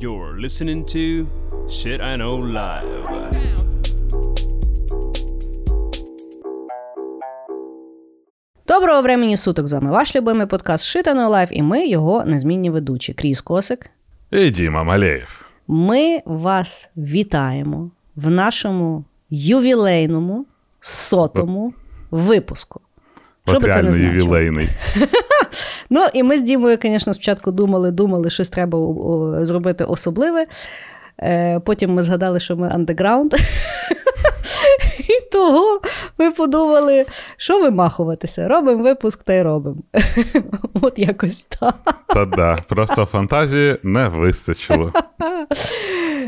You're listening to Shit I Know Live. Доброго времени суток з вами ваш любимий подкаст Shit I Know Live, і ми його незмінні ведучі. Кріс Косик. І Діма Малеєв. Ми вас вітаємо в нашому ювілейному сотому випуску. Що От би це не значило? ювілейний. Ну і ми з Дімою, звісно, спочатку думали, думали, щось треба зробити особливе. Е, потім ми згадали, що ми андеграунд. І того ми подумали, що вимахуватися. Робимо випуск та й робимо. От якось так. Та да, просто фантазії не вистачило.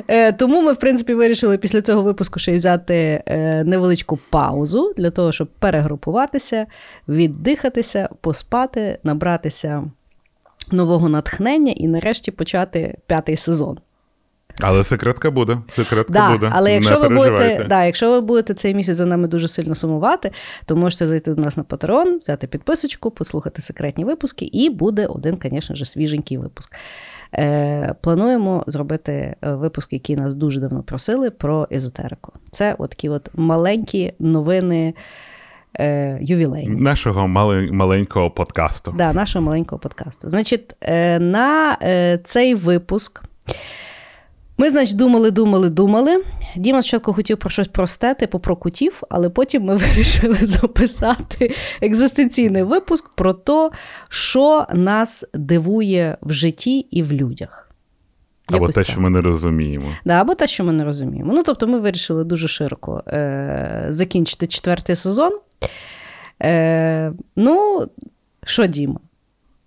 Е, Тому ми, в принципі, вирішили після цього випуску ще й взяти е, невеличку паузу для того, щоб перегрупуватися, віддихатися, поспати, набратися нового натхнення і нарешті почати п'ятий сезон. Але секретка буде. Секретка Да, буде. але якщо не ви будете, да, якщо ви будете цей місяць за нами дуже сильно сумувати, то можете зайти до нас на Patreon, взяти підписочку, послухати секретні випуски, і буде один, звісно ж, свіженький випуск. Е, плануємо зробити е, випуск, який нас дуже давно просили, про езотерику. Це от такі от маленькі новини е, ювілейні. Нашого мали- маленького подкасту. Да, нашого маленького подкасту. Значить, е, на е, цей випуск ми, значить, думали, думали, думали. Діма спочатку хотів про щось просте, типу про кутів, але потім ми вирішили записати екзистенційний випуск про те, що нас дивує в житті і в людях. Або Якось те, так. що ми не розуміємо. Да, або те, що ми не розуміємо. Ну, тобто, ми вирішили дуже широко е- закінчити четвертий сезон. Е- ну, що, Діма?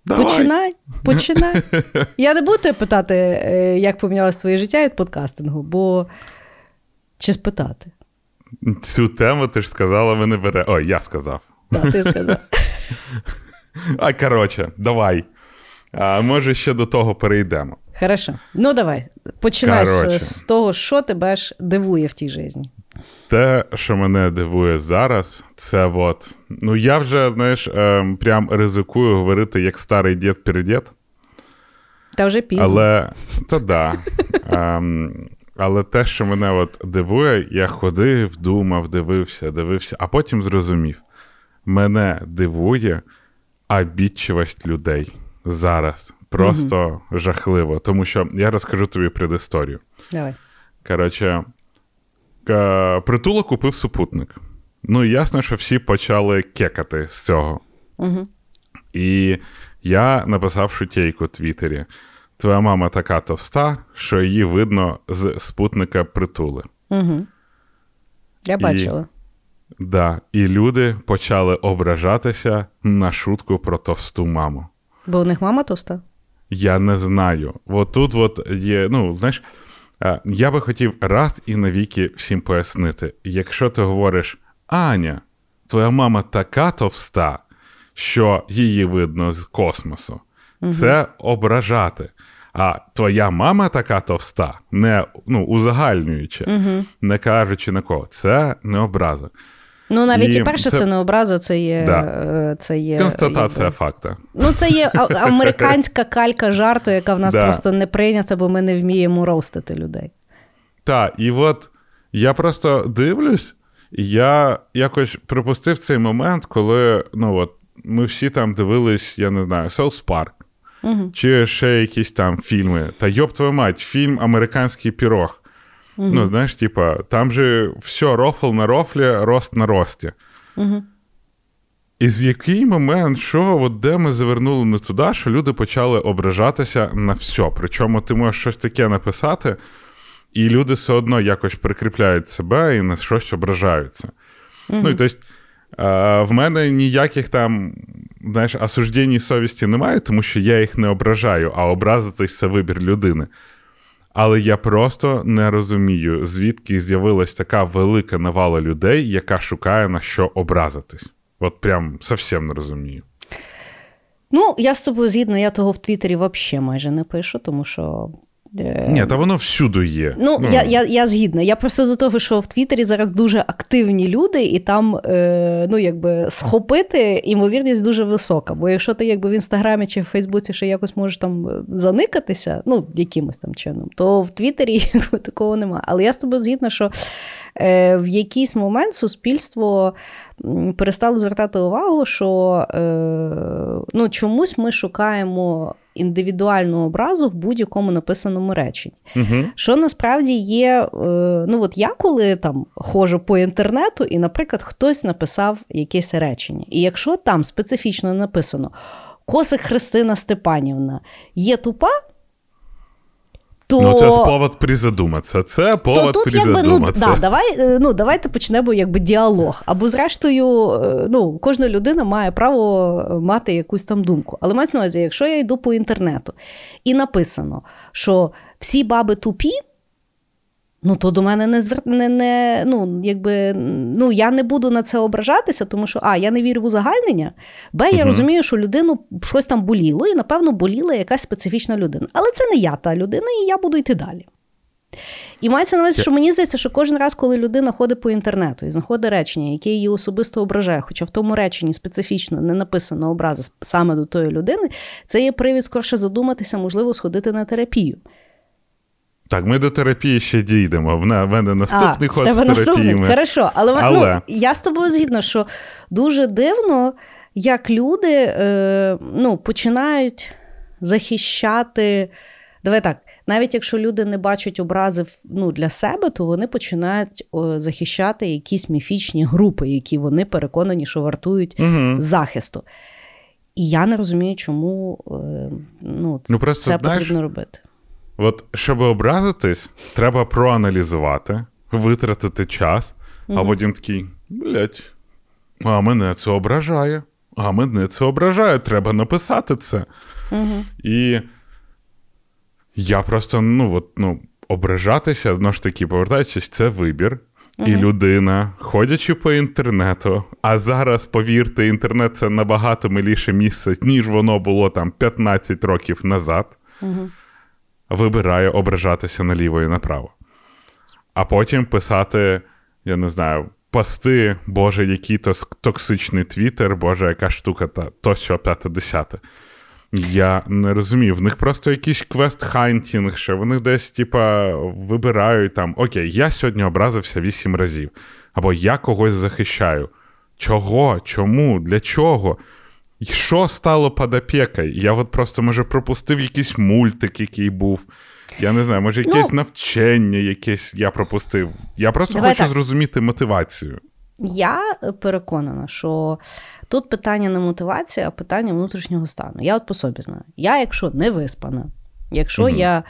Давай. Починай, починай. Я не буду тебе питати, е, як помінялось твоє життя від подкастингу, бо чи спитати? Цю тему ти ж сказала, ми не бере. Ой, я сказав. Так, ти сказав. А коротше, давай. А, може, ще до того перейдемо. Хорошо. Ну, давай. Починай з, з того, що тебе ж дивує в тій житті. Те, що мене дивує зараз, це от. Ну, я вже, знаєш, ем, прям ризикую говорити як старий дід передід. Та вже пізно. Але та да. Ем, але те, що мене от дивує, я ходив, думав, дивився, дивився, а потім зрозумів: мене дивує обідчивість людей зараз. Просто жахливо. Тому що я розкажу тобі предісторію. Давай. Коротше, притула купив супутник. Ну, ясно, що всі почали кекати з цього. Угу. І я написав шутейку в Твіттері. Твоя мама така товста, що її видно з спутника притули. Угу. Я бачила. Да. І люди почали ображатися на шутку про товсту маму. Бо у них мама товста. Я не знаю. От тут от є, ну, знаєш, е, я би хотів раз і навіки всім пояснити: якщо ти говориш, Аня, твоя мама така товста, що її видно з космосу, це ображати. А твоя мама така товста, не ну, узагальнюючи, не кажучи на кого, це не образа. Ну, навіть і, І перше, це... це- не образа, це є. Да. е, Це є Констатація якби- факта. Ну, це є американська калька жарту, яка в нас Да. просто не прийнята, бо ми не вміємо роустити людей. Так, і от я просто дивлюсь, я якось припустив цей момент, коли ну от, ми всі там дивились, я не знаю, South Park, Угу. чи ще якісь там фільми. Та йоб твою мать, фільм Американський пірог. Ну, знаєш, типа, там же все рофл на рофлі, рост на рості. Угу. І з який момент, що, от де ми завернули не туди, що люди почали ображатися на все. Причому ти можеш щось таке написати, і люди все одно якось прикріпляють себе і на щось ображаються. Ну, і тобто, в мене ніяких там, знаєш, осуждень совісті немає, тому що я їх не ображаю, а образитись це вибір людини. Але я просто не розумію, звідки з'явилась така велика навала людей, яка шукає на що образитись. От прям зовсім не розумію. Ну, я з тобою згідно, я того в Твіттері взагалі майже не пишу, тому що Ні, та воно всюди є. Ну, я я, я згідна. Я просто до того, що в Твіттері зараз дуже активні люди, і там е, ну, якби, схопити ймовірність дуже висока. Бо якщо ти якби в інстаграмі чи в Фейсбуці ще якось можеш там заникатися, ну, якимось там чином, то в Твіттері якби, такого немає. Але я з тобою згідна, що е, в якийсь момент суспільство перестало звертати увагу, що е, ну, чомусь ми шукаємо індивідуальну образу в будь-якому написаному реченні. Угу. Що насправді є, е, ну от я коли там ходжу по інтернету, і, наприклад, хтось написав якесь речення. І якщо там специфічно написано Косик Христина Степанівна є тупа. То... Ну, це повод призадуматися. Це повод то тут, призадуматися. Якби, ну, да, давай, е, ну, Давайте почнемо якби діалог. Або, зрештою, е, ну, кожна людина має право мати якусь там думку. Але мається на увазі, якщо я йду по інтернету і написано, що всі баби тупі, Ну, то до мене не звер... не, не, ну, якби, ну, я не буду на це ображатися, тому що А, я не вірю в узагальнення, Б, я угу. розумію, що людину щось там боліло, і, напевно, боліла якась специфічна людина. Але це не я та людина, і я буду йти далі. І мається на увазі, що мені здається, що кожен раз, коли людина ходить по інтернету і знаходить речення, яке її особисто ображає, хоча в тому реченні специфічно не написано образа саме до тої людини, це є привід скорше задуматися, можливо, сходити на терапію. Так, ми до терапії ще дійдемо. В мене наступний а, ход з терапіями. Хорошо, але, але... Ну, я з тобою згідна, що дуже дивно, як люди е, ну, починають захищати. Давай так, навіть якщо люди не бачать образи ну, для себе, то вони починають о, захищати якісь міфічні групи, які вони переконані, що вартують угу. захисту. І я не розумію, чому е, ну, ну, просто, це знаєш, потрібно робити. От, щоб образитись, треба проаналізувати, витратити час, угу. а потім такий, блять, а мене це ображає, а мене це ображає, треба написати це. Угу. І я просто, ну, от, ну, ображатися, знову ж таки, повертаючись, це вибір. Угу. І людина, ходячи по інтернету, а зараз, повірте, інтернет це набагато миліше місце, ніж воно було там 15 років назад. Угу вибирає ображатися наліво і направо. А потім писати, я не знаю, пости, Боже, який то токсичний твіттер, Боже, яка штука та тощо п'яте десяте. Я не розумію, в них просто якийсь квест-хантінг, що вони десь, типа, вибирають там: Окей, я сьогодні образився вісім разів. Або я когось захищаю. Чого? Чому? Для чого? Що стало подопекою? Я от просто, може, пропустив якийсь мультик, який був. Я не знаю, може, якесь ну, навчання, якесь я пропустив. Я просто хочу так. зрозуміти мотивацію. Я переконана, що тут питання не мотивація, а питання внутрішнього стану. Я от по собі знаю. Я, якщо не виспана, якщо угу. я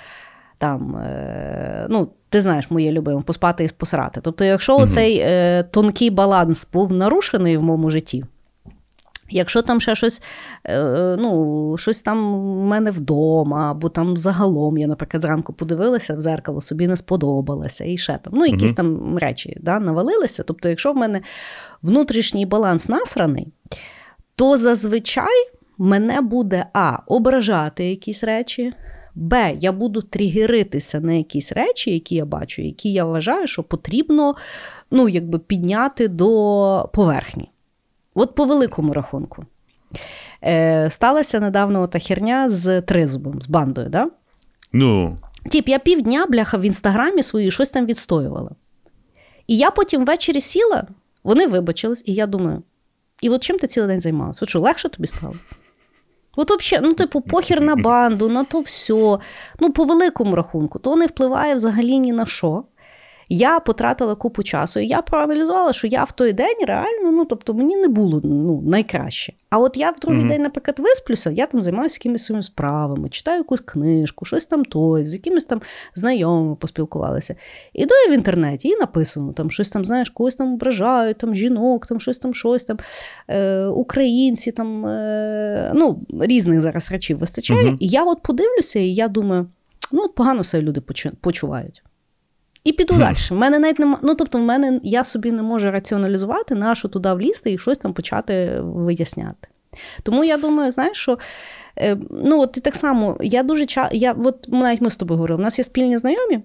там, е, ну, ти знаєш, моє любиме, поспати і посрати. Тобто, якщо угу. оцей е, тонкий баланс був нарушений в моєму житті, Якщо там ще щось е, ну, щось там у мене вдома, або там загалом, я, наприклад, зранку подивилася в зеркало, собі не сподобалося, і ще там, ну, якісь там речі да, навалилися. Тобто, якщо в мене внутрішній баланс насраний, то зазвичай мене буде А, ображати якісь речі, Б, я буду тригеритися на якісь речі, які я бачу, які я вважаю, що потрібно ну, якби підняти до поверхні. От по великому рахунку. Е, Сталася недавно та херня з тризубом, з бандою. да? Ну. Тіп, я півдня, бляха, в інстаграмі свої щось там відстоювала. І я потім ввечері сіла, вони вибачились, і я думаю: і от чим ти цілий день займалася? От що, легше тобі стало? От взагалі, ну, типу, похер на банду, на то все. Ну, по великому рахунку, то не впливає взагалі ні на що. Я потратила купу часу, і я проаналізувала, що я в той день реально, ну тобто мені не було ну, найкраще. А от я в другий mm-hmm. день, наприклад, висплюся, я там займаюся якимись своїми справами, читаю якусь книжку, щось там той, з якимись там знайомими поспілкувалися. Іду я в інтернеті і написано, там щось там, знаєш, когось там ображають, там жінок, там щось там, щось там, е, українці, там е, ну, різних зараз речів вистачає. Mm-hmm. І я от подивлюся, і я думаю, ну, от погано себе люди почувають. І піду mm. далі. В мене навіть нема. Ну тобто, в мене я собі не можу раціоналізувати, на що туди влізти і щось там почати виясняти. Тому я думаю, знаєш, що. Е, ну, от і так само, я дуже ча... я, от навіть ми з тобою говорили, у нас є спільні знайомі,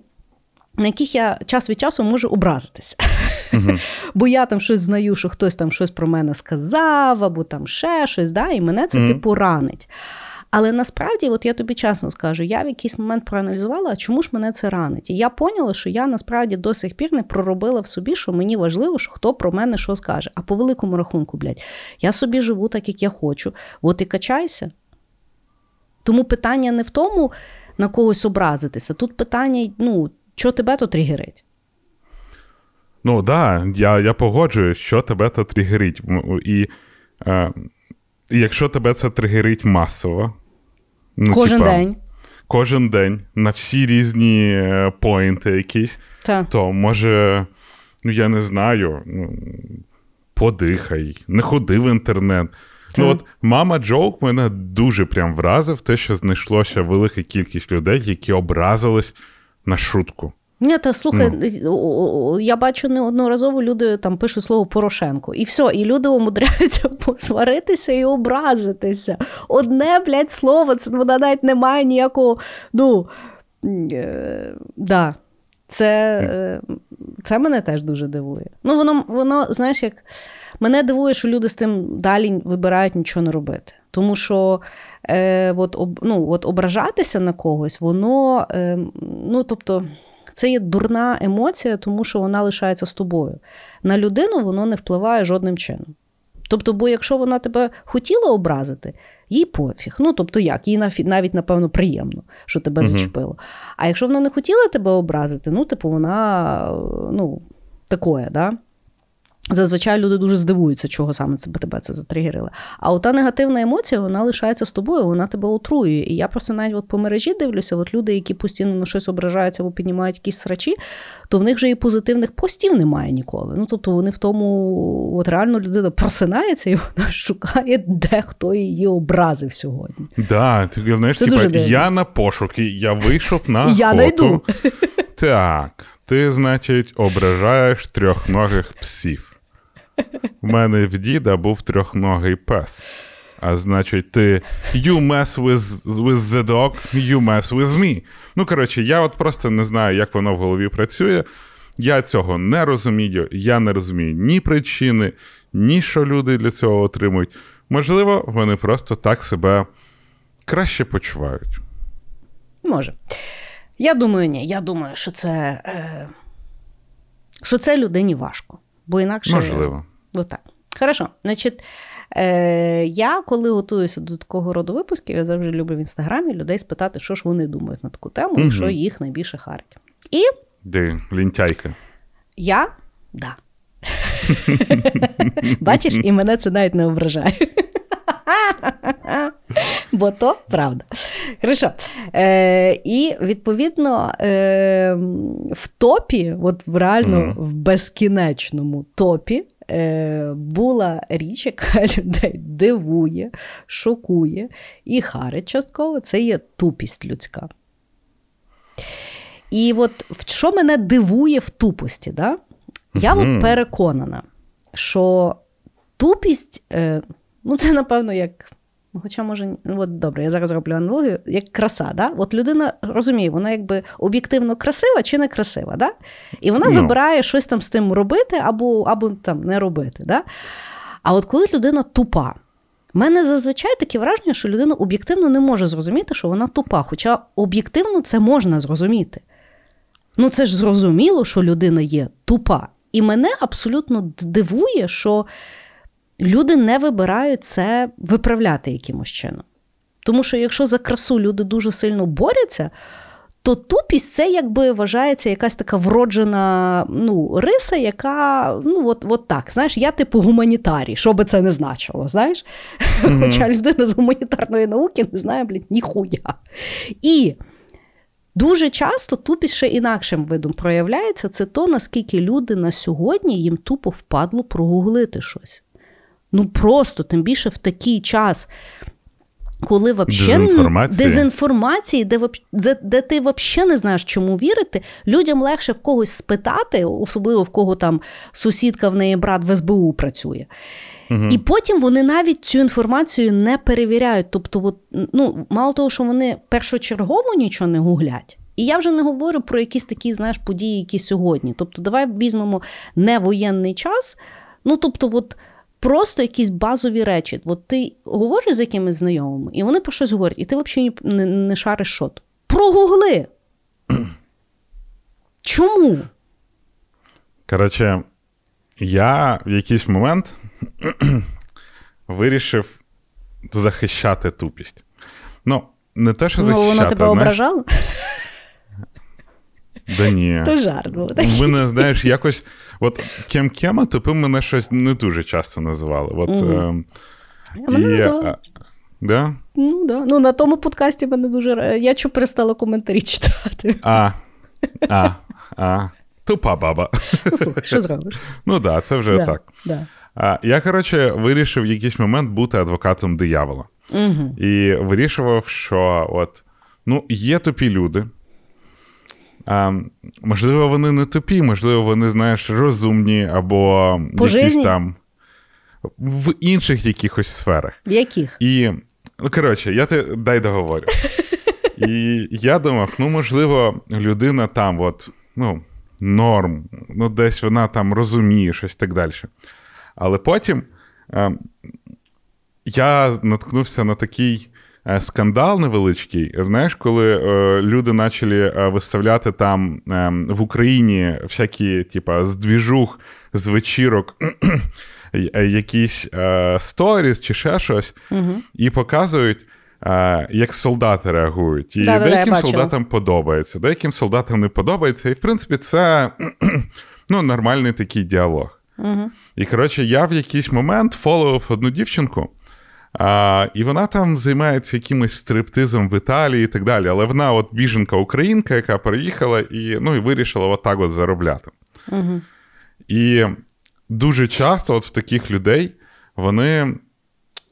на яких я час від часу можу образитися. Uh-huh. Бо я там щось знаю, що хтось там щось про мене сказав, або там ще щось, да, і мене це uh-huh. типу ранить. Але насправді, от я тобі чесно скажу, я в якийсь момент проаналізувала, чому ж мене це ранить. І я поняла, що я насправді до сих пір не проробила в собі, що мені важливо, що хто про мене що скаже. А по великому рахунку, блядь, я собі живу так, як я хочу. От і качайся. Тому питання не в тому, на когось образитися. Тут питання, ну, що тебе то тригерить? Ну, так, да, я я погоджуюсь, що тебе то тригерить. І е, якщо тебе це тригерить масово, ну, кожен типа, день. Кожен день на всі різні е, поінти якісь, Та. то може, ну я не знаю, ну, подихай, не ходи в інтернет. Ну от мама Джоук мене дуже прям вразив те, що знайшлося велика кількість людей, які образились на шутку. Ні, та слухай, ну. я бачу неодноразово люди там пишуть слово Порошенко, і все, і люди умудряються посваритися і образитися. Одне, блядь, слово, це вона навіть не має ніякого. Ну, е, да. Це е, це мене теж дуже дивує. Ну, воно, воно, знаєш, як мене дивує, що люди з тим далі вибирають нічого не робити. Тому що е, от, об, ну, от ображатися на когось, воно, е, ну, тобто. Це є дурна емоція, тому що вона лишається з тобою. На людину воно не впливає жодним чином. Тобто, бо якщо вона тебе хотіла образити, їй пофіг. Ну, тобто як, їй навіть, напевно, приємно, що тебе угу. зачепило. А якщо вона не хотіла тебе образити, ну, типу, вона ну, такое, да? Зазвичай люди дуже здивуються, чого саме це тебе це затригерило. А ота негативна емоція, вона лишається з тобою, вона тебе отруює. І я просто навіть от по мережі дивлюся, от люди, які постійно на щось ображаються або піднімають якісь срачі, то в них вже і позитивних постів немає ніколи. Ну тобто вони в тому, от реально людина просинається і вона шукає, де хто її образив сьогодні. Да, ти знаєш, це типа, я на пошуки, я вийшов на Я найду. Так. Ти, значить, ображаєш трьохногих псів. У мене в діда був трьохногий пес. А значить, ти you mess with, with the dog, you mess with me. Ну, коротше, я от просто не знаю, як воно в голові працює. Я цього не розумію. Я не розумію ні причини, ні що люди для цього отримують. Можливо, вони просто так себе краще почувають. Може. Я думаю, ні. Я думаю, що це е... що це людині важко. Бо інакше. Можливо. Отак. Хорошо. Значить, е, я коли готуюся до такого роду випусків, я завжди люблю в інстаграмі людей спитати, що ж вони думають на таку тему, угу. і що їх найбільше харить. І. Де лінтяйка. Я? Да. Бачиш, і мене це навіть не ображає. Бо то правда. Хорошо. Е, І відповідно е, в топі, от реально mm. в безкінечному топі, е, була річ, яка людей дивує, шокує і харить частково це є тупість людська. І от що мене дивує в тупості, да? я mm. от переконана, що тупість, е, ну це, напевно, як. Хоча, може, ну от добре, я зараз роблю аналогію, як краса. Да? От людина розуміє, вона якби об'єктивно красива чи не красива. Да? І вона no. Ну. вибирає щось там з тим робити або або там не робити. Да? А от коли людина тупа, в мене зазвичай таке враження, що людина об'єктивно не може зрозуміти, що вона тупа. Хоча об'єктивно це можна зрозуміти. Ну, це ж зрозуміло, що людина є тупа. І мене абсолютно дивує, що люди не вибирають це виправляти якимось чином. Тому що якщо за красу люди дуже сильно борються, то тупість це якби вважається якась така вроджена ну, риса, яка ну, от от так. Знаєш, я типу гуманітарій, що би це не значило. знаєш? Mm-hmm. Хоча людина з гуманітарної науки не знає, блін, ніхуя. І дуже часто тупість ще інакшим видом проявляється, це то, наскільки люди на сьогодні їм тупо впадло прогуглити щось. Ну просто тим більше в такий час. Коли вообще дезінформації, дезінформації де, де де, ти взагалі не знаєш, чому вірити, людям легше в когось спитати, особливо в кого там сусідка в неї брат в СБУ працює. Угу. І потім вони навіть цю інформацію не перевіряють. Тобто, от, ну, мало того, що вони першочергово нічого не гуглять. І я вже не говорю про якісь такі, знаєш, події, які сьогодні. Тобто, давай візьмемо не воєнний час. Ну, тобто, от просто якісь базові речі. От ти говориш з якимись знайомими, і вони про щось говорять, і ти взагалі не, не шариш що. Прогугли. Чому? Коротше, я в якийсь момент вирішив захищати тупість. Ну, не те, що захищати. Ну, вона тебе знаєш... ображала? Да ні. То жарт був. Мене, знаєш, якось. От кем-кема тупим мене щось не дуже часто називали. От, угу. е, а мене і, називали. Да? Ну, да. Ну, на тому подкасті мене дуже. Я чу перестала коментарі читати. А. А. А. Тупа баба. Ну, слухай, що зробиш? Ну так, да, це вже да, так. Да. А, Я, коротше, вирішив в якийсь момент бути адвокатом диявола. Угу. І вирішував, що от, ну, є тупі люди. А, Можливо, вони не тупі, можливо, вони, знаєш, розумні або По якісь жизні? там в інших якихось сферах. В яких? І, ну, коротше, я те дай договорю. І я думав, ну, можливо, людина там, от, ну, норм, ну, десь вона там розуміє щось так далі. Але потім е, я наткнувся на такий скандал невеличкий. Знаєш, коли е, люди почали е, виставляти там е, в Україні всякі, типа, з двіжух, з вечірок. Е, якісь е, сторіс чи ще щось, угу. і показують, е, як солдати реагують. І да, деяким да, солдатам подобається, деяким солдатам не подобається. І, в принципі, це ну, нормальний такий діалог. Угу. І, коротше, я в якийсь момент фоловив одну дівчинку, а, і вона там займається якимось стриптизом в Італії і так далі. Але вона, от біженка-українка, яка переїхала і ну, і вирішила отак от заробляти. Угу. І дуже часто от в таких людей вони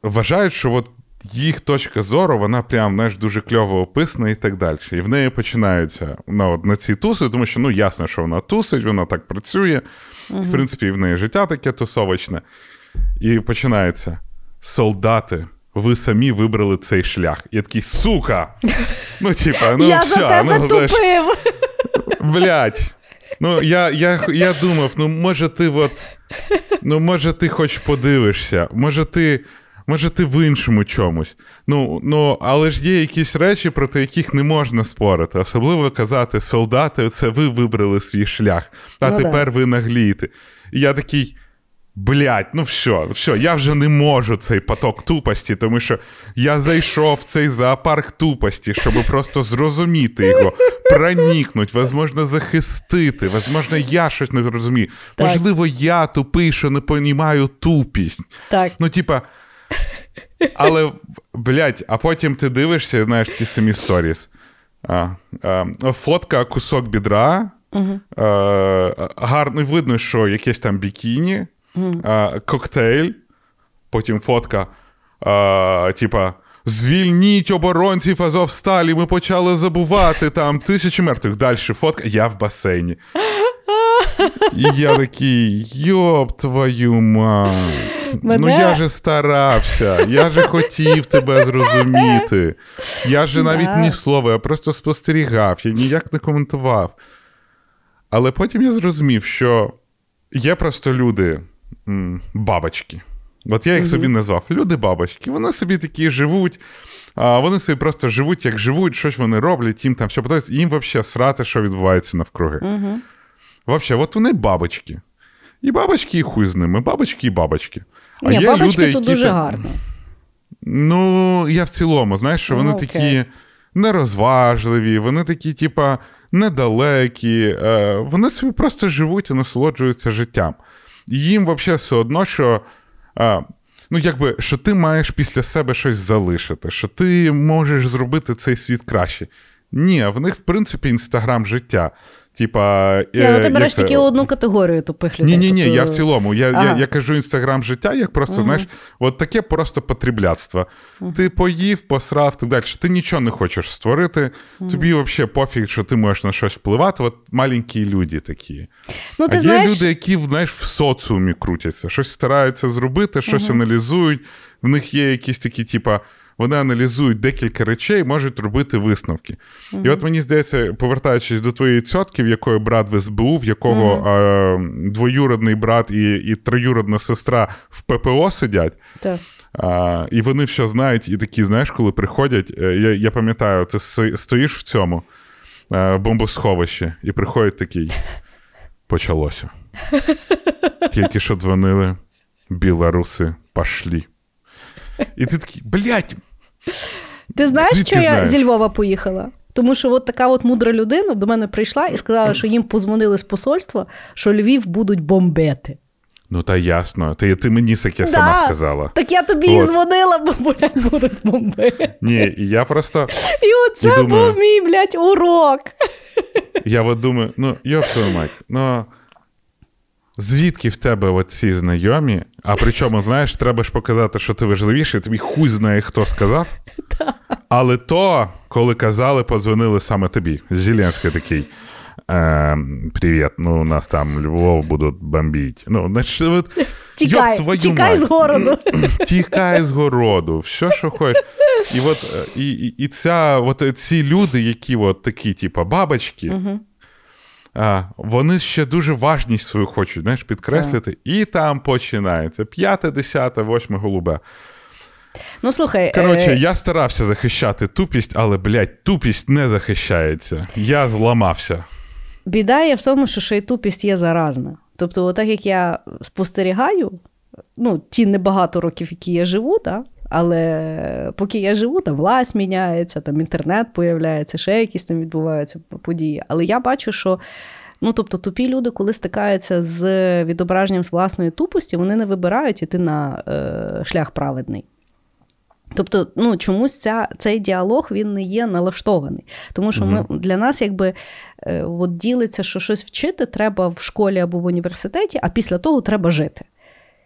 вважають, що от їх точка зору, вона прям знаєш, дуже кльово описана і так далі. І в неї починаються ну, от на ці туси, тому що ну, ясно, що вона тусить, вона так працює. Uh-huh. В принципі, в неї життя таке тусовочне. І починається: солдати, ви самі вибрали цей шлях. Я такий, сука! Ну, типа, ну я все, за тебе ну, тупив. Блять. Ну, я я, я думав, ну, може, ти от. Ну, може, ти хоч подивишся, може, ти. Може, ти в іншому чомусь. Ну, ну, але ж є якісь речі, проти яких не можна спорити. Особливо казати, солдати, це ви вибрали свій шлях, а ну, тепер да. ви наглієте. І я такий. Блять, ну все, все, я вже не можу цей поток тупості, тому що я зайшов в цей зоопарк тупості, щоб просто зрозуміти його, проникнути, можливо, захистити, можливо, я щось не розумію. Так. Можливо, я тупий, що не понімаю тупість. Так. Ну, типа. Але, блядь, а потім ти дивишся, знаєш, ті самі сторіс. А, а, Фотка, кусок бідра. Угу. А, гарно видно, що якесь там бікіні, коктейль, потім фотка, а, типа. Звільніть оборонців Азовсталі, ми почали забувати там тисячі мертвих. Далі фотка. Я в басейні. І я такий, йоп твою мать. Мене... Ну я же старався, я же хотів тебе зрозуміти. Я же навіть Да. ні слова, я просто спостерігав, я ніяк не коментував. Але потім я зрозумів, що є просто люди бабочки. От я їх собі назвав люди-бабочки. Вони собі такі живуть, а вони собі просто живуть, як живуть, щось вони роблять, їм там все подобається, і їм взагалі срати, що відбувається навкруги. Угу. Вообще, от вони бабочки. І бабочки, і хуй з ними, бабочки і бабочки. А Ні, є бабочки люди, тут які дуже там- гарно. Ну, я в цілому, знаєш, що вони Ну, такі нерозважливі, вони такі, типа, недалекі, е, вони собі просто живуть і насолоджуються життям. Їм взагалі все одно, що. А, Ну, якби, що ти маєш після себе щось залишити, що ти можеш зробити цей світ краще. Ні, в них, в принципі, інстаграм життя. Типа, е, ну, ти береш тільки одну категорію тупих людей. Ні, ні, ні, тобто... я в цілому. Я ага. я, я кажу інстаграм життя, як просто, угу. знаєш, от таке просто потрібляцтво. Угу. Ти поїв, посрав, так далі. Ти нічого не хочеш створити. Тобі взагалі пофіг, що ти можеш на щось впливати. От маленькі люди такі. Ну, ти а знаєш... є люди, які знаєш, в соціумі крутяться, щось стараються зробити, щось аналізують. В них є якісь такі, типа вони аналізують декілька речей, можуть робити висновки. Mm-hmm. І от мені здається, повертаючись до твоєї цьотки, в якої брат в СБУ, в якого mm-hmm. е, двоюродний брат і і троюродна сестра в ППО сидять. Так. А, І вони все знають, і такі, знаєш, коли приходять. Е, я я пам'ятаю, ти стоїш в цьому е, бомбосховищі, і приходить такий. Почалося. Тільки що дзвонили, білоруси пошлі. І ти такий, блядь, ти знаєш, Звідки що я зі Львова поїхала? Тому що от така от мудра людина до мене прийшла і сказала, що їм позвонили з посольства, що Львів будуть бомбити. Ну, та ясно. Ти ти мені таке да, сама сказала. Так я тобі от. і дзвонила, бо блядь, будуть бомбити. Ні, я просто. І оце і думаю, був мій, блядь, урок. Я от думаю, ну, йоп твою мать, ну. Звідки в тебе оці знайомі? А причому, знаєш, треба ж показати, що ти важливіший, тобі хуй знає, хто сказав. Але то, коли казали, подзвонили саме тобі. Зеленський такий. Е, Привіт, ну у нас там Львов будуть бомбити. Ну, значить, от, Тікай, тікай з городу. Тікай з городу, все, що хочеш. І от, е, і, і, і ця, от ці люди, які от такі, типу, бабочки. Угу а, Вони ще дуже важність свою хочуть знаєш, підкреслити, і там починається п'яте, десяте, восьме голубе. Ну, слухай, Коротше, е... я старався захищати тупість, але, блядь, тупість не захищається. Я зламався. Біда є в тому, що ще й тупість є заразна. Тобто, отак як я спостерігаю, ну, ті небагато років, які я живу, так, але поки я живу, там власть міняється, там інтернет появляється, ще якісь там відбуваються події. Але я бачу, що. Ну, тобто, тупі люди, коли стикаються з відображенням з власної тупості, вони не вибирають іти на е, шлях праведний. Тобто, ну, чомусь ця, цей діалог він не є налаштований. Тому що ми, для нас якби е, от ділиться, що щось вчити треба в школі або в університеті, а після того треба жити.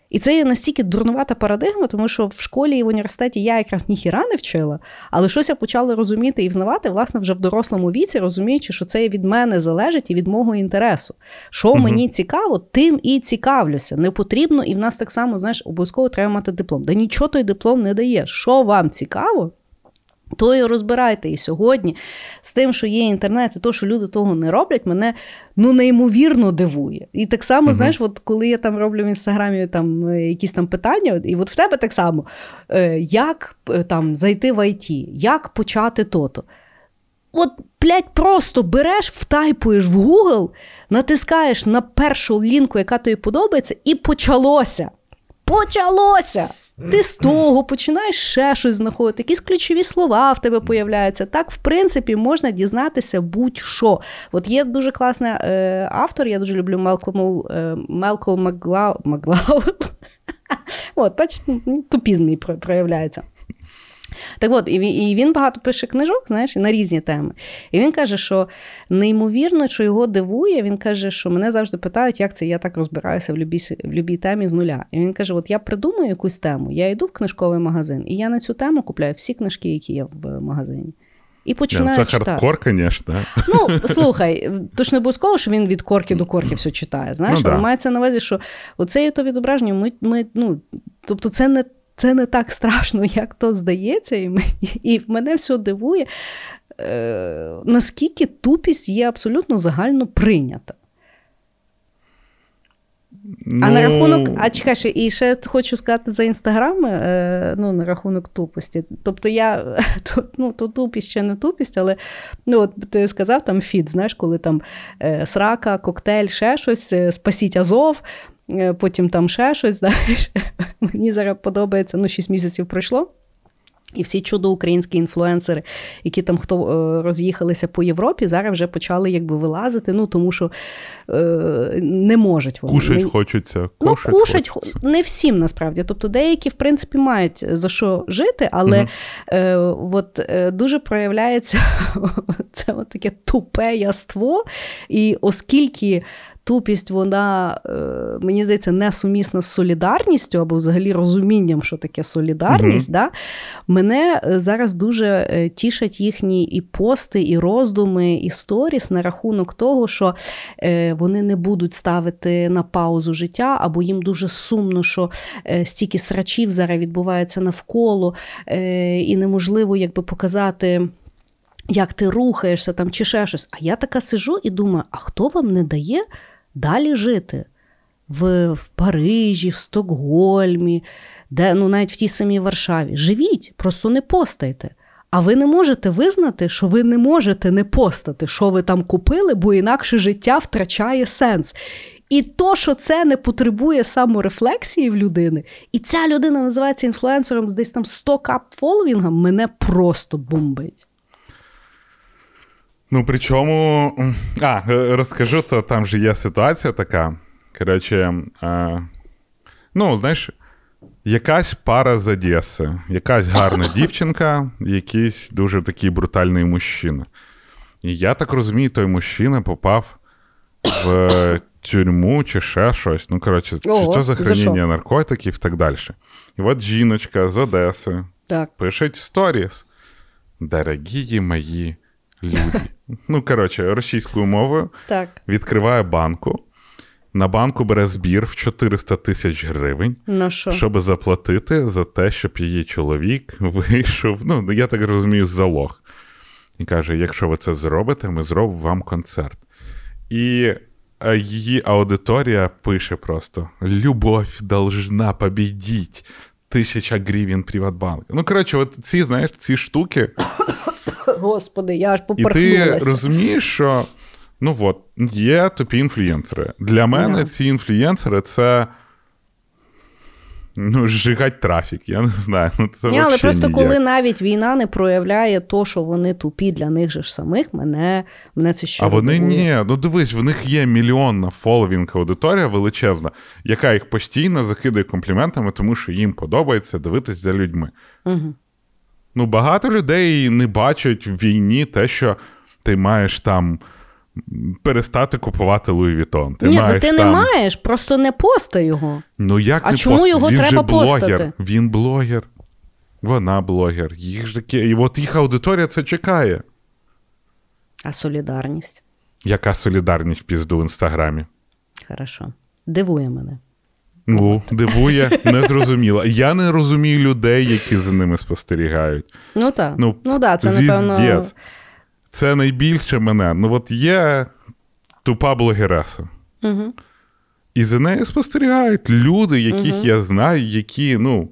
І це є настільки дурнувата парадигма, тому що в школі і в університеті я якраз ніхіра не вчила, але щось я почала розуміти і взнавати, власне, вже в дорослому віці, розуміючи, що це від мене залежить і від мого інтересу. Що угу. мені цікаво, тим і цікавлюся. Не потрібно, і в нас так само, знаєш, обов'язково треба мати диплом. Да нічого той диплом не дає. Що вам цікаво? То і розбирайте і сьогодні з тим, що є інтернет, і то, що люди того не роблять, мене ну неймовірно дивує. І так само, uh знаєш, от коли я там роблю в інстаграмі там е, якісь там питання, і от в тебе так само, е, як е, там зайти в ІТ, як почати то-то. От, блядь, просто береш, втайпуєш в Google, натискаєш на першу лінку, яка тобі подобається, і почалося. Почалося! Ти з того починаєш ще щось знаходити, якісь ключові слова в тебе появляються. Так, в принципі, можна дізнатися будь-що. От є дуже класний е, автор, я дуже люблю Мелкол, е, Мелкол. Маглау. От, бачите, тупізм мій проявляється. Так от, і він багато пише книжок, знаєш, на різні теми. І він каже, що неймовірно, що його дивує, він каже, що мене завжди питають, як це я так розбираюся в любій, в любій темі з нуля. І він каже: От я придумаю якусь тему, я йду в книжковий магазин, і я на цю тему купляю всі книжки, які є в магазині. І починає Це хардкор, звісно. Ну, слухай, то ж не обов'язково, що він від корки до корки все читає. Знаєш, ну, да. мається на увазі, що оце є то відображення. Ми, ми, ну, Тобто, це не це не так страшно, як то здається, і мені, і мене все дивує, е, наскільки тупість є абсолютно загально прийнята. Ну... А на ну, рахунок, а чекай, і ще хочу сказати за інстаграм, е, ну, на рахунок тупості. Тобто я то, ну, то тупість ще не тупість, але ну, от ти сказав там фіт, знаєш, коли там е, срака, коктейль, ще щось, е, спасіть Азов, потім там ще щось. знаєш. Мені зараз подобається, ну, 6 місяців пройшло. І всі чудо українські інфлюенсери, які там хто е, роз'їхалися по Європі, зараз вже почали якби вилазити. Ну тому що е, не можуть вони. Кушать Ми- хочеться. Ну, Кушать кушать хочеться. не всім насправді. Тобто деякі, в принципі, мають за що жити, але Мгм. е, от, е, дуже проявляється це от таке тупе яство. І оскільки тупість, вона, е, мені здається, несумісна з солідарністю або взагалі розумінням, що таке солідарність, да, мене е, зараз дуже е, тішать їхні і пости, і роздуми, і сторіс на рахунок того, що вони не будуть ставити на паузу життя, або їм дуже сумно, що стільки срачів зараз відбувається навколо, і неможливо якби показати. Як ти рухаєшся там чи ще щось. А я така сижу і думаю: а хто вам не дає далі жити? В, в Парижі, в Стокгольмі, де ну навіть в тій самій Варшаві. Живіть, просто не постайте. А ви не можете визнати, що ви не можете не постати, що ви там купили, бо інакше життя втрачає сенс. І то, що це не потребує саморефлексії в людини, і ця людина називається інфлюенсером з десь там 100 кап фоловінга, мене просто бомбить. Ну, причому. А, е, розкажу, то там же є ситуація така. Коротше, е, ну, знаєш, якась пара з Одеси, якась гарна дівчинка, якийсь дуже такий брутальний мужчина. І я так розумію, той мужчина попав в тюрму чи ще щось. Ну, коротше, Ого, що за храніння наркотиків і так далі. І от жіночка з Одеси Так. пишуть сторіс. Дорогі мої люди. Ну, коротше, російською мовою Так. відкриває банку. На банку бере збір в 400 тисяч гривень, Ну що? щоб заплатити за те, щоб її чоловік вийшов. Ну, я так розумію, залог. І каже: якщо ви це зробите, ми зробимо вам концерт. І е, її аудиторія пише просто: Любов должна побідіть. Тисяча гривень Приватбанк. Ну, коротше, от ці, знаєш, ці штуки. Господи, я аж І ти розумієш, що ну от, є тупі інфлюєнсери. Для мене Да. ці інфлюєнсери це. Ну, зжигать трафік, я не знаю. Ну, це Ні, але просто ніяк. коли навіть війна не проявляє то, що вони тупі для них же ж самих, мене, мене це ще А вони ні. Ну дивись, в них є мільйонна фоловінг аудиторія величезна, яка їх постійно закидає компліментами, тому що їм подобається дивитись за людьми. Угу. Ну, багато людей не бачать в війні те, що ти маєш там перестати купувати Louis Vuitton. Ти Ні, ну маєш ти там... не маєш, просто не пости його. Ну як А не чому пост- його Він треба же блогер. постати? Він блогер. Вона блогер. Їх ж. І от їх аудиторія це чекає. А солідарність? Яка солідарність в пізду в інстаграмі? Хорошо. Дивує мене. Ну, дивує, незрозуміло. Я не розумію людей, які за ними спостерігають. Ну так. Ну, Ну, да, це напевно. Це найбільше мене. Ну, от є тупа блогереса. Угу. І за нею спостерігають люди, яких Мгм. я знаю, які, ну,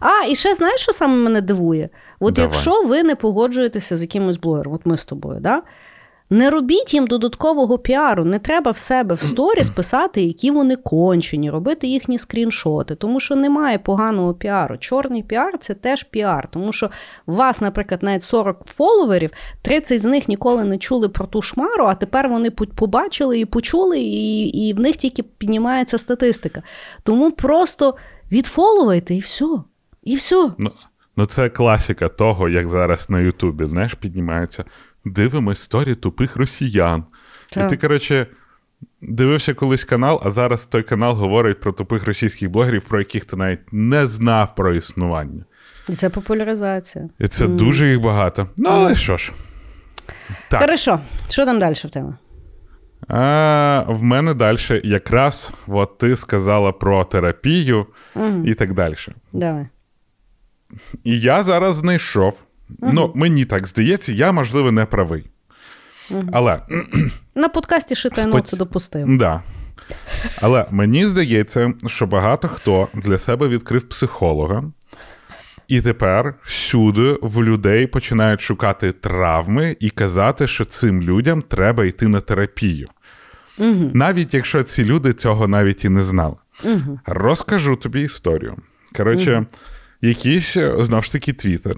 А, і ще знаєш, що саме мене дивує? От Давай. якщо ви не погоджуєтеся з якимось блогером, от ми з тобою, да? Не робіть їм додаткового піару. Не треба в себе в сторіс писати, які вони кончені, робити їхні скріншоти, тому що немає поганого піару. Чорний піар це теж піар. Тому що у вас, наприклад, навіть 40 фоловерів, 30 з них ніколи не чули про ту шмару, а тепер вони побачили і почули, і, і в них тільки піднімається статистика. Тому просто відфоловайте і все. І все. ну, ну це класика того, як зараз на Ютубі, знаєш, піднімаються. Дивимось сторі тупих росіян. Так. І ти, коротше, дивився колись канал, а зараз той канал говорить про тупих російських блогерів, про яких ти навіть не знав про існування. І це популяризація. І це дуже їх багато. Ну, але що ж. Так. Хорошо, що там далі в тебе? А, в мене далі якраз от ти сказала про терапію Угу. і так далі. Давай. І я зараз знайшов. Ну, мені так здається, я, можливо, не правий. Але На подкасті Шитайно це допустив. Да. Але мені здається, що багато хто для себе відкрив психолога, і тепер всюди в людей починають шукати травми і казати, що цим людям треба йти на терапію. Угу. Навіть якщо ці люди цього навіть і не знали. Угу. Розкажу тобі історію. Коротше, якийсь, знову ж таки, твіттер.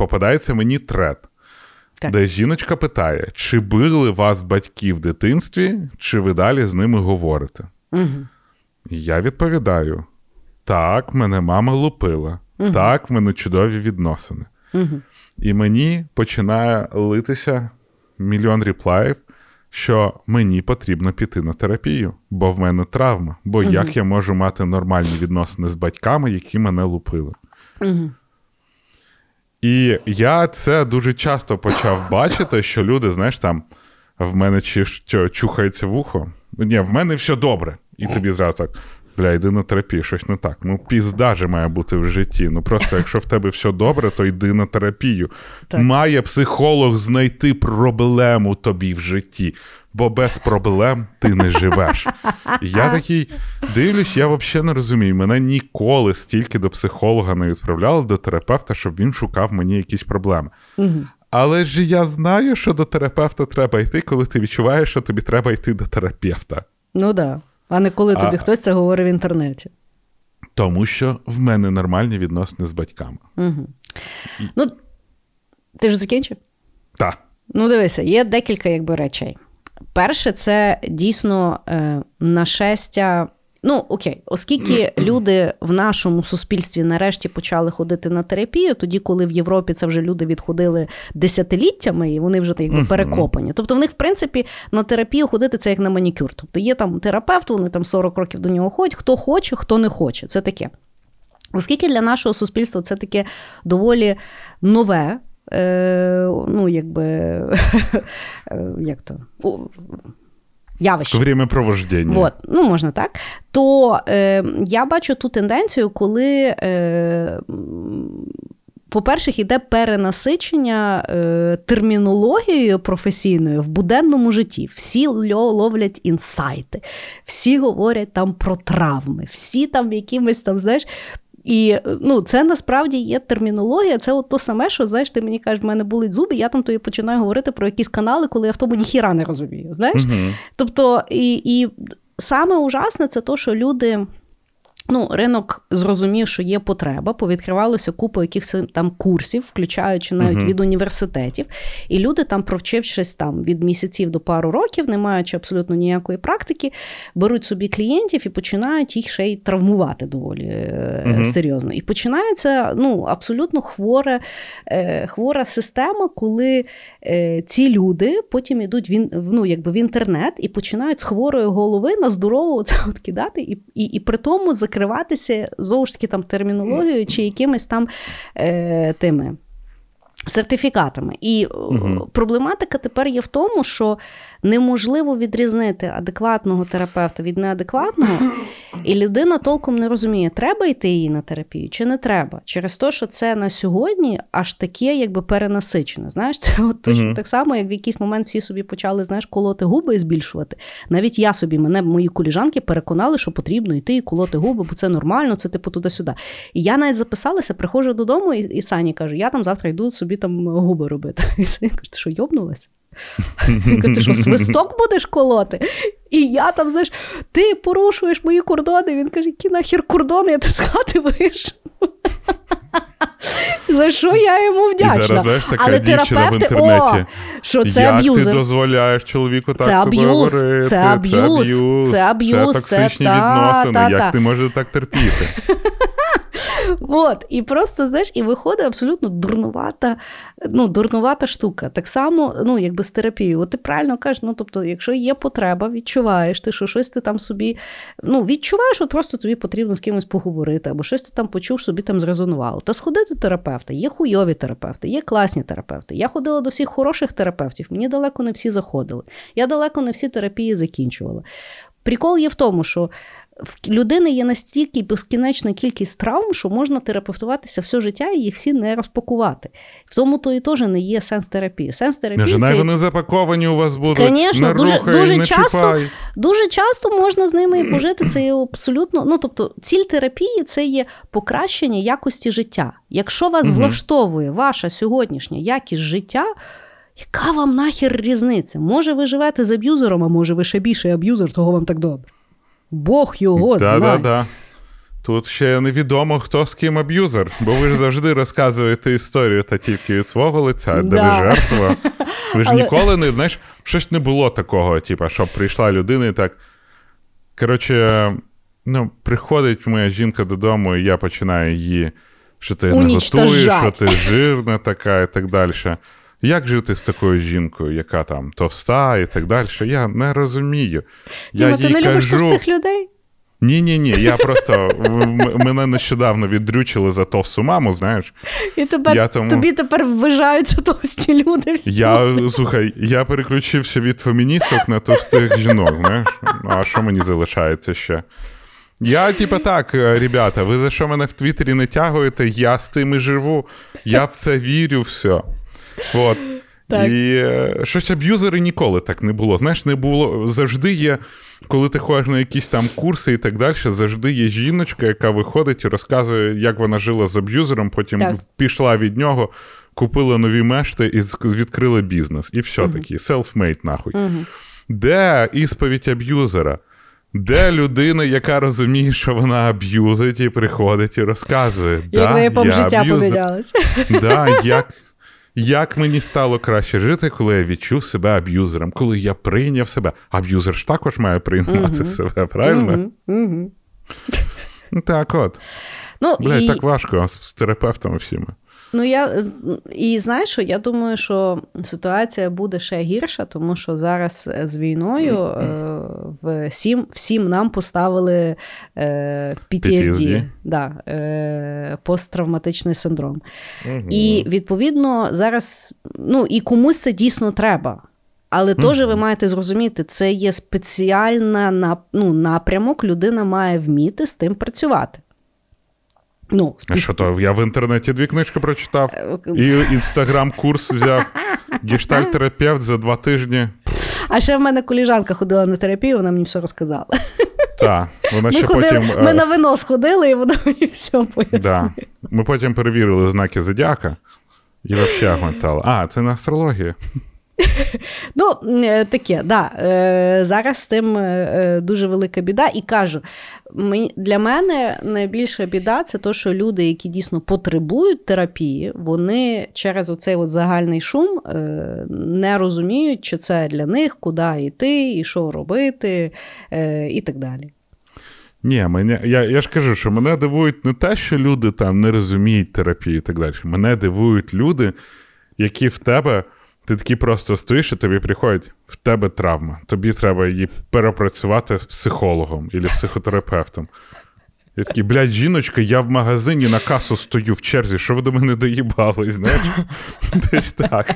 Попадається мені трет, Так. де жіночка питає: чи били вас батьки в дитинстві, чи ви далі з ними говорите? Угу. Я відповідаю: так, мене мама лупила, так, в мене чудові відносини. Угу. І мені починає литися мільйон реплаїв, що мені потрібно піти на терапію, бо в мене травма. Бо як я можу мати нормальні відносини з батьками, які мене лупили? Угу. І я це дуже часто почав бачити, що люди, знаєш, там в мене чи що, чухається вухо. Ні, в мене все добре. І тобі зразу так. Бля, йди на терапію, щось не так. Ну, пізда же має бути в житті. Ну просто якщо в тебе все добре, то йди на терапію. Так. Має психолог знайти проблему тобі в житті, бо без проблем ти не живеш. Я такий дивлюсь, я взагалі не розумію. Мене ніколи стільки до психолога не відправляли до терапевта, щоб він шукав мені якісь проблеми. Угу. Але ж я знаю, що до терапевта треба йти, коли ти відчуваєш, що тобі треба йти до терапевта. Ну да. А не коли тобі А- хтось це говорить в інтернеті. Тому що в мене нормальні відносини з батьками. Угу. Ну, ти ж закінчив? Так. Ну, дивися, є декілька якби речей. Перше, це дійсно е, нашестя. Ну, окей, оскільки люди в нашому суспільстві нарешті почали ходити на терапію, тоді, коли в Європі це вже люди відходили десятиліттями, і вони вже так, якби, перекопані. Тобто, в них, в принципі, на терапію ходити це як на манікюр. Тобто є там терапевт, вони там 40 років до нього ходять, хто хоче, хто не хоче. Це таке. Оскільки для нашого суспільства це таке доволі нове, е, ну, якби, е, як то, явище. Время провождення. Вот, ну можна так. То е, я бачу ту тенденцію, коли. Е, по-перше, йде перенасичення е, термінологією професійною в буденному житті. Всі ловлять інсайти, всі говорять там про травми, всі там якимись там, знаєш. І ну, це насправді є термінологія. Це от то саме, що знаєш, ти мені кажеш, в мене болить зуби, я там тобі починаю говорити про якісь канали, коли я в тому ніхіра не розумію. Знаєш? Угу. Тобто, і, і саме ужасне це то, що люди. Ну, ринок зрозумів, що є потреба, повідкривалося купа якихось там курсів, включаючи навіть Мгм. від університетів. І люди, там, провчившись там від місяців до пару років, не маючи абсолютно ніякої практики, беруть собі клієнтів і починають їх ще й травмувати доволі е, Мгм. серйозно. І починається ну, абсолютно хворе, е, хвора система, коли е, ці люди потім йдуть в, ну, якби в інтернет і починають з хворої голови на здорову це от кидати, і, і, і при тому закриватися знову ж таки там термінологією чи якимись там е, тими. Сертифікатами. І е, проблематика тепер є в тому, що неможливо відрізнити адекватного терапевта від неадекватного, і людина толком не розуміє, треба йти їй на терапію чи не треба. Через те, що це на сьогодні аж таке, якби перенасичене. Знаєш, це от точно Мгм. так само, як в якийсь момент всі собі почали знаєш, колоти губи і збільшувати. Навіть я собі, мене мої коліжанки переконали, що потрібно йти і колоти губи, бо це нормально, це типу туди-сюди. І я навіть записалася, приходжу додому, і, і Сані кажу, я там завтра йду собі там губи робити. І Саня каже, ти що, йобнулася? Ти що, свисток будеш колоти? І я там, знаєш, ти порушуєш мої кордони. Він каже, які нахер кордони, я ти з хати вийшов. За що я йому І вдячна? зараз знаєш така Але дівчина в інтернеті. о, що це Як аб'юзер. ти дозволяєш чоловіку так Це себе аб'юз, говорити? це аб'юз, це аб'юз, це це токсичні та, відносини. та, Як та. ти можеш так терпіти? От, і просто, знаєш, і виходить абсолютно дурнувата, ну, дурнувата штука. Так само, ну, якби з терапією. От ти правильно кажеш, ну, тобто, якщо є потреба, відчуваєш ти, що щось ти там собі, ну, відчуваєш, от просто тобі потрібно з кимось поговорити, або щось ти там почув, собі там зрезонувало. Та сходи до терапевта, є хуйові терапевти, є класні терапевти. Я ходила до всіх хороших терапевтів, мені далеко не всі заходили. Я далеко не всі терапії закінчувала. Прикол є в тому, що в людини є настільки безкінечна кількість травм, що можна терапевтуватися все життя і їх всі не розпакувати. В тому то і теж не є сенс терапії. Сенс терапії Жена, це вони запаковані у вас будуть. Не дуже- рухай, дуже не часто- чіпай. дуже часто можна з ними і пожити. Це є абсолютно. Ну тобто, ціль терапії це є покращення якості життя. Якщо вас Мгм. влаштовує ваша сьогоднішня якість життя. Яка вам нахер різниця? Може, ви живете з аб'юзером, а може, ви ще більше аб'юзер, того вам так добре. Бог його Да, знає. да, да. Тут ще невідомо, хто з ким аб'юзер, бо ви ж завжди розказуєте історію та тільки від свого лиця, де Да. ви жертва. Ви ж Але- ніколи не знаєш, щось не було такого, типу, щоб прийшла людина і так. Коротше, ну, приходить моя жінка додому, і я починаю її, що ти не готуєш, що ти жирна така і так далі. Як жити з такою жінкою, яка там товста і так далі? Я не розумію. Тіма, я ти їй не любиш товстих людей? ні, ні, ні. Я просто мене нещодавно віддрючили за товсту маму, знаєш. І тепер, Я тому- тобі тепер вважаються товсті люди всі. Я слухай, я переключився від феміністок на товстих жінок. Знаєш? Ну, а що мені залишається ще? Я, типа, так, е, ребята, ви за що мене в Твіттері не тягуєте? Я з тим і живу. Я в це вірю, все. От. Так. І е, щось аб'юзери ніколи так не було. Знаєш, не було. Завжди є, коли ти ходиш на якісь там курси і так далі, завжди є жіночка, яка виходить і розказує, як вона жила з аб'юзером, потім Так. пішла від нього, купила нові мешти і відкрила бізнес. І все таки, self-made нахуй. Де ісповідь аб'юзера? Де людина, яка розуміє, що вона аб'юзить, і приходить і розказує. Як да, неї пом життя помінялось. Да, як, як мені стало краще жити, коли я відчув себе аб'юзером, коли я прийняв себе. Аб'юзер ж також має приймати себе, правильно? Так от. Ну, Блядь, і... так важко з терапевтами всіми. Ну я е, і знаєш, що я думаю, що ситуація буде ще гірша, тому що зараз з війною е, всім, всім нам поставили е, PTSD, PTSD. Да, е, посттравматичний синдром. І відповідно зараз, ну і комусь це дійсно треба. Але теж ви маєте зрозуміти, це є спеціальна ну, напрямок, людина має вміти з тим працювати. Ну, А що то? Я в інтернеті дві книжки прочитав. Е, І інстаграм-курс взяв. Гештальтерапевт за два тижні. А ще в мене коліжанка ходила на терапію, вона мені все розказала. Так, вона Ми, ще ходили, потім. е, ми на вино сходили, і вона мені все пояснила. Да. Ми потім перевірили знаки зодіака і взагалі гонтали. А, це не астрологія. Ну, е, таке, да. Е, Зараз з тим е, дуже велика біда. І кажу, для мене найбільша біда це те, що люди, які дійсно потребують терапії, вони через оцей от загальний шум не розуміють, що це для них, куди йти, і що робити, і так далі. Ні, мене, я, я ж кажу, що мене дивують не те, що люди там не розуміють терапію і так далі. Мене дивують люди, які в тебе. Ти такий просто стоїш, і тобі приходять, в тебе травма. Тобі треба її перепрацювати з психологом або психотерапевтом. Я такий, блядь, жіночка, я в магазині на касу стою в черзі, що ви до мене доїбались, знаєш? Десь так.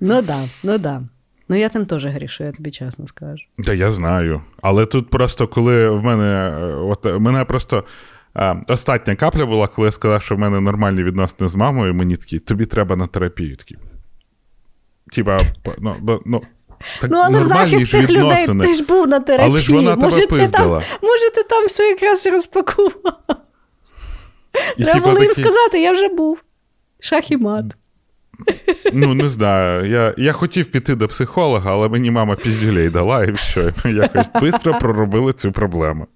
Ну да, ну да. Ну я тим теж грішу, я тобі чесно скажу. Та я знаю. Але тут просто, коли в мене. е, От мене просто. Остання капля була, коли я сказав, що в мене нормальні відносини з мамою, і мені такі, тобі треба на терапію. Такі. Типа, ну, ну, так Ну, але в захист тих людей ти ж був на терапії. Але ж вона тебе може, ти там, може, ти там все якраз розпакував. І, Треба було їм сказати, я вже був. Шах і мат. Ну, не знаю. Я, я хотів піти до психолога, але мені мама піздюлей дала, і все. Якось швидко проробили цю проблему.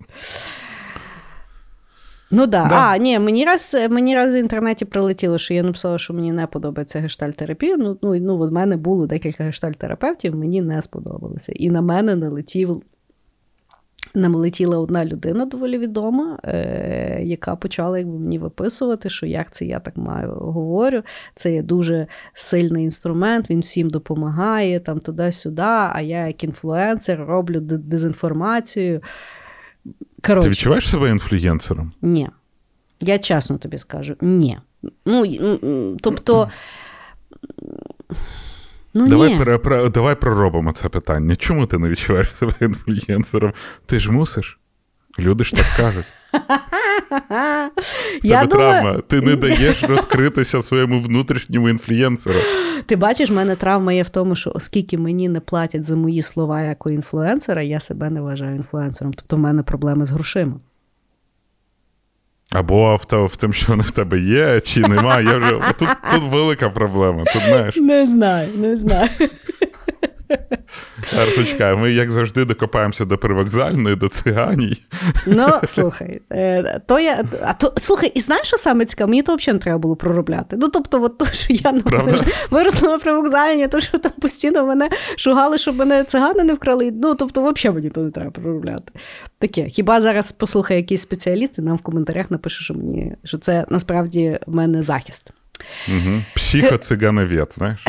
Ну да. Да. А, ні, мені раз, мені раз в інтернеті прилетіло, що я написала, що мені не подобається гештальтерапія. Ну, ну, ну в мене було декілька гештальтерапевтів, мені не сподобалося. І на мене налетів. Налетіла одна людина доволі відома, е, яка почала якби, мені виписувати, що як це я так маю говорю. Це є дуже сильний інструмент, він всім допомагає, там туди-сюди, а я як інфлюенсер роблю де- дезінформацію. Ти відчуваєш себе інфлюєнсером? ні. Я чесно тобі скажу, ні. Ну, тобто. Ну, давай, ні. Про, про- давай проробимо це питання. Чому ти не відчуваєш себе інфлюєнсером? Ти ж мусиш. Люди ж так кажуть. Я Тебе думаю, травма. Ти не даєш розкритися своєму внутрішньому інфлюєнсеру. ти бачиш, в мене травма є в тому, що оскільки мені не платять за мої слова як у інфлюенсера, я себе не вважаю інфлюенсером. Тобто в мене проблеми з грошима. Або в, в тим, що вони в тебе є, чи немає. Я вже... Тут, тут велика проблема. Тут знаєш. Не знаю, не знаю. Зараз почекай, ми, як завжди, докопаємося до привокзальної, до циганій. Ну, слухай, е, то я. А то слухай, і знаєш, що саме цікаво? Мені то взагалі не треба було проробляти. Ну, тобто, от то, що я наприклад, виросла на привокзальні, то що там постійно мене шугали, щоб мене цигани не вкрали. Ну, тобто, взагалі мені то не треба проробляти. Таке. Хіба зараз послухає якийсь спеціаліст і нам в коментарях напише, що мені що це насправді в мене захист. Угу. Психоцигановед, знаєш?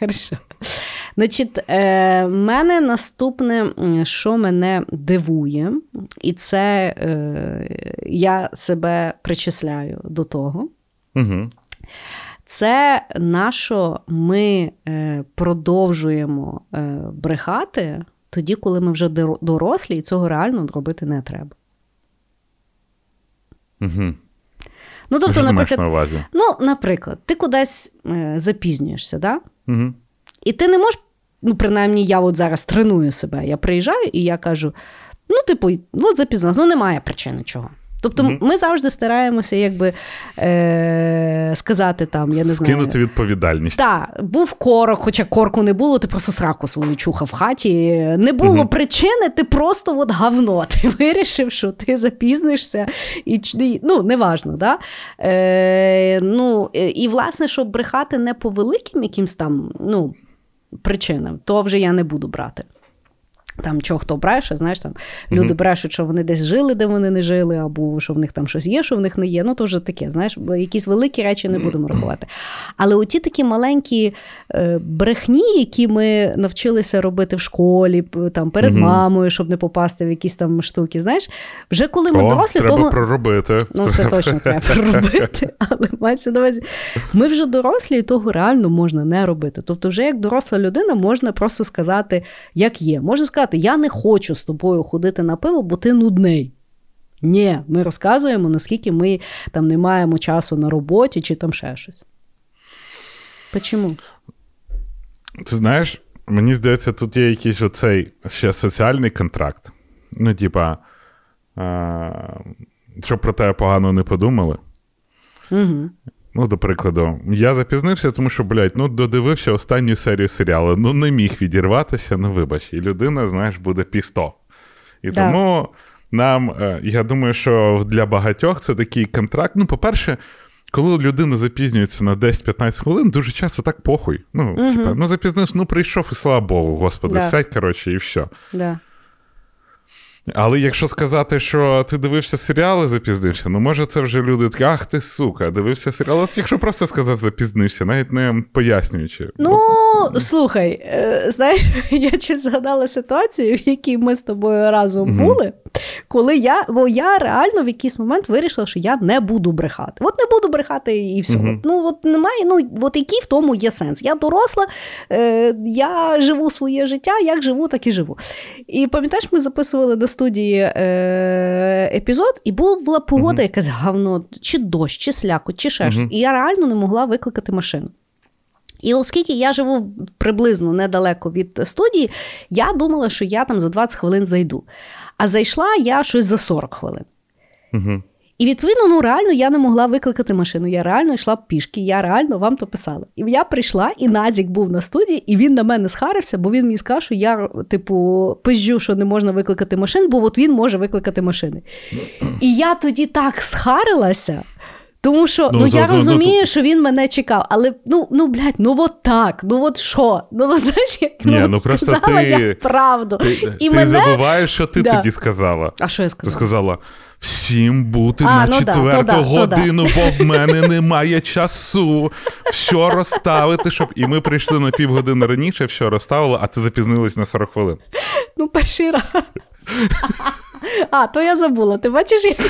Хорошо. Значить, е, мене наступне, що мене дивує, і це е, я себе причисляю до того. Угу. Це на що ми е, продовжуємо е, брехати тоді, коли ми вже дорослі, і цього реально робити не треба. Угу. Ну, тобто, наприклад, на увазі? ну, наприклад, ти кудись е, запізнюєшся, да? Угу. і ти не можеш, ну, принаймні, я от зараз треную себе. Я приїжджаю і я кажу: ну, типу, от запізнилась, ну немає причини чого. Тобто mm-hmm. ми завжди стараємося якби е- сказати там, я не знаю. Скинути відповідальність. Так, був корок, хоча корку не було, ти просто сраку свою чухав в хаті. Не було mm-hmm. причини, ти просто от говно. Ти вирішив, що ти запізнишся, і ну, неважно, да? Е- ну, І, власне, щоб брехати не по великим якимсь там ну, причинам, то вже я не буду брати. Там чого хто бреше, знаєш, там люди mm-hmm. брешуть, що вони десь жили, де вони не жили, або що в них там щось є, що в них не є. Ну, то вже таке, знаєш, якісь великі речі не будемо рахувати. Але оті такі маленькі е, брехні, які ми навчилися робити в школі, там перед mm-hmm. мамою, щоб не попасти в якісь там штуки. Знаєш, вже коли ми О, дорослі, треба того... проробити. Ну, це точно треба проробити, але мається на увазі. Ми вже дорослі, і того реально можна не робити. Тобто, вже як доросла людина можна просто сказати, як є. Можна сказати сказати: Я не хочу з тобою ходити на пиво, бо ти нудний. Ні, ми розказуємо, наскільки ми там не маємо часу на роботі чи там ще щось. Чому? Ти знаєш, мені здається, тут є якийсь оцей ще соціальний контракт. Ну, типа, щоб про тебе погано не подумали. Угу. Ну, до прикладу, я запізнився, тому що, блядь, ну додивився останню серію серіалу. Ну, не міг відірватися, ну вибач, і людина, знаєш, буде пісто. І да. тому нам, е, я думаю, що для багатьох це такий контракт. Ну, по-перше, коли людина запізнюється на 10-15 хвилин, дуже часто так похуй. Ну, угу. типа, ну запізнився, ну прийшов, і слава Богу, господи, да. сядь, коротше, і все. Да. Але якщо сказати, що ти дивився серіали, запізнився, ну може це вже люди такі, ах ти сука, дивився серіал. От якщо просто сказати запізнився, навіть не пояснюючи. Ну, слухай, е, знаєш, я чи згадала ситуацію, в якій ми з тобою разом mm були, коли я бо я реально в якийсь момент вирішила, що я не буду брехати. От не буду брехати і все. mm Ну, от немає, ну от який в тому є сенс. Я доросла, е, я живу своє життя, як живу, так і живу. І пам'ятаєш, ми записували до студії е, епізод, і була погода, uh-huh. якась говно, чи дощ, чи сляко, чи ще щось. Uh-huh. І я реально не могла викликати машину. І оскільки я живу приблизно недалеко від студії, я думала, що я там за 20 хвилин зайду. А зайшла я щось за 40 хвилин. Uh-huh. І відповідно, ну реально я не могла викликати машину. Я реально йшла пішки, я реально вам то писала. І я прийшла, і Назік був на студії, і він на мене схарився, бо він мені сказав, що я, типу, пизжу, що не можна викликати машин, бо от він може викликати машини. І я тоді так схарилася. Тому що ну, ну я ну, розумію, ну, що він мене чекав, але ну ну блядь, ну от так, ну от що? Ну от, знаєш, як Ні, ну, просто сказала ти, я правду. Ти, І ти мене... забуваєш, що ти да. тоді сказала. А що я сказала? Ти сказала: всім бути а, на ну четверту да, годину, да, бо в мене немає часу. Що розставити, щоб. І ми прийшли на півгодини раніше, все розставили, а ти запізнилась на 40 хвилин. Ну, перший раз. А, то я забула. Ти бачиш, як,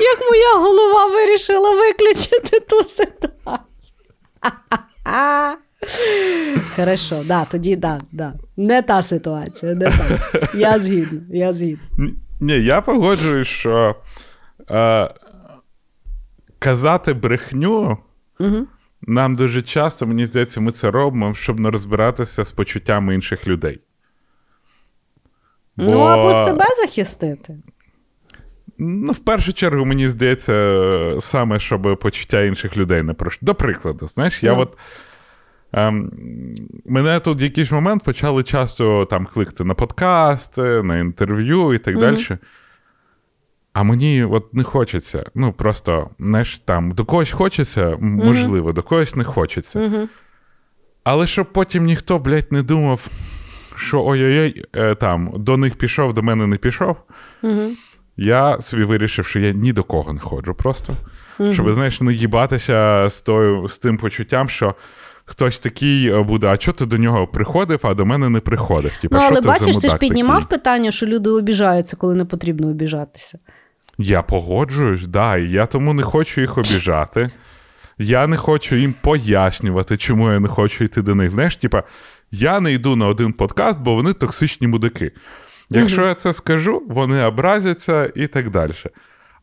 як моя голова вирішила виключити ту ситуацію. Хорошо, да, тоді да, да. Не та ситуація, не та. Я згідна, я згідна. Ні, я погоджуюсь, що е, казати брехню угу. нам дуже часто, мені здається, ми це робимо, щоб не розбиратися з почуттями інших людей. Ну, Бо... Ну, або себе захистити. Ну, в першу чергу, мені здається, саме щоб почуття інших людей не прош. До прикладу, знаєш, я yeah. от Ем, мене тут в якийсь момент почали часто там кликати на подкасти, на інтерв'ю і так далі. А мені от не хочеться. Ну, просто, знаєш, там до когось хочеться, можливо, до когось не хочеться. Але щоб потім ніхто, блядь, не думав, що ой-ой-ой, е, там до них пішов, до мене не пішов. Я собі вирішив, що я ні до кого не ходжу просто. Щоб, знаєш, не їбатися з, тою, з тим почуттям, що. Хтось такий е, буде, а чого ти до нього приходив, а до мене не приходив? Типа, ну, що але ти бачиш, ти ж піднімав такий? питання, що люди обіжаються, коли не потрібно обіжатися. Я погоджуюсь, да, і я тому не хочу їх обіжати. Я не хочу їм пояснювати, чому я не хочу йти до них. Знаєш, типа, я не йду на один подкаст, бо вони токсичні мудаки. Якщо я це скажу, вони образяться і так далі.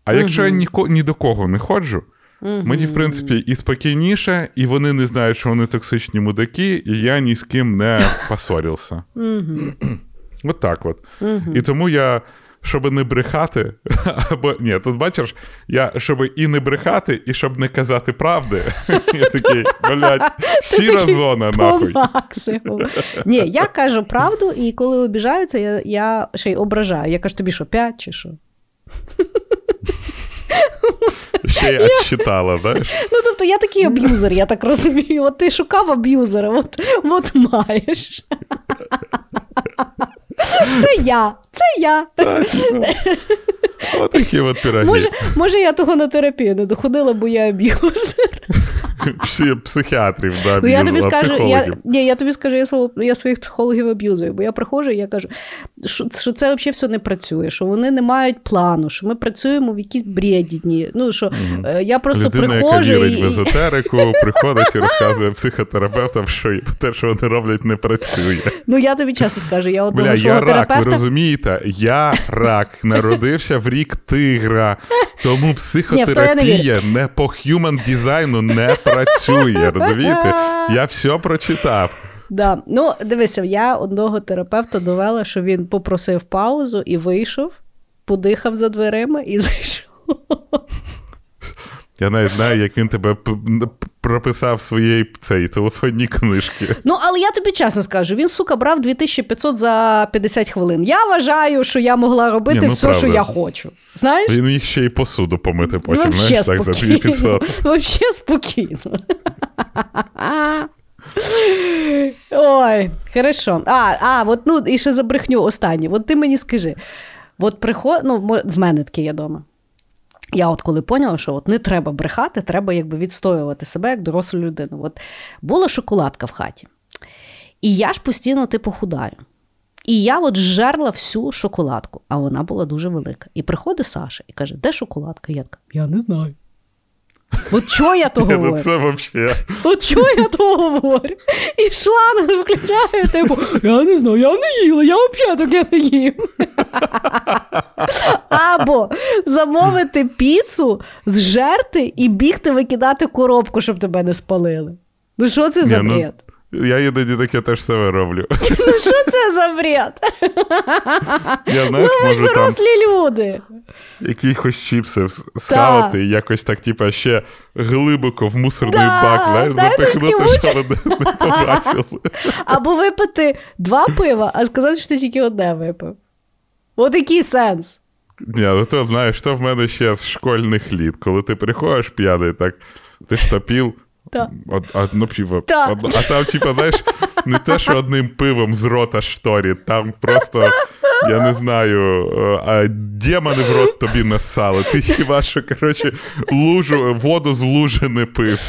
А якщо я ніко, ні до кого не ходжу, мені, в принципі, і спокійніше, і вони не знають, що вони токсичні мудаки, і я ні з ким не посорився. От так от. І тому я, щоб не брехати, або ні, тут бачиш, я щоб і не брехати, і щоб не казати правди. Я такий, блядь, сіра зона, нахуй. Ні, я кажу правду, і коли обіжаються, я, я ще й ображаю. Я кажу, тобі що, п'ять чи що? Ще й отчитала, знаєш? Ну, тобто, я такий аб'юзер, я так розумію. От ти шукав аб'юзера, от, от маєш. Це я, це я. Отакі от пироги. Може, може, я того на терапію не доходила, бо я аб'юзер. Всі психіатрів, да, Ну, я тобі скажу, я, ні, я тобі скажу, я, свого, я своїх психологів аб'юзую, бо я приходжу і я кажу, що, що це взагалі все не працює, що вони не мають плану, що ми працюємо в якійсь бредідні. Ну, що е, я просто Людина, приходжу яка вірить і... в езотерику, приходить і розказує психотерапевтам, що те, що вони роблять, не працює. Ну, я тобі чесно скажу, я одного Бля, я рак, ви розумієте? Я рак, народився в рік тигра, тому психотерапія не не по human дизайну не працює. Розумієте? Я все прочитав. Да. Ну, дивися, я одного терапевта довела, що він попросив паузу і вийшов, подихав за дверима і зайшов. Я навіть знаю, як він тебе прописав в своїй цій телефонній книжці. Ну, але я тобі чесно скажу, він, сука, брав 2500 за 50 хвилин. Я вважаю, що я могла робити Ні, ну, все, що я хочу. Знаєш? Він міг ще й посуду помити потім, Вообще знаєш, так за спокійно. 2500. Вообще спокійно. Ой, хорошо. А, а, от ну і ще за брехню останнє. От ти мені скажи: от приход, ну, в мене таке є вдома. Я от коли поняла, що от не треба брехати, треба якби відстоювати себе як дорослу людину. От була шоколадка в хаті. І я ж постійно типу худаю. І я от жерла всю шоколадку, а вона була дуже велика. І приходить Саша і каже: де шоколадка? Я така, я не знаю. От чого я то Ну говорю? це взагалі. От чого я то говорю? І шланг включає, типу, я не знаю, я не їла, я взагалі таке не їм. Або замовити піцу, зжерти і бігти викидати коробку, щоб тебе не спалили. Ну що це за ну, бред? Я іноді таке теж себе роблю. Ну що це за бред? Я знаєш, Ну ви ж дорослі люди. якихось чіпси с- схавати, і якось так, типа, ще глибоко в мусорний Да, бак, знаєш, запихнути, щоб вони не побачили. Або випити два пива, а сказати, що ти тільки одне випив. От який сенс? Ні, ну то знаєш, то в мене ще з школьних літ, коли ти приходиш п'яний, так ти ж топів. Од, одно пиво. Так. Одно- а там, типа, знаєш, не те, що одним пивом з рота шторі, там просто, я не знаю, е, а демони в рот тобі насали. Ти хіба що, коротше, лужу, воду з лужи не пив.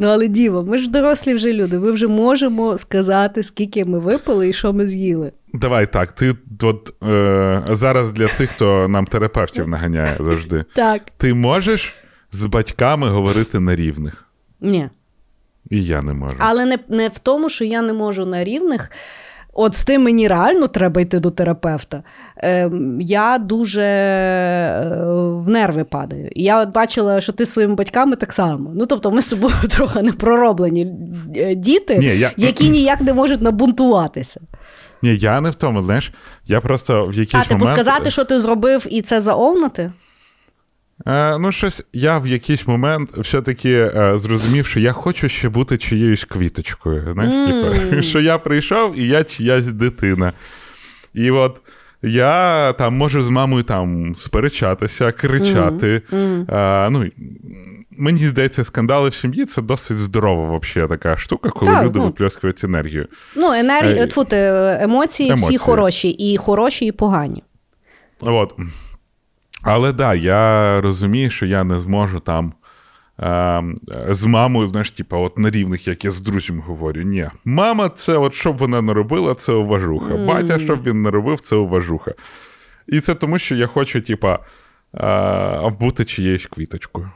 Ну, але діво, ми ж дорослі вже люди. Ми вже можемо сказати, скільки ми випили і що ми з'їли. Давай так, ти от, е, зараз для тих, хто нам терапевтів наганяє завжди. Так. Ти можеш з батьками говорити на рівних? Ні. І я не можу. Але не, не в тому, що я не можу на рівних. От з тим мені реально треба йти до терапевта. Ем, я дуже е, в нерви падаю. І я от бачила, що ти своїми батьками так само. Ну, тобто, ми з тобою трохи не пророблені е, діти, Ні, я- які ніяк не можуть набунтуватися. Ні, я не в тому, знаєш, я просто в якийсь А, типу, момент... сказати, що ти зробив, і це заовнати? Е, ну, щось я в якийсь момент все-таки е, зрозумів, що я хочу ще бути чиєюсь квіточкою. Знаєш, Mm. типу, що я прийшов і я чиясь дитина. І от я там можу з мамою там сперечатися, кричати. Е, ну, мені здається, скандали в сім'ї це досить здорова вообще така штука, коли Так, люди ну. виплескують енергію. Ну, енергія, Е, тьфу емоції, всі хороші, і хороші, і погані. От. Але да, я розумію, що я не зможу там е, з мамою, знаєш, типа, от на рівних, як я з друзями говорю. Ні, мама, це от щоб вона не робила, це уважуха. Батя, щоб він не робив, це уважуха. І це тому, що я хочу, типа, е, бути чиєюсь квіточкою.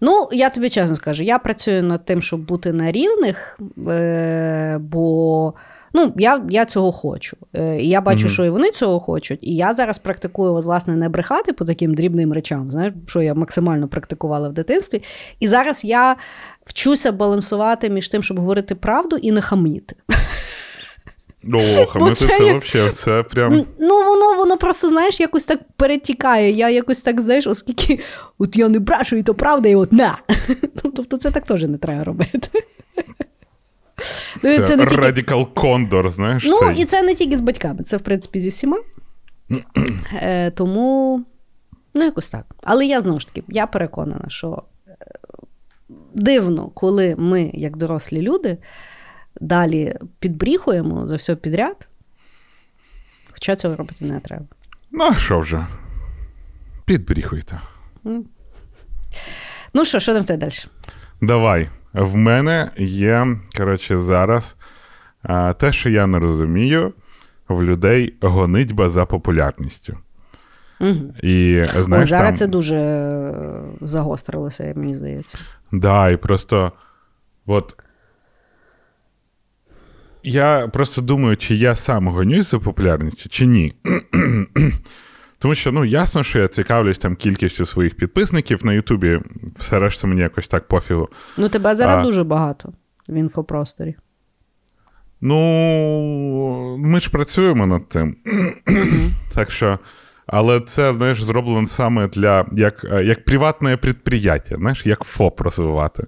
Ну, я тобі чесно скажу, я працюю над тим, щоб бути на рівних, е, бо ну, я, я цього хочу. Е, і я бачу, Мгм. що і вони цього хочуть. І я зараз практикую, от, власне, не брехати по таким дрібним речам, знаєш, що я максимально практикувала в дитинстві. І зараз я вчуся балансувати між тим, щоб говорити правду і не хамніти. О, хамити це взагалі, це прям. Ну, воно, воно просто, знаєш, якось так перетікає. Я якось так, знаєш, оскільки от я не брашу, і то правда, і от на. Ну, тобто це так теж не треба робити. Ну, Це, це не тільки... Радикал Кондор, знаєш. Ну, цей. і це не тільки з батьками, це, в принципі, зі всіма. Е, тому, ну, якось так. Але я знову ж таки, я переконана, що е, дивно, коли ми, як дорослі люди, далі підбріхуємо за все підряд. Хоча цього робити не треба. Ну, а що вже? Підбріхуйте. Ну що, що там в тебе далі? Давай. В мене є, коротше, зараз те, що я не розумію, в людей гонитьба за популярністю. Угу. І знаєш, зараз там, це дуже е, загострилося, мені здається. Да, і просто от. Я просто думаю, чи я сам гонюсь за популярністю, чи ні. Тому що, ну, ясно, що я цікавлюсь там кількістю своїх підписників на Ютубі, все решта мені якось так пофігу. Ну, тебе зараз А. дуже багато в інфопросторі. Ну, ми ж працюємо над тим. так що, але це, знаєш, зроблено саме для як, як приватне підприємство, знаєш, як ФОП розвивати.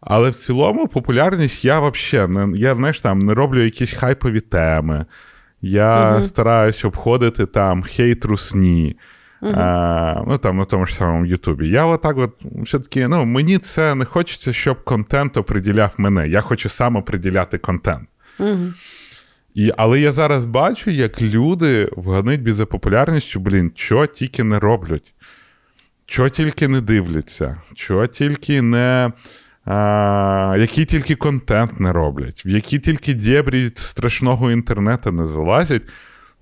Але в цілому популярність я взагалі не я, знаєш, там не роблю якісь хайпові теми. Я Мгм. стараюсь обходити там хейт русні. А, ну там на тому ж самому Ютубі. Я отак, от все-таки, ну, мені це не хочеться, щоб контент оприділяв мене. Я хочу сам оприділяти контент. Угу. І, але я зараз бачу, як люди в гонитьбі за популярністю, блін, що тільки не роблять, що тільки не дивляться, що тільки не. А, який тільки контент не роблять, в які тільки дєбрі страшного інтернету не залазять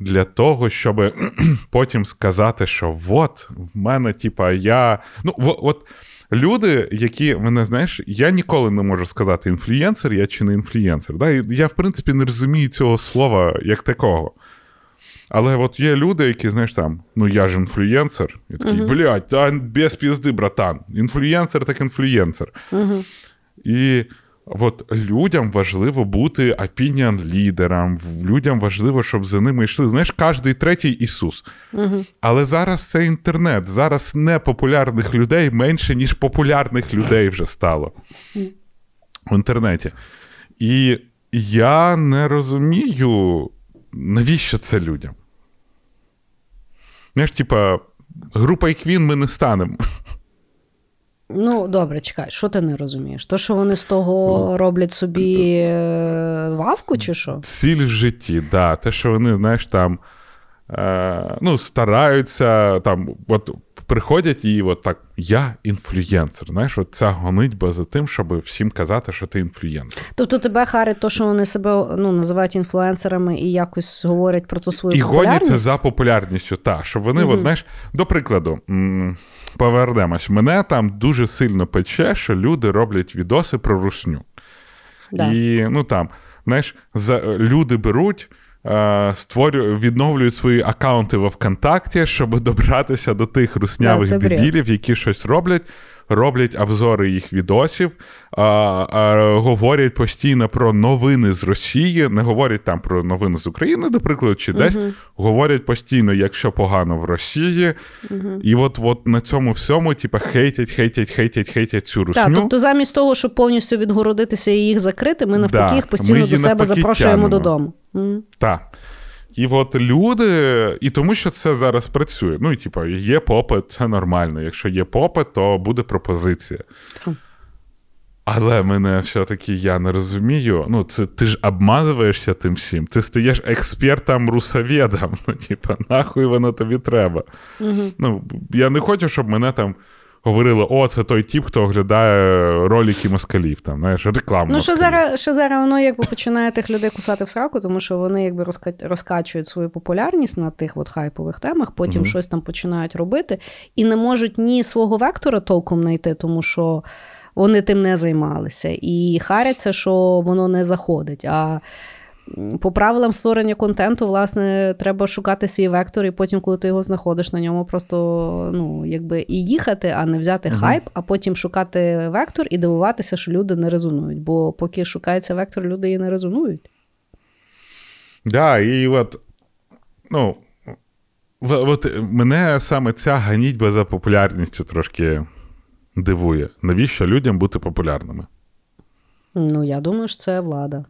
для того, щоб потім сказати, що от в мене, типа, я. Ну, от люди, які мене знаєш, я ніколи не можу сказати, інфлюєнсер я чи не інфлюєнсер. Да? Я, в принципі, не розумію цього слова як такого. Але от є люди, які, знаєш, там, ну я ж інфлюєнсер. Я такий, Мгм. блядь, та без пізди, братан. Інфлюєнсер так інфлюєнсер. Угу. І от людям важливо бути opinion лідером, людям важливо, щоб за ними йшли. Знаєш, кожний третій Ісус. Угу. Але зараз це інтернет. Зараз непопулярних людей менше, ніж популярних людей вже стало в інтернеті. І я не розумію, навіщо це людям. Знаєш, типа, група Квін ми не станемо. Ну, добре, чекай, що ти не розумієш? То, що вони з того роблять собі е, вавку, чи що? Ціль в житті, да. Те, що вони, знаєш, там е, ну, стараються, там, от приходять і от так, я інфлюєнсер. Знаєш, от ця гонитьба за тим, щоб всім казати, що ти інфлюєнсер. Тобто тебе харить то, що вони себе ну, називають інфлюенсерами і якось говорять про ту свою І гоняться за популярністю. Так, щоб вони, Мгм. от, знаєш, до прикладу, повернемось, мене там дуже сильно пече, що люди роблять відоси про русню. Да. І ну там, знаєш, за, люди беруть. Е, Створюють, відновлюють свої акаунти во ВКонтакті, щоб добратися до тих руснявих Да, дебілів, які щось роблять, роблять обзори їх відосів, а, а, говорять постійно про новини з Росії, не говорять там про новини з України, до прикладу, чи десь uh говорять постійно, якщо погано в Росії. uh І от от на цьому всьому, типа, хейтять, хейтять, хейтять, хейтять цю русню. Так, тобто, замість того, щоб повністю відгородитися і їх закрити, ми навпаки да, їх постійно до себе запрошуємо тянемо. додому. Так. І от люди, і тому що це зараз працює. Ну, і типу, є попит, це нормально. Якщо є попит, то буде пропозиція. Але мене все-таки я не розумію. Ну, це ти ж обмазуєшся тим всім. Ти стаєш експертом русоведом. Ну, типу, нахуй воно тобі треба. Угу. Ну, Я не хочу, щоб мене там говорили: о, це той тіп, хто оглядає ролики москалів, там, знаєш, рекламу. Ну, що зараз що зараз воно якби починає тих людей кусати в сраку, тому що вони якби розкачують свою популярність на тих от хайпових темах, потім mm щось там починають робити і не можуть ні свого вектора толком знайти, тому що. Вони тим не займалися і харяться, що воно не заходить. А по правилам створення контенту, власне, треба шукати свій вектор, і потім, коли ти його знаходиш, на ньому просто ну, якби і їхати, а не взяти угу. хайп, а потім шукати вектор і дивуватися, що люди не резонують. Бо поки шукається вектор, люди і не резонують. Так, да, і от, ну, от мене саме ця ганітьба за популярністю трошки дивує. Навіщо людям бути популярними? Ну, я думаю, що це влада.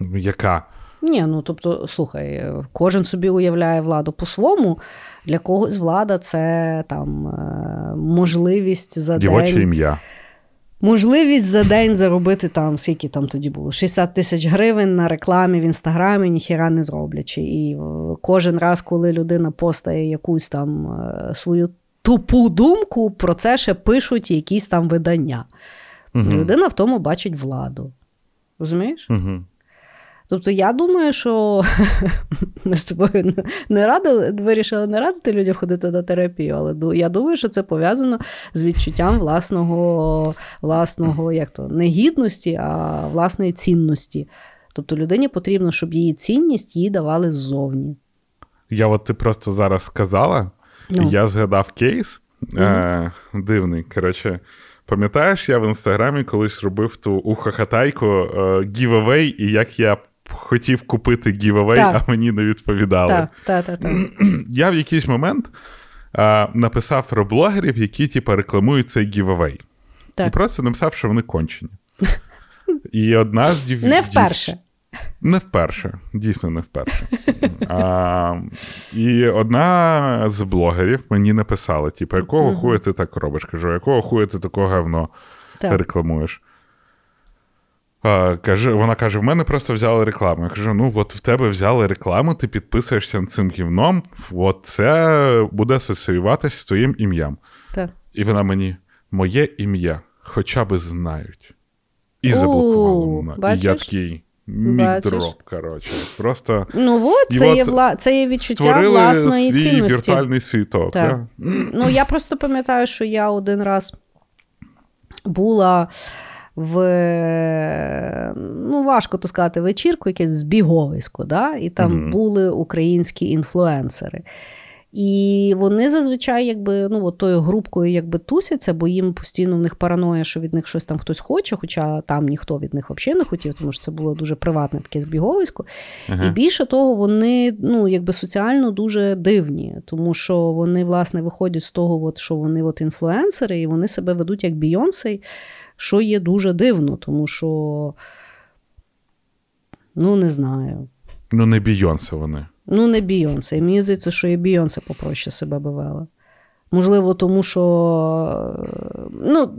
Яка? Ні, ну тобто, слухай, кожен собі уявляє владу по-своєму. Для когось влада це там е, можливість за Дівоче день... ім'я. Можливість за день заробити там, скільки там тоді було, 60 тисяч гривень на рекламі в інстаграмі, ніхіра не зроблячи. І е, кожен раз, коли людина постає якусь там е, свою тупу думку, про це ще пишуть якісь там видання. Угу. Людина в тому бачить владу. Розумієш? Угу. Тобто, я думаю, що ми з тобою не радили, вирішили не радити людям ходити на терапію, але я думаю, що це пов'язано з відчуттям власного, власного як то, не гідності, а власної цінності. Тобто людині потрібно, щоб її цінність їй давали ззовні. Я от ти просто зараз сказала, ну. я згадав кейс mm е, дивний. Коротше, пам'ятаєш, я в інстаграмі колись робив ту ухахатайку гівавей, і як я хотів купити гівавей, а мені не відповідали. Так, так, так. так. Я в якийсь момент а, написав про блогерів, які типу, рекламують цей гівавей. І просто написав, що вони кончені. І одна з дів... Не вперше. Не вперше, дійсно, не вперше. А, І одна з блогерів мені написала: типу, якого хуя ти так робиш? Кажу, якого хуя ти такого говно рекламуєш? Каже, Вона каже: в мене просто взяли рекламу. Я кажу: ну, от в тебе взяли рекламу, ти підписуєшся цим гівном, от це буде асоціюватися з твоїм ім'ям. Так. І вона мені, моє ім'я, хоча б знають. І заблокувала мене. І я такий. Мікдроп, коротше. Просто ну от, це є вла... це є відчуття власної свій цінності. віртуальний світок. Так. Yeah. Ну я просто пам'ятаю, що я один раз була в ну, важко то сказати, вечірку, якесь збіговисько, да? і там mm-hmm. були українські інфлюенсери. І вони зазвичай якби ну, от тою групкою якби тусяться, бо їм постійно в них параноя, що від них щось там хтось хоче, хоча там ніхто від них взагалі не хотів, тому що це було дуже приватне таке збіговисько. Ага. І більше того, вони ну, якби соціально дуже дивні, тому що вони, власне, виходять з того, от, що вони от інфлюенсери, і вони себе ведуть як Бійонсей що є дуже дивно, тому що, ну, не знаю. Ну, не Бійонсе вони. Ну, не Бійонсе. І мені здається, що і Бійонсе попроще себе би вела. Можливо, тому що. ну,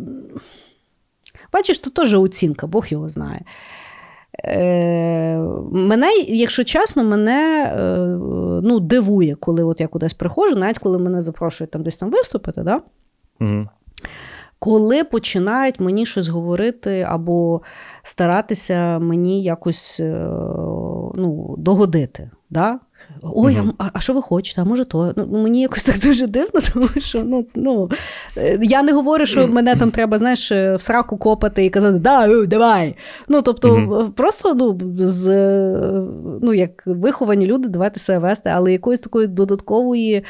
Бачиш, то теж оцінка, Бог його знає. Е, Мене, якщо чесно, мене е, ну, дивує, коли от я кудись приходжу, навіть коли мене запрошують там десь там виступити. Да? Угу коли починають мені щось говорити або старатися мені якось е, ну, догодити. Да? Ой, uh-huh. а, а що ви хочете? А може то? Ну, Мені якось так дуже дивно, тому що ну, ну, е, я не говорю, що мене там треба, знаєш, е, в сраку копати і казати, да, давай. Ну, тобто, uh-huh. просто ну, з, ну, як виховані люди, давайте себе вести, але якоїсь такої додаткової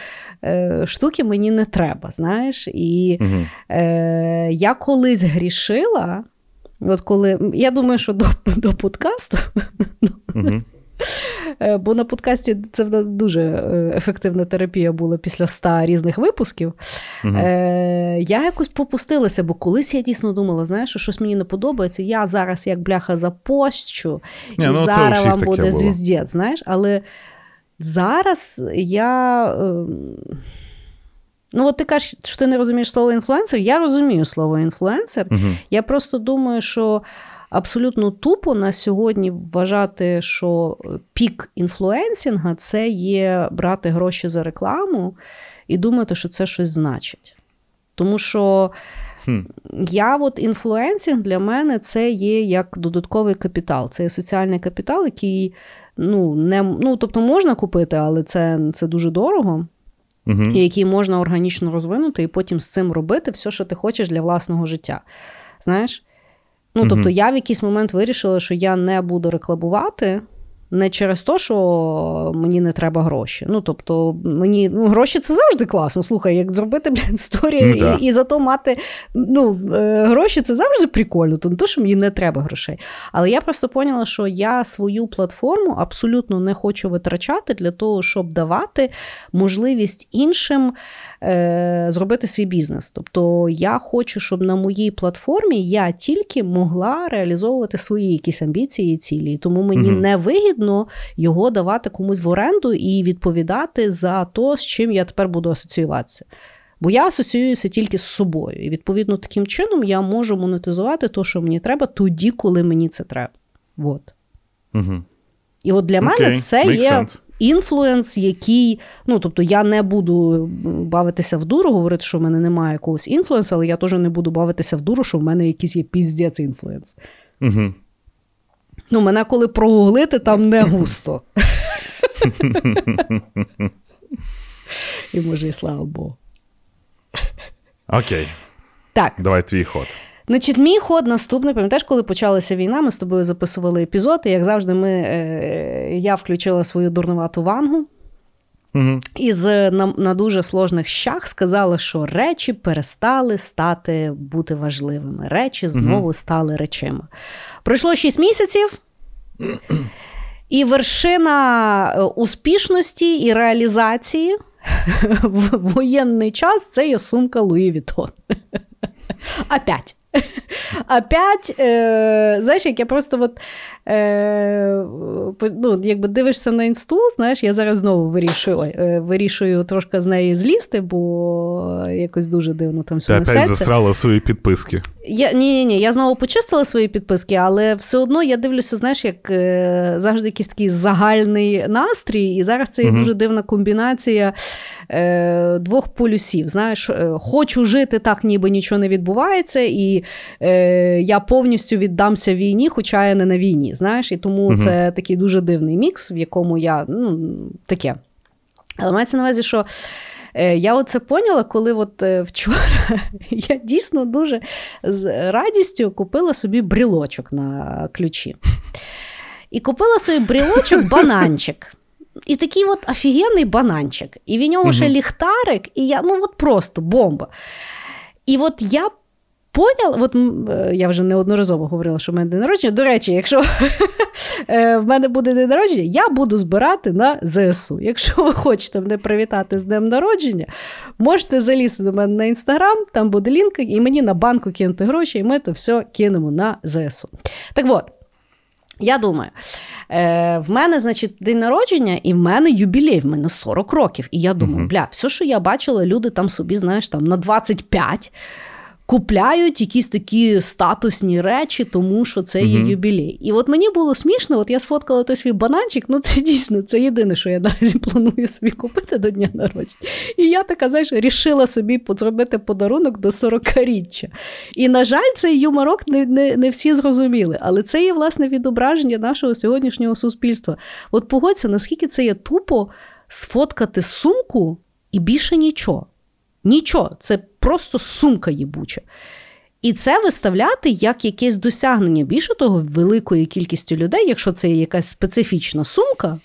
е, штуки мені не треба, знаєш. І uh-huh. е, я колись грішила. От коли я думаю, що до до подкасту, uh-huh. Бо на подкасті це дуже е, ефективна терапія була після ста різних випусків. Uh-huh. Я якось попустилася, бо колись я дійсно думала, знаєш, що щось мені не подобається. Я зараз як бляха запощу, і ну, зараз вам буде звіздець, знаєш, але зараз я. Ем, Ну, от ти кажеш, що ти не розумієш слово інфлюенсер. Я розумію слово інфлюенсер. Угу. Я просто думаю, що абсолютно тупо на сьогодні вважати, що пік influencing 'га це є брати гроші за рекламу і думати, що це щось значить. Тому що. Hmm. Я от influencing для мене це є як додатковий капітал. Це є соціальний капітал, який ну, не, ну, тобто можна купити, але це це дуже дорого угу. і який можна органічно розвинути, і потім з цим робити все, що ти хочеш для власного життя. Знаєш? Ну, тобто, я в якийсь момент вирішила, що я не буду рекламувати. Не через те, що мені не треба гроші. Ну, тобто, мені ну, гроші це завжди класно. Слухай, як зробити історію ну, і, і зато мати ну, е, гроші це завжди прикольно, то не то, що мені не треба грошей. Але я просто поняла, що я свою платформу абсолютно не хочу витрачати для того, щоб давати можливість іншим зробити свій бізнес. Тобто я хочу, щоб на моїй платформі я тільки могла реалізовувати свої якісь амбіції і цілі. Тому мені угу. не вигідно його давати комусь в оренду і відповідати за то, з чим я тепер буду асоціюватися. Бо я асоціююся тільки з собою. І відповідно таким чином я можу монетизувати те, що мені треба, тоді, коли мені це треба. От. Угу. І от для okay. мене це Make є sense інфлюенс, який, ну тобто я не буду бавитися в дуру, говорити, що в мене немає якогось інфлюенсу, але я теж не буду бавитися в дуру, що в мене якийсь є піздець інфлюенс. Угу. Ну, мене коли прогуглити, там не густо. І може, і слава Богу. Окей. Так. Давай твій ход. Значить, мій ход наступний. Пам'ятаєш, коли почалася війна, ми з тобою записували епізод, і як завжди, ми, е, я включила свою дурнувату вангу. Угу. І з, на, на дуже сложних щах сказала, що речі перестали стати бути важливими. Речі знову угу. стали речима. Пройшло 6 місяців. І вершина е, успішності і реалізації в воєнний час це є сумка Louis Vuitton. Опять. Опять, э, знаешь, я просто от, е, ну, якби дивишся на інсту, знаєш, я зараз знову вирішую е, вирішую трошки з неї злізти, бо якось дуже дивно там все несеться. Опять засрала свої підписки. Я, Ні, ні, ні, я знову почистила свої підписки, але все одно я дивлюся, знаєш, як е, завжди якийсь такий загальний настрій, і зараз це є угу. дуже дивна комбінація е, двох полюсів. Знаєш, е, хочу жити так, ніби нічого не відбувається, і е, я повністю віддамся війні, хоча я не на війні. Знаєш, і тому угу. це такий дуже дивний мікс, в якому я ну, таке. Але мається на увазі, що. Е, я оце поняла, коли от е, вчора я дійсно дуже з радістю купила собі брілочок на ключі. І купила собі брілочок бананчик. І такий от офігенний бананчик. І в ньому ще ліхтарик, і я ну от просто бомба. І от я поняла, от е, я вже неодноразово говорила, що в мене день народження. До речі, якщо е, в мене буде день народження, я буду збирати на ЗСУ. Якщо ви хочете мене привітати з днем народження, можете залізти до мене на інстаграм, там буде лінк, і мені на банку кинути гроші, і ми то все кинемо на ЗСУ. Так от. Я думаю, е, в мене, значить, день народження, і в мене юбілей, в мене 40 років. І я думаю, бля, все, що я бачила, люди там собі, знаєш, там на 25 купляють якісь такі статусні речі, тому що це є Мгм. юбілей. І от мені було смішно, от я сфоткала той свій бананчик, ну це дійсно це єдине, що я наразі планую собі купити до дня народження. І я така, знаєш, рішила собі зробити подарунок до 40-річчя. І, на жаль, цей юморок не, не, не всі зрозуміли. Але це є власне відображення нашого сьогоднішнього суспільства. От погодься, наскільки це є тупо сфоткати сумку і більше нічого. Нічого, це просто сумка їбуча. І це виставляти як якесь досягнення. Більше того, великої кількістю людей, якщо це якась специфічна сумка,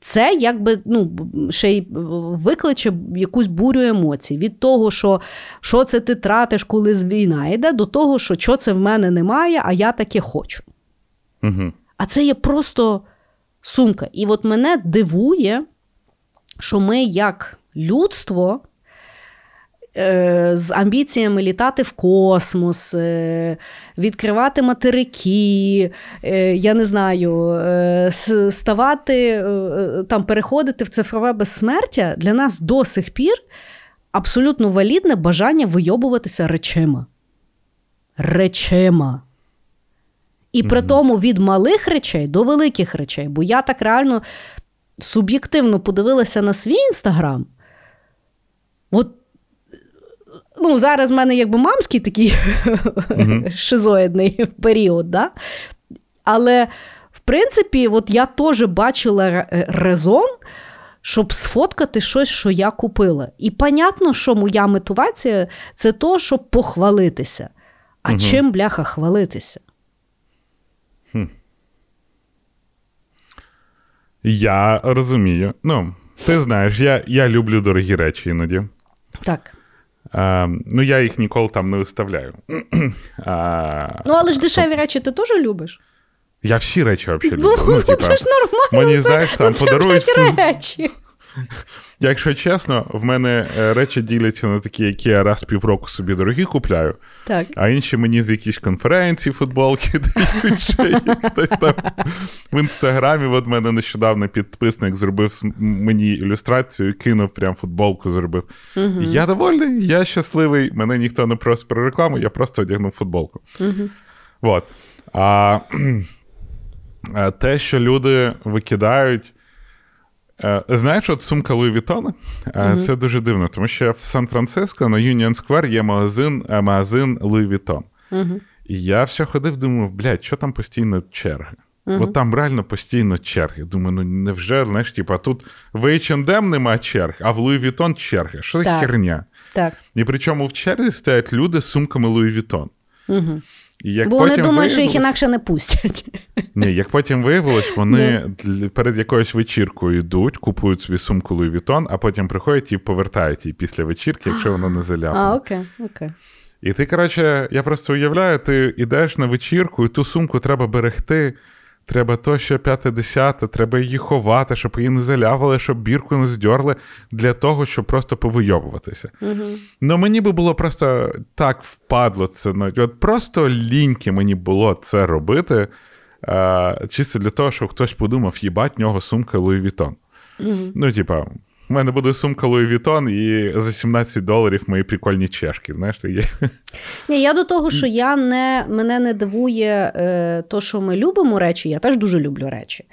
це якби ну, ще й викличе якусь бурю емоцій. Від того, що, що це ти тратиш, коли з війна йде, до того, що що це в мене немає, а я таке хочу. Угу. А це є просто сумка. І от мене дивує, що ми, як людство, з амбіціями літати в космос, е, відкривати материки, е, я не знаю, е, ставати, е, е, там, переходити в цифрове безсмертя, для нас до сих пір абсолютно валідне бажання вийобуватися речима. Речима. І при тому від малих речей до великих речей. Бо я так реально суб'єктивно подивилася на свій інстаграм. От, ну, зараз в мене якби мамський такий шизоїдний період, да? але в принципі, от я теж бачила ре- резон, щоб сфоткати щось, що я купила. І понятно, що моя мотивація це то, щоб похвалитися. А чим, бляха, хвалитися? Я розумію. Ну, ти знаєш, я, я люблю дорогі речі іноді. Так. А, ну, я їх ніколи там не виставляю. А, Ну, але ж дешеві речі ти теж любиш. я всі речі взагалі Ну, люблю. Ну, типа, це ж нормально. мені, це, знаєш, там ну, це, подарують речі. Якщо чесно, в мене е, речі діляться на такі, які я раз півроку собі дорогі купляю, Так. а інші мені з якісь конференції, футболки дають, ще хтось там в інстаграмі. От мене нещодавно підписник зробив мені ілюстрацію, кинув прям футболку, зробив. Я довольний, я щасливий, мене ніхто не просить про рекламу, я просто одягнув футболку. Вот. А е, те, що люди викидають. Е, Знаєш, от сумка Louis Vuitton 'а, е, це дуже дивно, тому що в Сан-Франциско на Union Square є магазин, е, магазин Louis Vuitton. І я все ходив, думав, блядь, що там постійно черги? От там реально постійно черги. Думаю, ну невже, знаєш, типа, тут в H&M нема черг, а в Louis Vuitton черги. Що за херня? Так. І причому в черзі стоять люди з сумками Louis Vuitton. Угу. І як Бо вони думають, що їх інакше не пустять. ні, як потім виявилось, вони для- перед якоюсь вечіркою йдуть, купують собі сумку Louis Vuitton, а потім приходять і повертають її після вечірки, якщо вона не А, окей, окей. І ти, коротше, я просто уявляю, ти йдеш на вечірку, і ту сумку треба берегти. Треба то, що п'яте десяте, треба її ховати, щоб її не залявали, щоб бірку не здьорли, для того, щоб просто повийобуватися. Ну мені би було просто так впадло це. ну, От просто ліньки мені було це робити, е, чисто для того, щоб хтось подумав, їбать, в нього сумка Louis Vuitton. Ну, типа, в мене буде сумка Louis Vuitton, і за 17 доларів мої прикольні чешки. Знаєш, є. Ні, я до того, що я не, мене не дивує е, то, що ми любимо речі, я теж дуже люблю речі.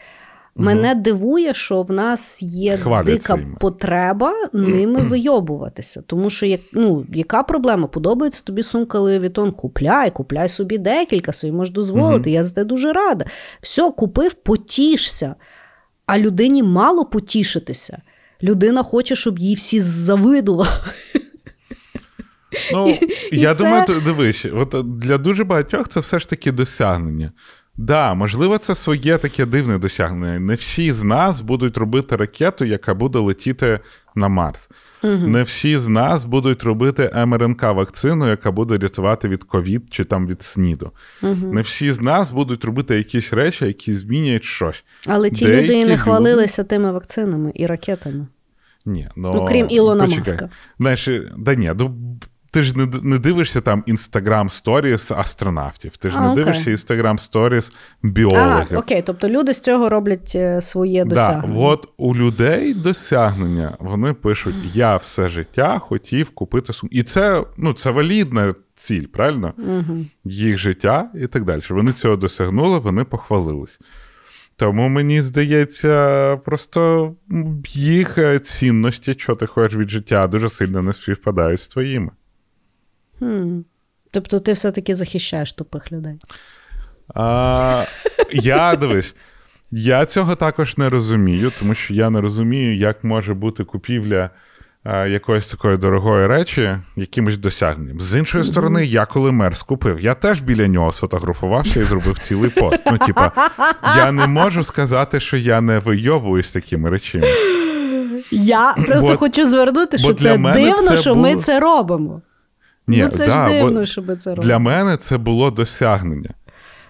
Мене дивує, що в нас є Хваляться дика їми. потреба ними вийобуватися. Тому що як, ну, яка проблема? Подобається тобі сумка Louis Vuitton? Купляй, купляй собі декілька, собі можеш дозволити. Я за це дуже рада. Все, купив, потішся. А людині мало потішитися. Людина хоче, щоб їй всі завидували. Ну, І я і думаю, це... дивись, от для дуже багатьох це все ж таки досягнення. Да, можливо, це своє таке дивне досягнення. Не всі з нас будуть робити ракету, яка буде летіти на Марс. Не всі з нас будуть робити МРНК-вакцину, яка буде рятувати від ковід чи там від СНІДу. Не всі з нас будуть робити якісь речі, які змінюють щось. Але ті Деякі люди і не люди- хвалилися тими вакцинами і ракетами. Ні, ну, Ну, крім Ілона почекай. Маска. Знаєш, да ні, ну, ти ж не, не дивишся там інстаграм сторіс астронавтів, ти ж А, не окей. дивишся інстаграм сторіс біологів. окей, тобто люди з цього роблять е, своє Да, досягнення. от у людей досягнення вони пишуть: я все життя хотів купити сумку. І це, ну, це валідна ціль, правильно? Угу. Їх життя і так далі. Вони цього досягнули, вони похвалились. Тому мені здається, просто їх е, цінності, що ти хочеш від життя, дуже сильно не співпадають з твоїми. Хм. Тобто ти все-таки захищаєш тупих людей. А, я дивись, я цього також не розумію, тому що я не розумію, як може бути купівля а, якоїсь такої дорогої речі якимось досягненням. З іншої сторони, я коли мерз купив, я теж біля нього сфотографувався і зробив цілий пост. Ну, типа, я не можу сказати, що я не вийобуюсь такими речами. Я просто Бо- хочу звернути, що це дивно, це що ми це робимо. Ні, ну це да, ж дивно, що це робимо. Для мене це було досягнення.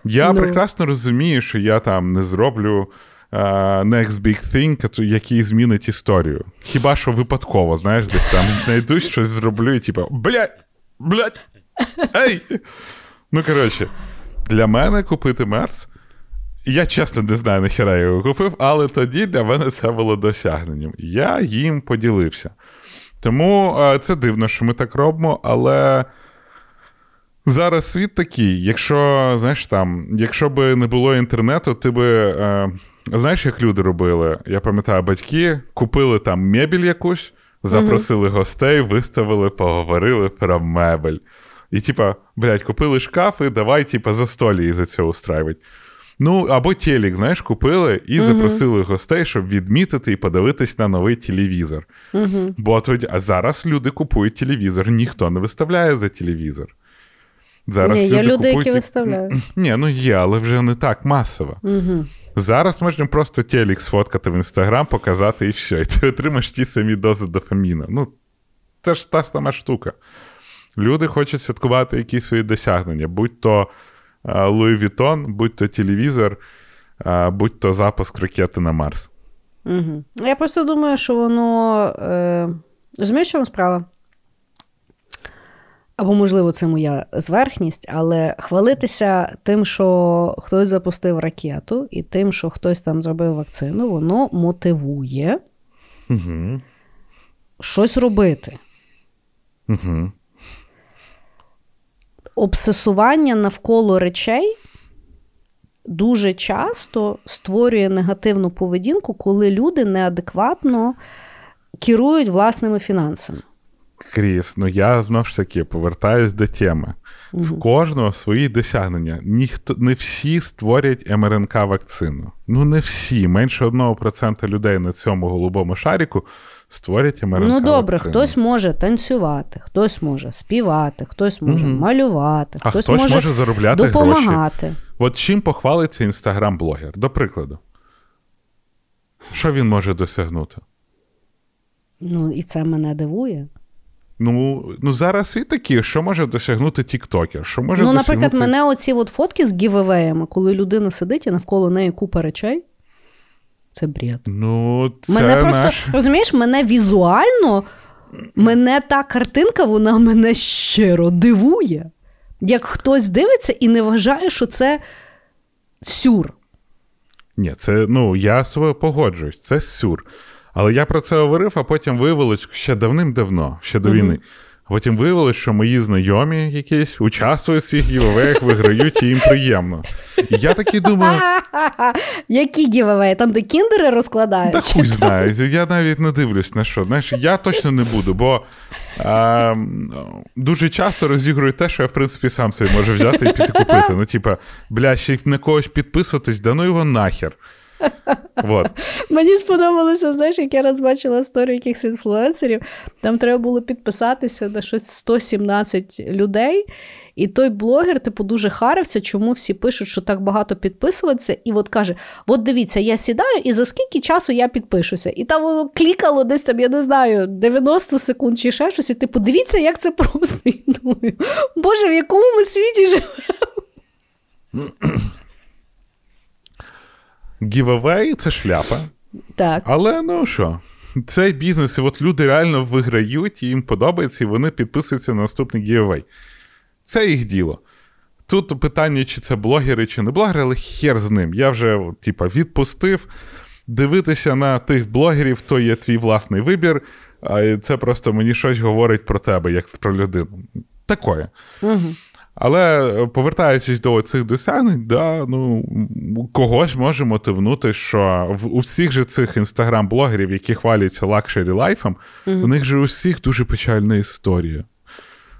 Я Ну. прекрасно розумію, що я там не зроблю е, next big thing, який змінить історію. Хіба що випадково, знаєш, десь там знайдусь, щось зроблю і типу, блядь, блядь, ей! Ну, коротше, для мене купити мерц. Я чесно не знаю, нахіра я його купив, але тоді для мене це було досягненням. Я їм поділився. Тому е, це дивно, що ми так робимо, але зараз світ такий. Якщо, знаєш, там, якщо би не було інтернету, ти би. Е, знаєш, як люди робили? Я пам'ятаю, батьки купили там мебіль якусь, запросили гостей, виставили, поговорили про мебель. І, типа, блядь, купили шкаф і давай, типа, за столі і за це устраювати. Ну, або телек, знаєш, купили і запросили гостей, щоб відмітити і подивитись на новий телевізор. Угу. Бо тоді, а зараз люди купують телевізор, ніхто не виставляє за телевізор. Зараз Ні, є люди, купують... які виставляють. Ні, ну є, але вже не так масово. Угу. Зараз можна просто телек сфоткати в інстаграм, показати і все. І ти отримаєш ті самі дози дофаміну. Ну, це ж та сама штука. Люди хочуть святкувати якісь свої досягнення, будь то а, Louis Vuitton, будь то телевізор, будь то запуск ракети на Марс. Угу. Я просто думаю, що воно. Е... Розумієш, що справа? Або, можливо, це моя зверхність, але хвалитися тим, що хтось запустив ракету, і тим, що хтось там зробив вакцину, воно мотивує Угу. щось робити. Угу. Обсесування навколо речей дуже часто створює негативну поведінку, коли люди неадекватно керують власними фінансами. Кріс, ну я знову ж таки повертаюсь до теми. В кожного свої досягнення. Ніхто не всі створять МРНК вакцину. Ну не всі. Менше 1% людей на цьому голубому шаріку створять МРНК Ну добре, вакцину. хтось може танцювати, хтось може співати, хтось може Мгм. малювати, а хтось, хтось може, заробляти гроші. допомагати. От чим похвалиться інстаграм-блогер? До прикладу. Що він може досягнути? Ну і це мене дивує. Ну, ну зараз світ такий, що може досягнути тіктокер? Що може ну, досягнути... наприклад, мене оці от фотки з гівевеями, коли людина сидить і навколо неї купа речей. Це бред. Ну, це мене просто наш... розумієш, мене візуально, мене та картинка, вона мене щиро дивує. Як хтось дивиться і не вважає, що це сюр. Ні, це ну я тобою погоджуюсь, це сюр. Але я про це говорив, а потім виявилось ще давним-давно, ще до Мгм. війни. Потім виявилось, що мої знайомі якісь участвують в цих гівовеях, виграють, і їм приємно. І я такий думаю, Які гівевеї? Там, де кіндери розкладають? та хуй знає, я навіть не дивлюсь на що. Знаєш, я точно не буду, бо а, дуже часто розігрую те, що я, в принципі, сам собі можу взяти і піти купити. Ну, типа, бля, ще на когось підписуватись, да ну його нахер. Вот. Мені сподобалося, знаєш, як я раз бачила історію якихось інфлюенсерів. Там треба було підписатися на щось 117 людей. І той блогер, типу, дуже харився, чому всі пишуть, що так багато підписуватися. І от каже: от дивіться, я сідаю, і за скільки часу я підпишуся. І там воно клікало десь там, я не знаю, 90 секунд чи ще щось. І типу, дивіться, як це просто. І думаю, Боже, в якому ми світі живемо? Giveaway – це шляпа. Так. Але ну що, цей бізнес, і от люди реально виграють, і їм подобається, і вони підписуються на наступний giveaway. Це їх діло. Тут питання, чи це блогери, чи не блогери, але хер з ним. Я вже типа, відпустив. Дивитися на тих блогерів, то є твій власний вибір, а це просто мені щось говорить про тебе, як про людину. Такое. Угу. Але повертаючись до цих досягнень, да, ну, когось може мотивнути, що в, у всіх же цих інстаграм-блогерів, які хваляться luxury life ом, mm-hmm. у них же у всіх дуже печальна історія.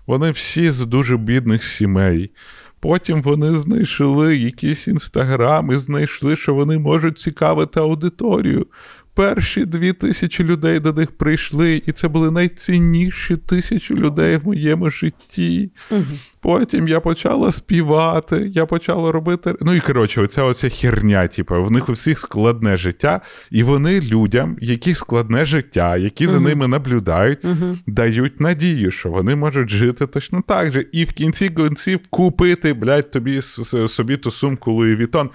Вони всі з дуже бідних сімей. Потім вони знайшли якийсь інстаграм і знайшли, що вони можуть цікавити аудиторію. Перші дві тисячі людей до них прийшли, і це були найцінніші тисячі людей в моєму житті. Угу. Потім я почала співати, я почала робити. Ну і коротше, оця оця херня, типу, в них у всіх складне життя, і вони людям, які складне життя, які угу. за ними наблюдають, угу. дають надію, що вони можуть жити точно так же. І в кінці кінців купити, блядь, тобі собі ту сумку Луї Вітон.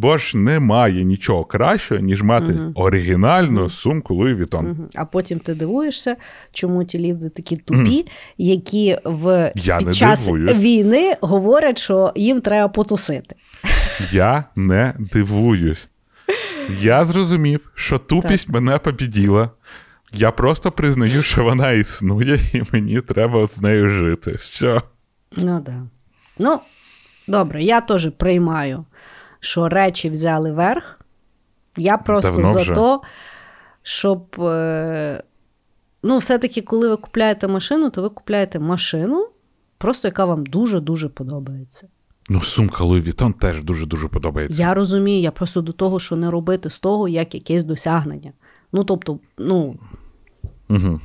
Бо ж немає нічого кращого, ніж мати угу. оригінальну сумку Луї Вітон. Угу. А потім ти дивуєшся, чому ті люди такі тупі, які в Я під час дивуюсь. війни говорять, що їм треба потусити. Я не дивуюсь. Я зрозумів, що тупість так. мене побіділа. Я просто признаю, що вона існує, і мені треба з нею жити. Що? Ну так. Да. Ну, добре, я теж приймаю що речі взяли верх. Я просто Давно за вже. то, щоб. Е, ну, все-таки, коли ви купляєте машину, то ви купляєте машину, просто яка вам дуже-дуже подобається. Ну, сумка Louis Vuitton теж дуже-дуже подобається. Я розумію, я просто до того, що не робити з того як якесь досягнення. Ну, тобто, ну. Угу.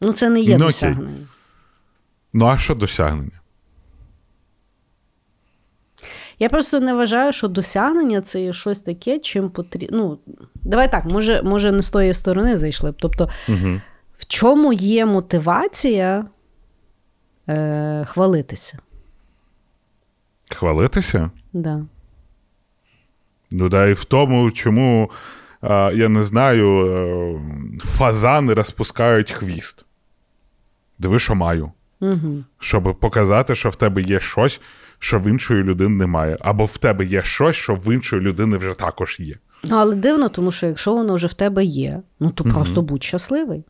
Ну, це не є ну, досягнення. Ну, а що досягнення? Я просто не вважаю, що досягнення це є щось таке, чим потрібно. Ну, Давай так, може, може, не з тої сторони зайшли. Тобто, угу. в чому є мотивація е, хвалитися? Хвалитися? Да. Ну, да, і в тому, чому, е, я не знаю, е, фазани розпускають хвіст. Диви, що маю. Угу. Щоб показати, що в тебе є щось, що в іншої людини немає. Або в тебе є щось, що в іншої людини вже також є. Ну, але дивно, тому що якщо воно вже в тебе є, ну то просто будь щасливий.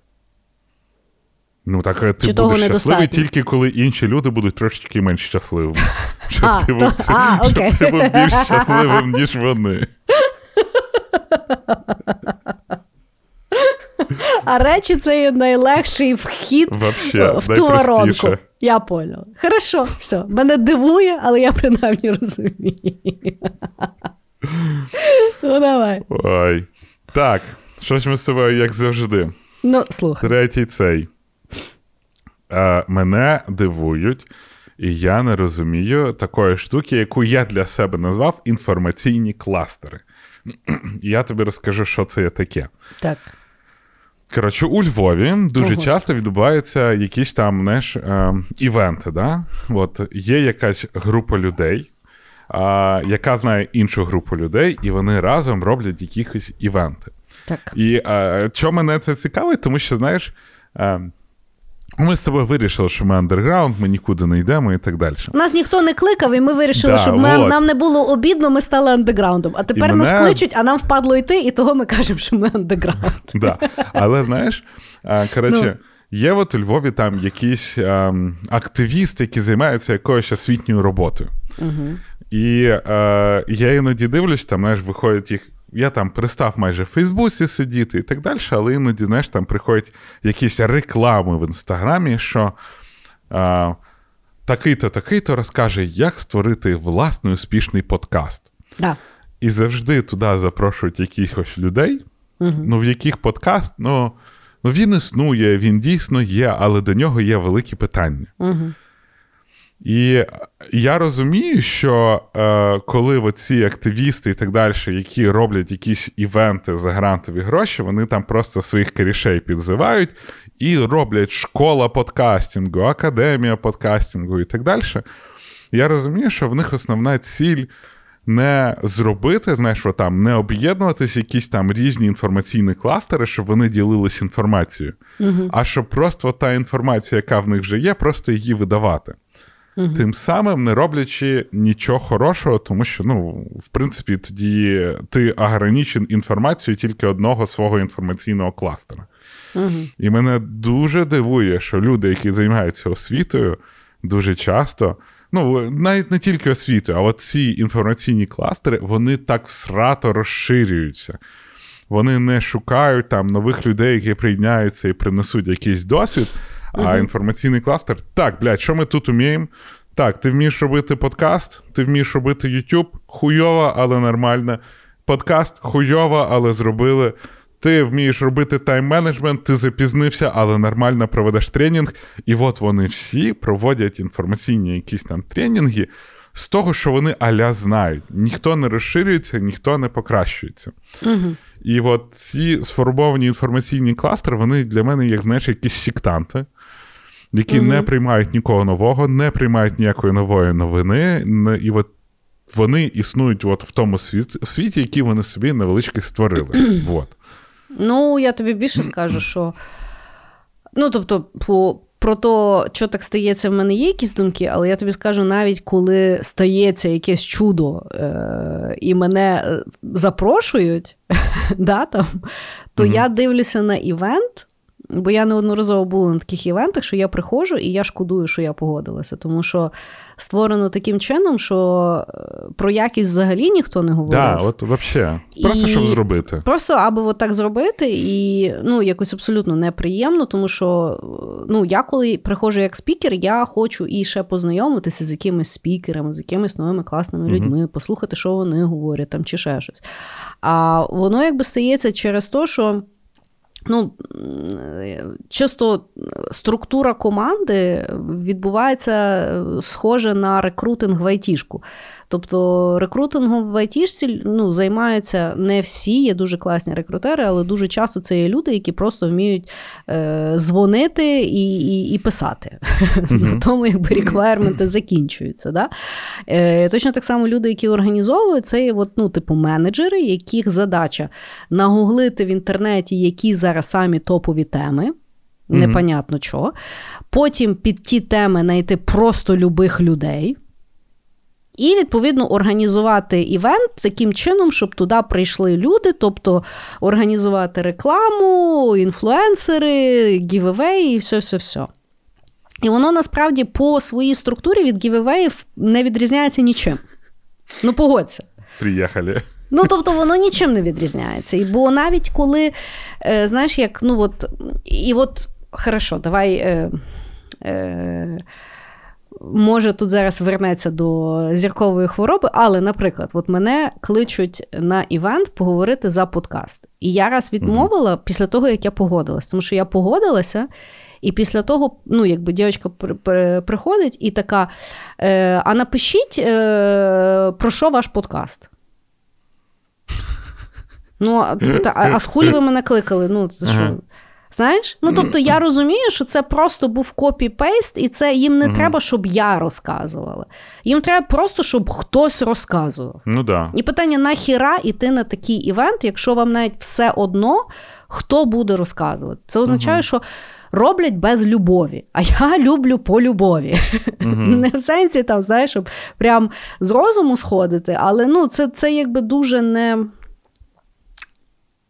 Ну, так ти Чи будеш щасливий тільки коли інші люди будуть трошечки менш щасливими. Щоб а, ти був, а, щоб ти був більш щасливим, ніж вони. А речі це є найлегший вхід Вообще, в ту воронку. Я поняла. Хорошо, все. Мене дивує, але я принаймні розумію. Ну, давай. Ой. Так, що ж ми з тобою, як завжди. Ну, слухай. Третій цей. А, Мене дивують, і я не розумію такої штуки, яку я для себе назвав інформаційні кластери. Я тобі розкажу, що це є таке. Так. Коротше, у Львові дуже Ого. часто відбуваються якісь там знаєш, е, івенти. Да? От Є якась група людей, е, яка знає іншу групу людей, і вони разом роблять якісь івенти. Так. І е, що мене це цікавить, тому що, знаєш, е, ми з тобою вирішили, що ми андерграунд, ми нікуди не йдемо і так далі. Нас ніхто не кликав, і ми вирішили, да, щоб ми, нам не було обідно, ми стали андеграундом. А тепер мене... нас кличуть, а нам впадло йти, і того ми кажемо, що ми андеграунд. Да. Але знаєш, коротше. Ну. Є от у Львові там якісь а, активісти, які займаються якоюсь освітньою роботою. Угу. І а, я іноді дивлюсь, там знаєш, виходять їх я там перестав майже в Фейсбуці сидіти і так далі, але іноді знаєш, там приходять якісь реклами в інстаграмі, що а, такий-то, такий-то розкаже, як створити власний успішний подкаст. Да. І завжди туди запрошують якихось людей, угу. ну в яких подкаст, ну, ну він існує, він дійсно є, але до нього є великі питання. Угу. І я розумію, що е, коли оці активісти і так далі, які роблять якісь івенти за грантові гроші, вони там просто своїх корішей підзивають і роблять школа подкастингу, академія подкастингу і так далі. Я розумію, що в них основна ціль не зробити, знаєш, що там не об'єднуватись якісь там різні інформаційні кластери, щоб вони ділились інформацією, Угу. а щоб просто та інформація, яка в них вже є, просто її видавати. Угу. Тим самим не роблячи нічого хорошого, тому що, ну, в принципі, тоді ти ограничен інформацією тільки одного свого інформаційного кластера. Угу. І мене дуже дивує, що люди, які займаються освітою, дуже часто, ну, навіть не тільки освітою, а от ці інформаційні кластери, вони так срато розширюються. Вони не шукають там нових людей, які прийняються і принесуть якийсь досвід. А Мгм. інформаційний кластер, так, блядь, що ми тут уміємо? Так, ти вмієш робити подкаст, ти вмієш робити YouTube, хуйово, але нормально. Подкаст хуйово, але зробили. Ти вмієш робити тайм-менеджмент, ти запізнився, але нормально проведеш тренінг. І от вони всі проводять інформаційні якісь там тренінги з того, що вони аля знають. Ніхто не розширюється, ніхто не покращується. Угу. І от ці сформовані інформаційні кластери, вони для мене, як знаєш, якісь сектанти, які Мгм. не приймають нікого нового, не приймають ніякої нової новини. І от вони існують от в тому світ, світі, який вони собі невеличкий створили. от. Ну, я тобі більше скажу, що. Ну, тобто, по, про те, що так стається, в мене є якісь думки, але я тобі скажу, навіть коли стається якесь чудо, е- і мене е, запрошують, да, там, то Мгм. я дивлюся на івент. Бо я неодноразово була на таких івентах, що я приходжу і я шкодую, що я погодилася. Тому що створено таким чином, що е, про якість взагалі ніхто не говорив. Да, от взагалі. Просто І- щоб зробити. Просто аби от так зробити, і ну якось абсолютно неприємно, тому що ну я коли приходжу як спікер, я хочу і ще познайомитися з якимись спікерами, з якимись новими класними Мгм. людьми, послухати, що вони говорять там чи ще щось. А воно якби стається через те, що. Ну, чисто структура команди відбувається е, схоже на рекрутинг в айтішку. Тобто рекрутингом в айтішці ну, займаються не всі, є дуже класні рекрутери, але дуже часто це є люди, які просто вміють е, дзвонити і, і, і писати. Мгм. На тому якби реквайрменти закінчуються. Да? Е, точно так само люди, які організовують, це є от, ну, типу менеджери, яких задача нагуглити в інтернеті, які зараз самі топові теми. Непонятно чого. Потім під ті теми знайти просто любих людей. І, відповідно, організувати івент таким чином, щоб туди прийшли люди, тобто організувати рекламу, інфлюенсери, гівевеї і все-все-все. І воно насправді по своїй структурі від гівевеїв не відрізняється нічим. Ну, погодься. Приїхали. Ну, тобто, воно нічим не відрізняється. І бо навіть коли, е, знаєш, як, ну от, і от, хорошо, давай. Е, е, Може, тут зараз вернеться до зіркової хвороби, але, наприклад, от мене кличуть на івент поговорити за подкаст. І я раз відмовила після того, як я погодилась, тому що я погодилася, і після того, ну, якби дівчинка при- при- приходить і така: е, а напишіть, е, про що ваш подкаст? Ну, а, а, а з хулі ви мене кликали? Ну, це що? Знаєш? Ну, тобто, я розумію, що це просто був copy-paste, і це їм не Мгм. треба, щоб я розказувала. Їм треба просто, щоб хтось розказував. Ну да. І питання: нахіра іти на такий івент, якщо вам навіть все одно, хто буде розказувати? Це означає, Мгм. що роблять без любові. А я люблю по любові. Мгм. Не в сенсі там, знаєш, щоб прям з розуму сходити, але ну, це, це якби дуже не.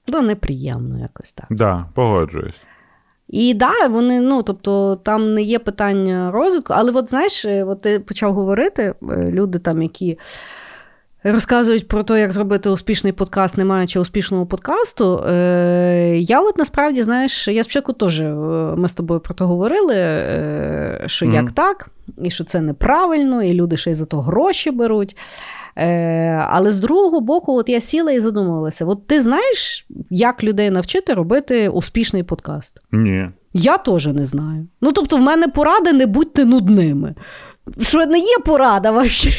Ну, неприємно якось так. Да, погоджуюсь. І да, вони, ну тобто, там не є питання розвитку, але от знаєш, е, от ти почав говорити, е, люди там, які. Розказують про те, як зробити успішний подкаст, не маючи успішного подкасту. Е, я от насправді, знаєш, я спочатку теж е, ми з тобою про це говорили, е, що Мгм. як так, і що це неправильно, і люди ще й за то гроші беруть. Але з другого боку, от я сіла і задумувалася: от ти знаєш, як людей навчити робити успішний подкаст? Ні. Я теж не знаю. Ну, тобто, в мене поради не будьте нудними. Що не є порада вообще.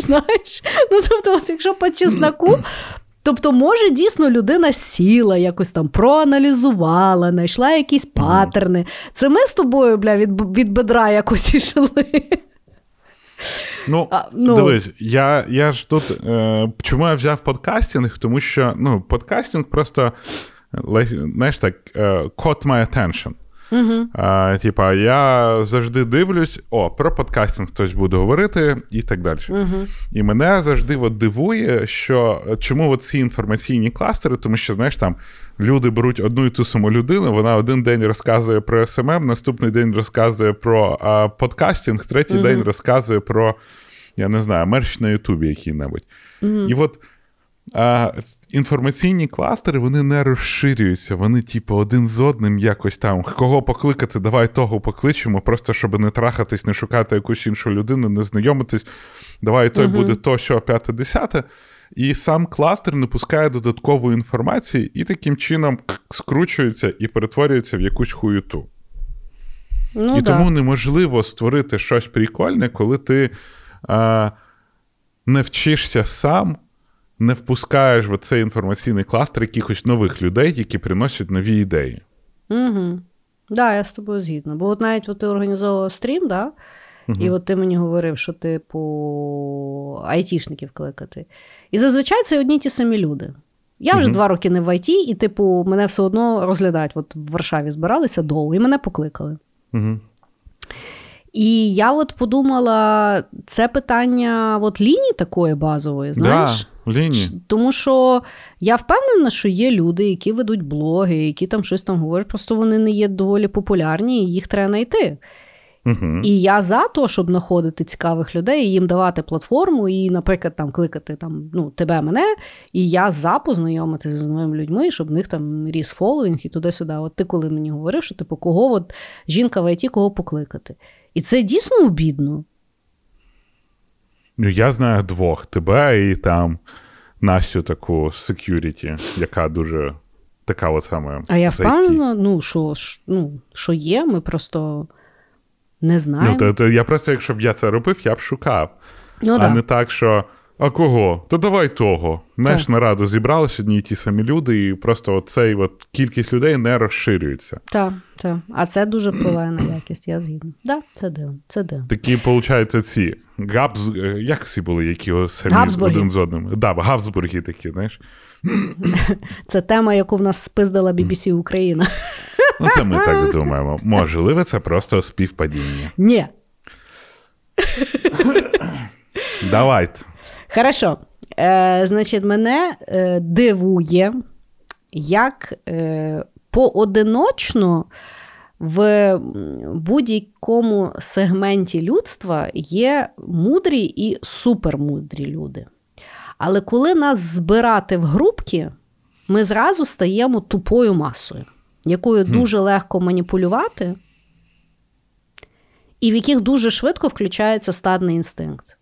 Знаєш? Ну, тобто, от, якщо по чесноку, тобто, може, дійсно людина сіла, якось там проаналізувала, знайшла якісь паттерни. Це ми з тобою, бля, від, від бедра якось ішли. Ну, а, ну... дивись, я я ж тут. Е, Чому я взяв подкастинг? Тому що ну, подкастинг просто знаєш так, е, caught my attention. Uh-huh. А, Типа, я завжди дивлюсь, о, про подкастинг хтось буде говорити і так далі. Uh-huh. І мене завжди от дивує, що чому от ці інформаційні кластери, тому що, знаєш, там люди беруть одну і ту саму людину, вона один день розказує про СММ, наступний день розказує про а, подкастинг, третій uh-huh. день розказує про, я не знаю, мерч на Ютубі який-небудь. І от а інформаційні кластери вони не розширюються. Вони, типу, один з одним якось там. Кого покликати, давай того покличемо, просто щоб не трахатись, не шукати якусь іншу людину, не знайомитись. Давай той угу. буде то, що п'яте, десяте. І сам кластер не пускає додаткової інформації і таким чином скручується і перетворюється в якусь хуюту. Ну, І да. тому неможливо створити щось прикольне, коли ти а, не вчишся сам не впускаєш в цей інформаційний кластер якихось нових людей, які приносять нові ідеї. Угу. Так, да, я з тобою згідна. Бо от навіть от ти організовував стрім, да? Угу. і от ти мені говорив, що типу айтішників кликати. І зазвичай це одні ті самі люди. Я вже угу. два роки не в ІТ, і, типу, мене все одно розглядають. От в Варшаві збиралися довго, і мене покликали. Угу. І я от подумала, це питання от лінії такої базової, знаєш? Да, лінії. Тому що я впевнена, що є люди, які ведуть блоги, які там щось там говорять, просто вони не є доволі популярні, і їх треба знайти. Угу. І я за те, щоб знаходити цікавих людей, і їм давати платформу, і, наприклад, там кликати там, ну, тебе, мене, і я за познайомитися з новими людьми, щоб в них там ріс фоловінг і туди-сюди. От ти коли мені говорив, що типу, кого от жінка в ІТ, кого покликати. І це дійсно обідно. Ну, я знаю двох: тебе і там Настю таку security, яка дуже така от саме. А я впевнена, ну, що ну, що є, ми просто не знаємо. Ну, то, то Я просто, якщо б я це робив, я б шукав. Ну, а да. не так, що а кого? То давай того. Знаєш, на раду зібралися одні й ті самі люди, і просто цей от кількість людей не розширюється. Так, так. А це дуже впливає на якість, я згідна. Так, да, це дивно. Це дивно. Такі, виходить, ці Габз... Е, як всі були, які самі Габсбурги. один з одним? Да, Габсбурги такі, знаєш. Це тема, яку в нас спиздила BBC Україна. Ну, це ми так думаємо. Можливо, це просто співпадіння. Ні. Давайте. Хорошо. Е, Значить, мене е, дивує, як е, поодиночно в будь-якому сегменті людства є мудрі і супермудрі люди. Але коли нас збирати в групки, ми зразу стаємо тупою масою, якою mm. дуже легко маніпулювати, і в яких дуже швидко включається стадний інстинкт.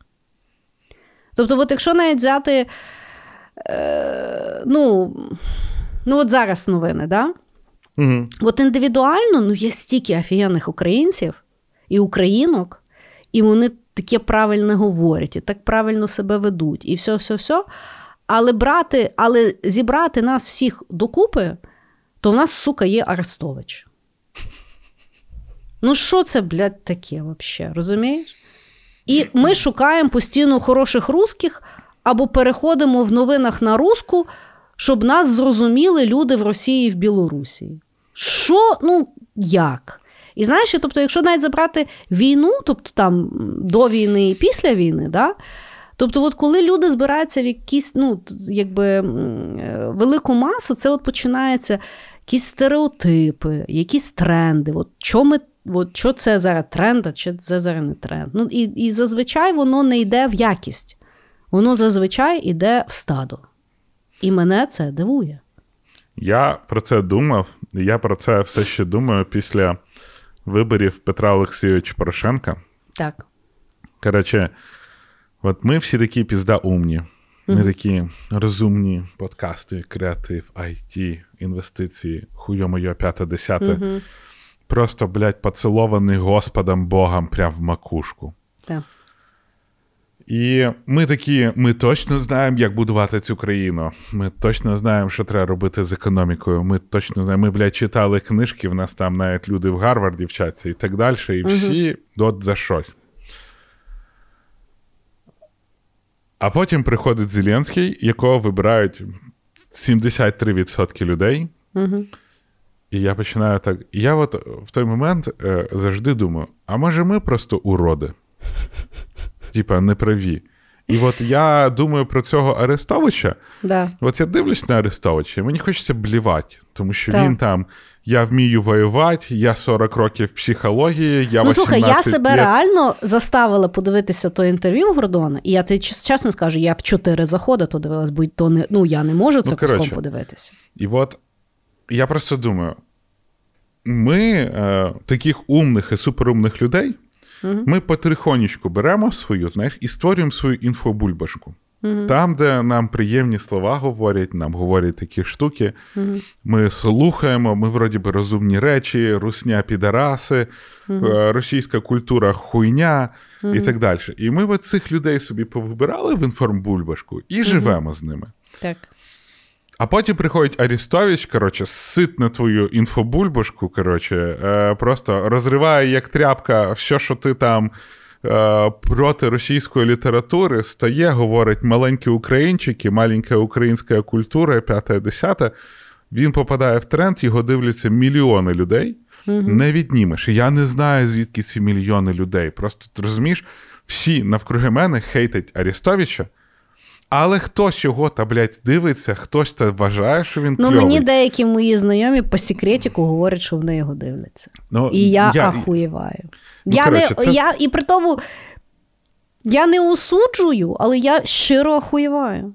Тобто, от якщо навіть взяти, е, ну, ну от зараз новини, да? Угу. От індивідуально ну, є стільки офігенних українців і українок, і вони таке правильно говорять, і так правильно себе ведуть, і все, все, все. Але брати, але зібрати нас всіх докупи, то в нас, сука, є Арестович. Ну, що це, блядь, таке взагалі, розумієш? І ми шукаємо постійно хороших русських або переходимо в новинах на руску, щоб нас зрозуміли люди в Росії і в Білорусі. Що, ну, як? І знаєш, тобто, якщо навіть забрати війну, тобто там до війни і після війни, да, тобто, от коли люди збираються в якісь ну, якби, велику масу, це от починається якісь стереотипи, якісь тренди. От що ми от що це зараз тренд, а чи це зараз не тренд. Ну, І і зазвичай воно не йде в якість, воно зазвичай йде в стадо. І мене це дивує. Я про це думав, я про це все ще думаю після виборів Петра Олексійовича Порошенка. Так. Коротше, от ми всі такі пізда умні. Ми mm-hmm. такі розумні подкасти, креатив, IT, інвестиції, хуйо моє п'яте десяте. Mm-hmm просто, блядь, поцілований Господом Богом прямо в макушку. Так. І ми такі, ми точно знаємо, як будувати цю країну. Ми точно знаємо, що треба робити з економікою. Ми точно знаємо, ми, блядь, читали книжки, в нас там навіть люди в Гарварді вчаться і так далі, і всі uh-huh. от за щось. А потім приходить Зеленський, якого вибирають 73% людей. Угу. І я починаю так. Я от в той момент е, завжди думаю: а може ми просто уроди? Типа, неправі. І от я думаю про цього Арестовича. Да. От я дивлюсь на Арестовича, і мені хочеться блівати, тому що Так. він там. Я вмію воювати, я 40 років психології, я Ну 18 слухай, я себе лет- реально заставила подивитися то інтерв'ю Гордона, і я тобі чесно скажу, я в чотири заходи то дивилась, бо то не ну я не можу це Ну, куском подивитися. І от я просто думаю: ми, е, таких умних і суперумних людей, ми потихонечку беремо свою, знаєш, і створюємо свою інфобульбашку. Там, де нам приємні слова говорять, нам говорять такі штуки, ми слухаємо, ми вроді би розумні речі, русня підараси, е, російська культура хуйня і так далі. І ми от цих людей собі повибирали в інформбульбашку і живемо з ними. Так. А потім приходить Арістович, коротше, сит на твою інфобульбашку, коротше, е, просто розриває як тряпка все, що ти там е, проти російської літератури, стає, говорить маленькі українчики, маленька українська культура, п'яте, десяте. Він попадає в тренд, його дивляться мільйони людей. Не віднімеш. Я не знаю, звідки ці мільйони людей. Просто ти розумієш, всі навкруги мене хейтять Арістовича. Але хтось його та, блядь, дивиться, хтось та вважає, що він Ну кльовий. мені деякі мої знайомі по секретіку говорять, що вони його дивляться. Ну, І я, ахуєваю. Ну, я коротше, не, це- я, і при тому я не осуджую, але я щиро ахуєваю.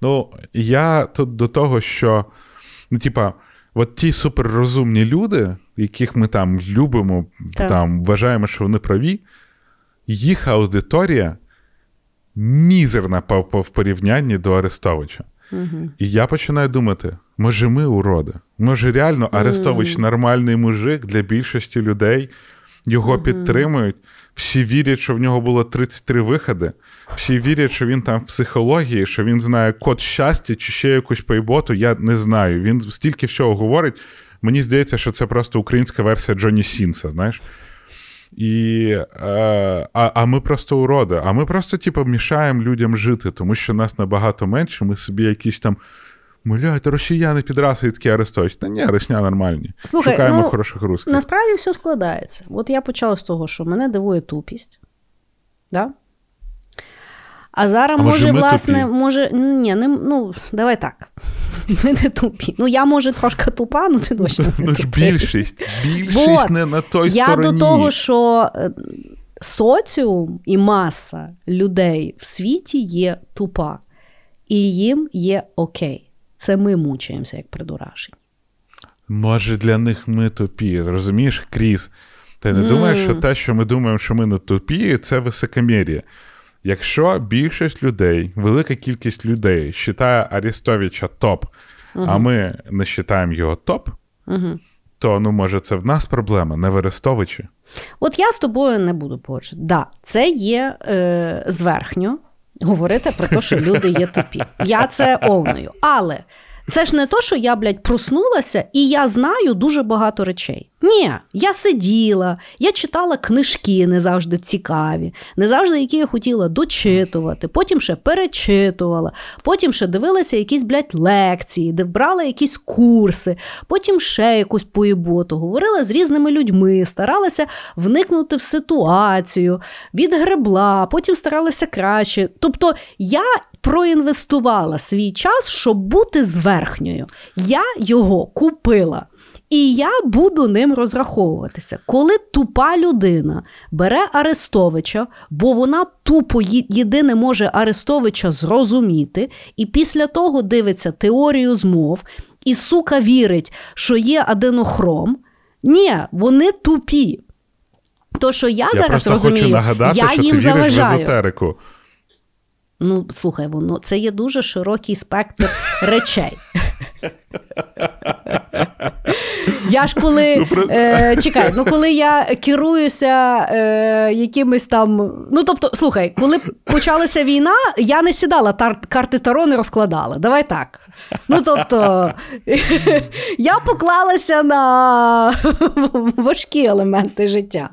Ну, я тут до того, що, ну, типа, от ті суперрозумні люди, яких ми там любимо, Так. там вважаємо, що вони праві, їх аудиторія мізерна в порівнянні до Арестовича. Угу. І я починаю думати: може, ми уроди? Може, реально Арестович нормальний мужик для більшості людей, його підтримують. Всі вірять, що в нього було 33 виходи. Всі вірять, що він там в психології, що він знає код щастя чи ще якусь пейботу. Я не знаю. Він стільки всього говорить. Мені здається, що це просто українська версія Джонні Сінса, знаєш. І, е, а, а ми просто уроди. А ми просто, типу, мішаємо людям жити, тому що нас набагато менше. Ми собі якісь там. Мовляють, росіяни підраси і такі Арестович. Та ні, росня нормальні. Слухай, Шукаємо ну, хороших русських. Насправді все складається. От я почала з того, що мене дивує тупість. Да? А зараз, А може, може, власне, тупі? може, ні, не, ну, давай так. Ми не тупі. Ну, я, може, трошки тупа, ну ти точно не Ну ж більшість. Більшість Вот. не на той Я стороні. до того, що е, соціум і маса людей в світі є тупа, і їм є окей. Це ми мучаємося як придурашені. Може, для них ми тупі. Розумієш, Кріс? Ти не думаєш, що те, що ми думаємо, що ми не тупі, це високомір'я. Якщо більшість людей, велика кількість людей вважає Арестовича топ, а ми не вважаємо його топ, Угу. то ну може це в нас проблема, не в Арестовичі. От я з тобою не буду погоджувати. Да, це є е, зверхньо говорити про те, що люди є тупі. Я це овною. Але це ж не то, що я, блядь, проснулася і я знаю дуже багато речей. Ні, я сиділа, я читала книжки не завжди цікаві, не завжди, які я хотіла дочитувати, потім ще перечитувала, потім ще дивилася якісь, блядь, лекції, де брала якісь курси, потім ще якусь поєботу, говорила з різними людьми, старалася вникнути в ситуацію, відгребла, потім старалася краще. Тобто я проінвестувала свій час, щоб бути зверхньою. Я його купила. І я буду ним розраховуватися. Коли тупа людина бере Арестовича, бо вона тупо єдине може Арестовича зрозуміти, і після того дивиться теорію змов, і сука вірить, що є аденохром. Ні, вони тупі. То, що я, Я зараз розумію, хочу нагадати, я що їм ти віриш в заважаю. езотерику. Ну, слухай, воно це є дуже широкий спектр речей. Я ж коли е, чекай, ну коли я керуюся е, якимись там. Ну тобто, слухай, коли почалася війна, я не сідала тар- карти Таро не розкладала. Давай так. Ну тобто, я поклалася на важкі елементи життя.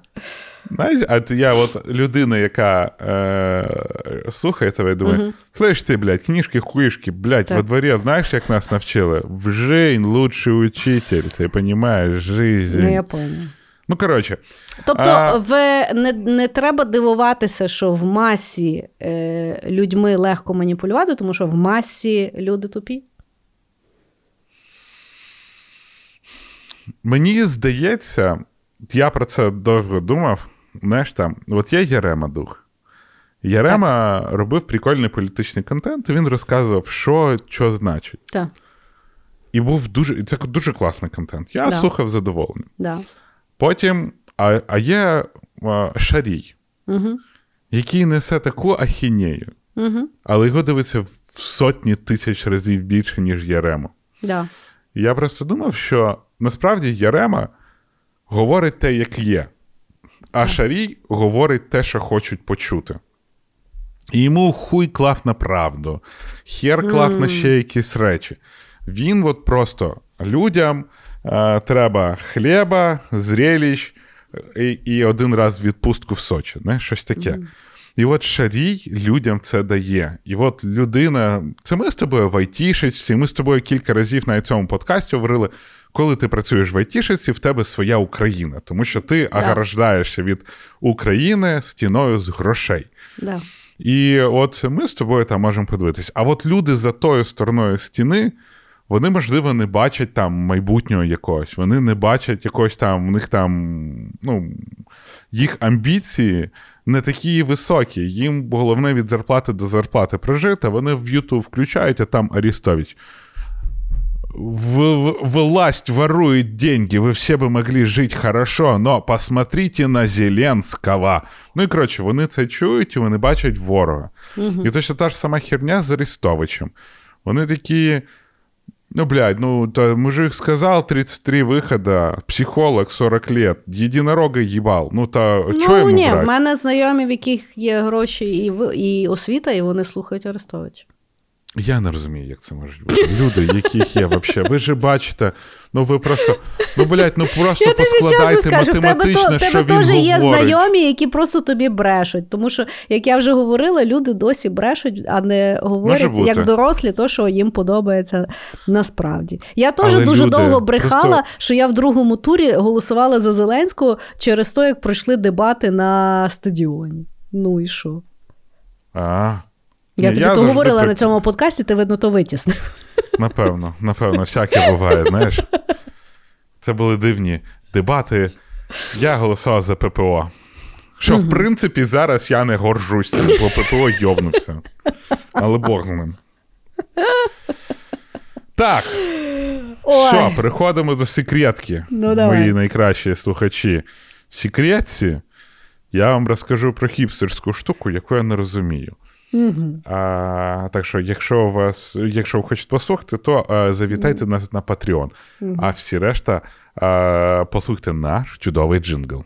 Знаєш, а я от людина, яка е, слухає тебе, думає, Мгм. слышь ти, блядь, книжки, хуїшки, блядь, Так. во дворі, знаєш, як нас навчили? В жизнь лучший учитель, ти розумієш, жизнь. Ну, я поняла. Ну, коротше, Тобто, А- в, не, не треба дивуватися, що в масі е, людьми легко маніпулювати, тому що в масі люди тупі. Мені здається, я про це довго думав. Знаєш там, от є Ярема Дух. Ярема робив прикольний політичний контент, і він розказував, що, що значить. Так, І був дуже, це дуже класний контент. Я Да. слухав задоволений. да. Потім, а, а є а, Шарій, Угу, який несе таку ахінею, угу, але його дивиться в сотні тисяч разів більше, ніж Ярема. да. Я просто думав, що насправді Ярема говорить те, як є, а Шарій говорить те, що хочуть почути. І йому хуй клав на правду, хер клав на ще якісь речі. Він от просто людям е, треба хліба, зрелищ і, і один раз відпустку в Сочі, не? щось таке. І от Шарій людям це дає. І от людина, це ми з тобою в айтішечці, ми з тобою кілька разів на цьому подкасті говорили, коли ти працюєш в айтішечці, в тебе своя Україна, тому що ти ограждаєшся від України стіною з грошей. да. І от ми з тобою там можемо подивитись. А от люди за тою стороною стіни, вони, можливо, не бачать там майбутнього якогось. Вони не бачать якогось там, у них там, ну, їх амбіції не такі високі. Їм головне від зарплати до зарплати прожити. Вони в YouTube включають, а там Арістович. В, в- власть ворует деньги, вы все бы могли жить хорошо, но посмотрите на Зеленського. Ну і коротше, вони це чують і вони бачать ворога. І точно та ж сама херня з Арестовичем. Вони такі. Ну, блядь, ну, то мужик сказал 33 выхода, психолог 40 лет, единорога ебал. Ну, чого Ну йому ні, брать? в мене знайомі, в яких є гроші і, і освіта, і вони слухають Арестовича. Я не розумію, як це може бути. Люди, яких є взагалі. Ви ж бачите, ну ви просто, ну, блядь, ну просто Я тобі поскладайте скажу, в тебе, математично, то, в що тебе він теж є говорить. знайомі, які просто тобі брешуть. Тому що, як я вже говорила, люди досі брешуть, а не говорять як дорослі, то, що їм подобається насправді. Я теж Але дуже люди довго брехала, просто- що я в другому турі голосувала за Зеленського через те, як пройшли дебати на стадіоні. Ну і що? А, Я Ні, тобі я то говорила при- на цьому подкасті, ти видно то витіснив. напевно, напевно, всяке буває, знаєш. Це були дивні дебати. Я голосував за ППО. Що, в принципі, зараз я не горжусь бо ППО йобнувся. Але Бог з ним. Так, Ой. Що, переходимо до секретки. Ну, давай. Мої найкращі слухачі. В секретці я вам розкажу про хіпстерську штуку, яку я не розумію. Мгм. А, так що, якщо у вас, якщо ви хочете послухати, то а, завітайте нас на Patreon. А всі решта а, послухайте наш чудовий джингл.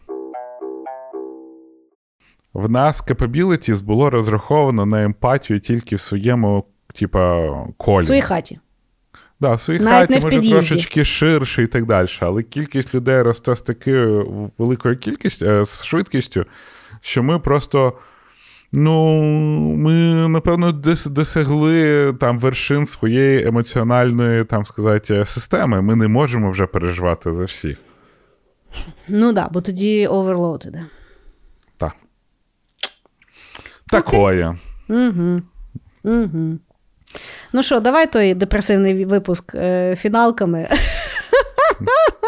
В нас capabilities було розраховано на емпатію тільки в своєму, типа, колі. В своїй хаті. Да, в своїй Навіть хаті може трошечки ширше і так далі. Але кількість людей росте з такою великою кількістю, е, з швидкістю, що ми просто. Ну, ми, напевно, досягли там вершин своєї емоціональної, там сказати, системи. Ми не можемо вже переживати за всіх. Ну так, да, бо тоді overload іде. Так. Такое. Угу. Угу. Ну що, давай той депресивний випуск е, фіналками.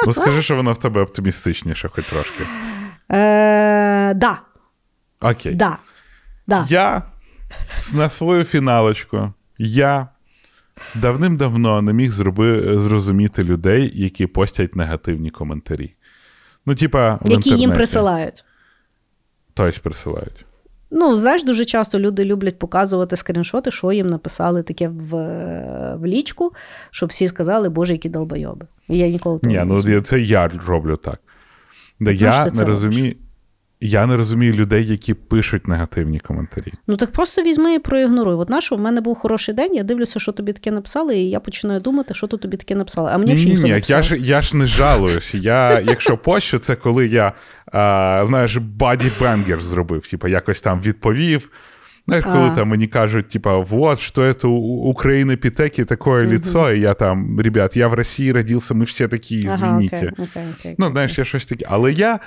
Ну, скажи, що воно в тебе оптимістичніше, хоч трошки. Е, да, Окей. да, да. Я на свою фіналочку, я давним-давно не міг зроби, зрозуміти людей, які постять негативні коментарі. Ну, типа, в Які їм присилають. Тось присилають. Ну, знаєш, дуже часто люди люблять показувати скріншоти, що їм написали таке в, в лічку, щоб всі сказали, боже, які долбойоби. І я ніколи того Ні, не ну розумію. це я роблю так. Да, Ну, я не розумію. Я не розумію людей, які пишуть негативні коментарі. Ну так просто візьми і проігноруй. От нашу, в мене був хороший день, я дивлюся, що тобі таке написали, і я починаю думати, що тут тобі таке написали. А мені ні, ні, не ні, написав. я ж я ж не жалуюсь. Я, якщо пощу, це коли я а, знаєш, баді-бенгер зробив, типу, якось там відповів. Знаєш, коли А. там мені кажуть, типа, вот, что это у Украины Питеки такое лицо, і я там, ребят, я в Росії родився, ми всі такі, Ага, извините. окей. Ну, знаєш, я щось таке. Але я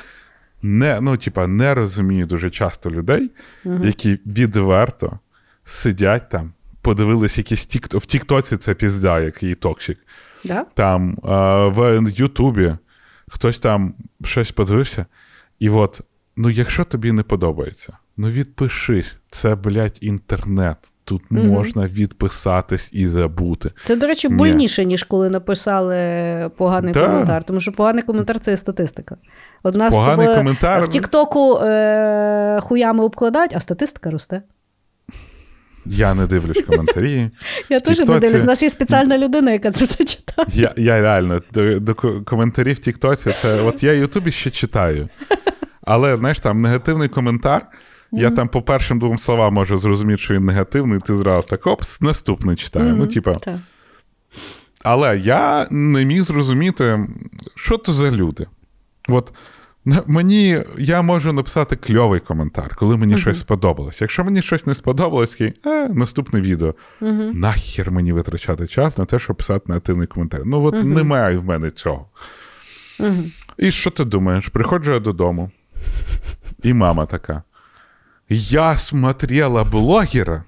не, ну, типа, не розумію дуже часто людей, Мгм. які відверто сидять там, подивились якісь тік... в Тіктоці це пізда, який токсик. Да? Там е, в Ютубі хтось там щось подивився, і от, ну, якщо тобі не подобається, ну відпишись. Це, блядь, інтернет. Тут Мгм. можна відписатись і забути. Це, до речі, Ні. больніше, ніж коли написали поганий Да. коментар, тому що поганий коментар це статистика. От нас Поганий тобою коментар. в Тіктоку е- хуями обкладають, а статистика росте. Я не дивлюсь коментарі. Я теж не дивлюсь. У нас є спеціальна людина, яка це все читає. Я, я реально до, до коментарів в Тіктоці, це от я Ютубі ще читаю. Але знаєш, там негативний коментар. Я там по першим двом словам можу зрозуміти, що він негативний, ти зразу так опс, наступний читаю. Ну, типа, але я не міг зрозуміти, що то за люди. От мені я можу написати кльовий коментар, коли мені щось сподобалось. Якщо мені щось не сподобалось, такий, е, наступне відео. Мгм. Нахер мені витрачати час на те, щоб писати негативний коментар. Ну, от немає в мене цього. І що ти думаєш? Приходжу я додому, і мама така. Я смотрела блогера,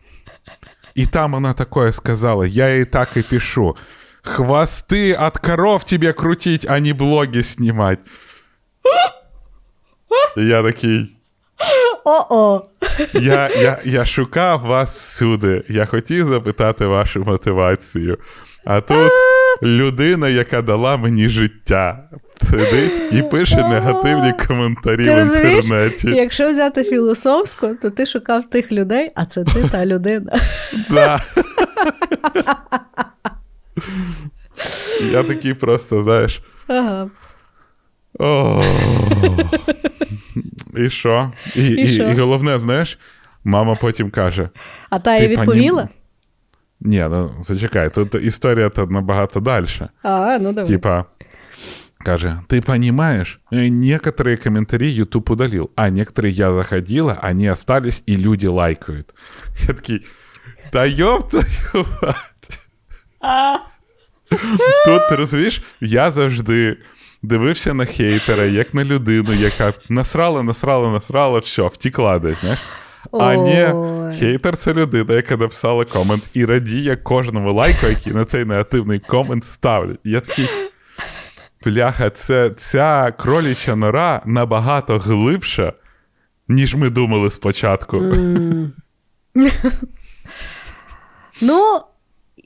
і там вона такое сказала, я їй так і пишу. Хвости от коров тебе крутить, а не блоги снимать. І я такий. О-о! Я, я, я шукав вас всюди. Я хотів запитати вашу мотивацію. А тут людина, яка дала мені життя, сидить і пише негативні коментарі Ти в інтернеті. якщо взяти філософсько, то ти шукав тих людей, а це ти та людина. Да. Я такий просто, знаєш. Ага. О. І що? І, І і, що? і головне, знаєш, мама потім каже: А та Ти й відповіла? ні, ну зачекай, тут історія то набагато далі. А, ну давай. Типа, каже, ты понимаешь, э, некоторые комментарии YouTube удалил, а некоторые я заходила, они остались, и люди лайкают. Я такий, та ёб твою мать. Тут, ти розумієш, я завжди дивився на хейтера, як на людину, яка насрала, насрала, насрала, все, втікла десь, знаєш. А ні, хейтер це людина, яка написала комент і радіє кожному лайку, який на цей негативний комент ставлять. Я такий. Бляха, це, ця кроліча нора набагато глибша, ніж ми думали спочатку. Ну,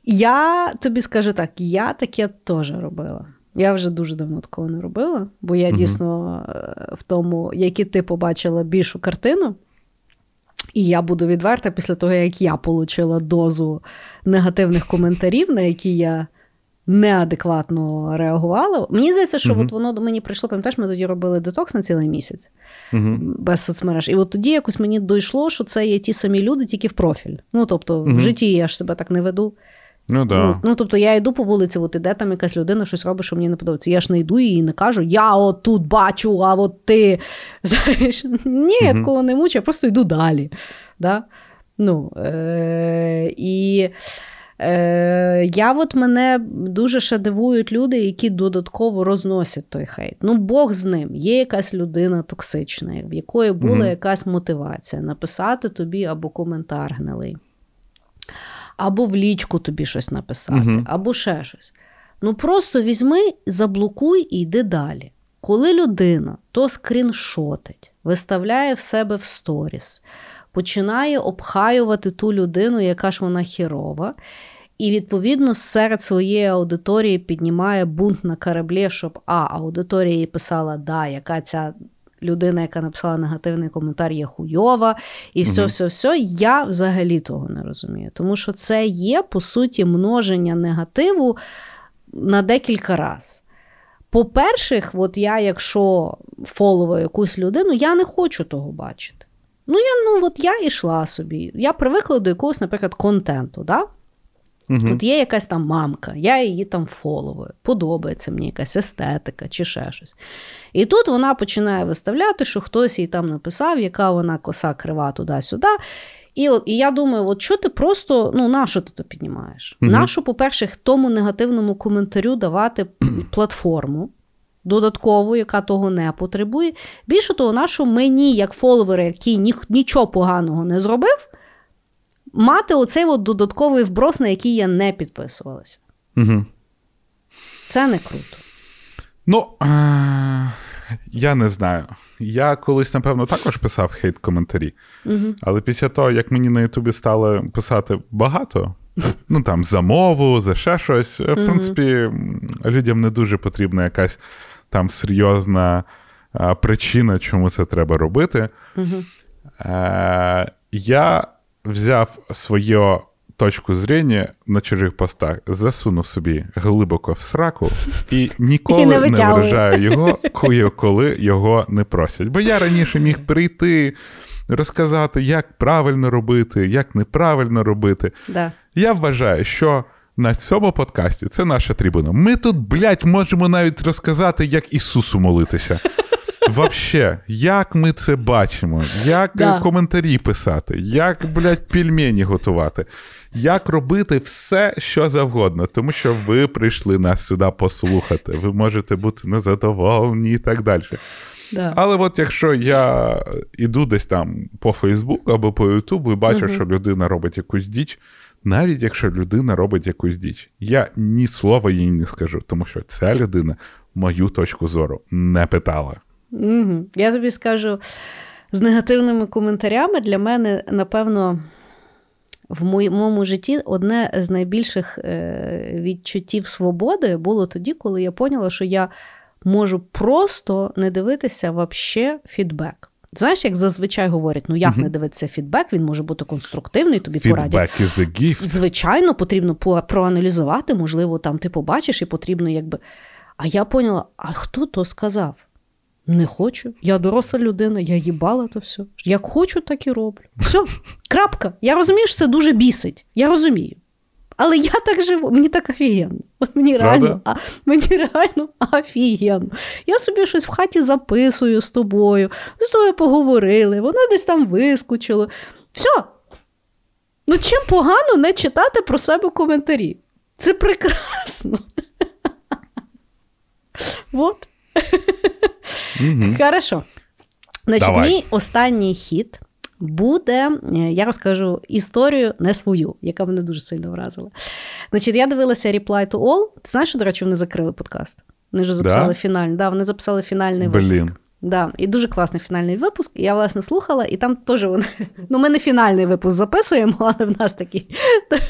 я тобі скажу так, я таке теж робила. Я вже дуже давно такого не робила, бо я Мгм. дійсно е, в тому, які ти побачила більшу картину. І я буду відверта після того, як я отримала дозу негативних коментарів, на які я неадекватно реагувала. Мені здається, що Мгм. от воно до мені прийшло, пам'ятаєш, ми тоді робили детокс на цілий місяць Мгм. без соцмереж. І от тоді якось мені дійшло, що це є ті самі люди, тільки в профіль. Ну, тобто, в житті я ж себе так не веду. Ну Ну, да. ну, тобто, я йду по вулиці, от іде там якась людина, щось робить, що мені не подобається. Я ж не йду і не кажу, я от тут бачу, а от ти. Знаєш, ні, я такого не мучу, я просто йду далі. Да? Ну, е- і е- я от мене дуже ще дивують люди, які додатково розносять той хейт. Ну, Бог з ним. Є якась людина токсична, в якої була якась мотивація написати тобі або коментар гнилий. Або в лічку тобі щось написати, Мгм. або ще щось. Ну просто візьми, заблокуй і йди далі. Коли людина то скріншотить, виставляє в себе в сторіс, починає обхаювати ту людину, яка ж вона хірова, і, відповідно, серед своєї аудиторії піднімає бунт на кораблі, щоб а, аудиторія їй писала, да, яка ця людина, яка написала негативний коментар, є хуйова, і все, Мгм. все, все. Я взагалі того не розумію. Тому що це є, по суті, множення негативу на декілька разів. По-перше, от я, якщо фоловую якусь людину, я не хочу того бачити. Ну, я ну, от я йшла собі. Я привикла до якогось, наприклад, контенту. Да? Угу. От є якась там мамка, я її там фоловую, подобається мені якась естетика чи ще щось. І тут вона починає виставляти, що хтось їй там написав, яка вона коса крива туди-сюди. І от, і я думаю, от що ти просто, ну, на що ти то піднімаєш? Угу. Нащо, по-перше, тому негативному коментарю давати платформу додаткову, яка того не потребує. Більше того, нащо мені, як фоловери, який ні, нічого поганого не зробив, мати оцей от додатковий вброс, на який я не підписувалася. Угу. Це не круто. Ну, а... я не знаю. Я колись, напевно, також писав хейт-коментарі. Угу. Але після того, як мені на Ютубі стали писати багато, ну там за мову, за ще щось, в принципі, людям не дуже потрібна якась там серйозна а, причина, чому це треба робити. Угу. Е, Я взяв свою точку зрення на чужих постах, засунув собі глибоко в сраку і ніколи і не, не вражаю його, коли його не просять. Бо я раніше міг прийти. Розказати, як правильно робити, як неправильно робити. Да. Я вважаю, що на цьому подкасті це наша трибуна. Ми тут, блядь, можемо навіть розказати, як Ісусу молитися. Вообще, як ми це бачимо, як да. коментарі писати, як, блядь, пельмені готувати, як робити все, що завгодно, тому що ви прийшли нас сюди послухати, ви можете бути незадоволені і так далі. Да. Але от якщо я іду десь там по Фейсбуку або по Ютубу і бачу, угу. що людина робить якусь діч, навіть якщо людина робить якусь діч, я ні слова їй не скажу, тому що ця людина мою точку зору не питала. Угу. Я тобі скажу з негативними коментарями для мене, напевно, в моєму житті одне з найбільших е, відчуттів свободи було тоді, коли я поняла, що я можу просто не дивитися вообще фідбек. Знаєш, як зазвичай говорять, ну як uh-huh. не дивитися фідбек, він може бути конструктивний, тобі Feedback порадять. is a gift. Звичайно, потрібно проаналізувати, можливо, там ти побачиш, і потрібно якби. А я поняла, а хто то сказав? Не хочу. Я доросла людина, я їбала то все. Як хочу, так і роблю. Все, крапка. Я розумію, що це дуже бісить. Я розумію. Але я так живу, мені так офігенно. От мені реально а, мені реально офігенно. Я собі щось в хаті записую з тобою, з тобою поговорили, воно десь там вискочило. Все. Ну, чим погано не читати про себе коментарі? Це прекрасно. Хорошо. Значить, Давай. мій останній хід буде, е, я розкажу історію не свою, яка мене дуже сильно вразила. Значить, я дивилася Reply to All. Ти знаєш, що, до речі, вони закрили подкаст? Вони вже записали да? фінальний. Да, вони записали фінальний Блін. випуск. Да, І дуже класний фінальний випуск. Я, власне, слухала, і там теж вони. Ну, ми не фінальний випуск записуємо, але в нас такий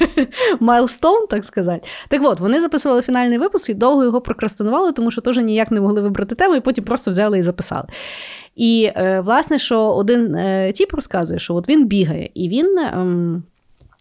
milestone, так сказати. Так от, вони записували фінальний випуск і довго його прокрастинували, тому що теж ніяк не могли вибрати тему, і потім просто взяли і записали. І, е, власне, що один е, тіп розказує, що от він бігає, і він.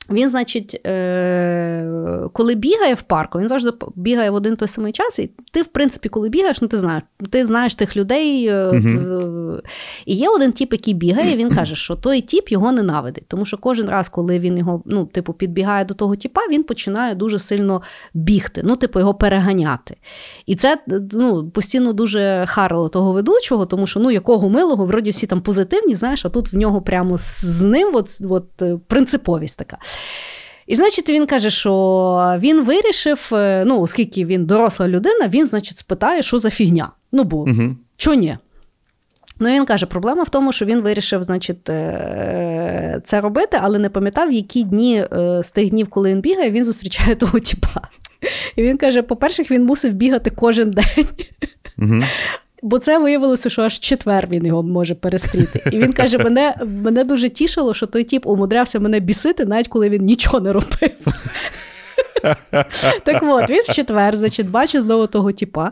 Він, значить, е, коли бігає в парку, він завжди бігає в один той самий час. І ти, в принципі, коли бігаєш, ну ти знаєш, ти знаєш тих людей. Uh-huh. І є один тіп, який бігає, він каже, що той тіп його ненавидить. Тому що кожен раз, коли він його ну, типу, підбігає до того тіпа, він починає дуже сильно бігти, ну, типу, його переганяти. І це ну, постійно дуже харило того ведучого, тому що ну, якого милого, вроді всі там позитивні, знаєш, а тут в нього прямо з ним от, от, принциповість така. І, значить, він каже, що він вирішив, е, ну, оскільки він доросла людина, він, значить, спитає, що за фігня. Ну, бо угу. чого ні? Ну, він каже, проблема в тому, що він вирішив, значить, е, це робити, але не пам'ятав, які дні е, з тих днів, коли він бігає, він зустрічає того тіпа. І він каже: по-перше, він мусив бігати кожен день. Угу бо це виявилося, що аж четвер він його може перестріти. І він каже: мене мене дуже тішило, що той тіп умудрявся мене бісити, навіть коли він нічого не робив. Так от, він в четвер, значить, бачить знову того типа.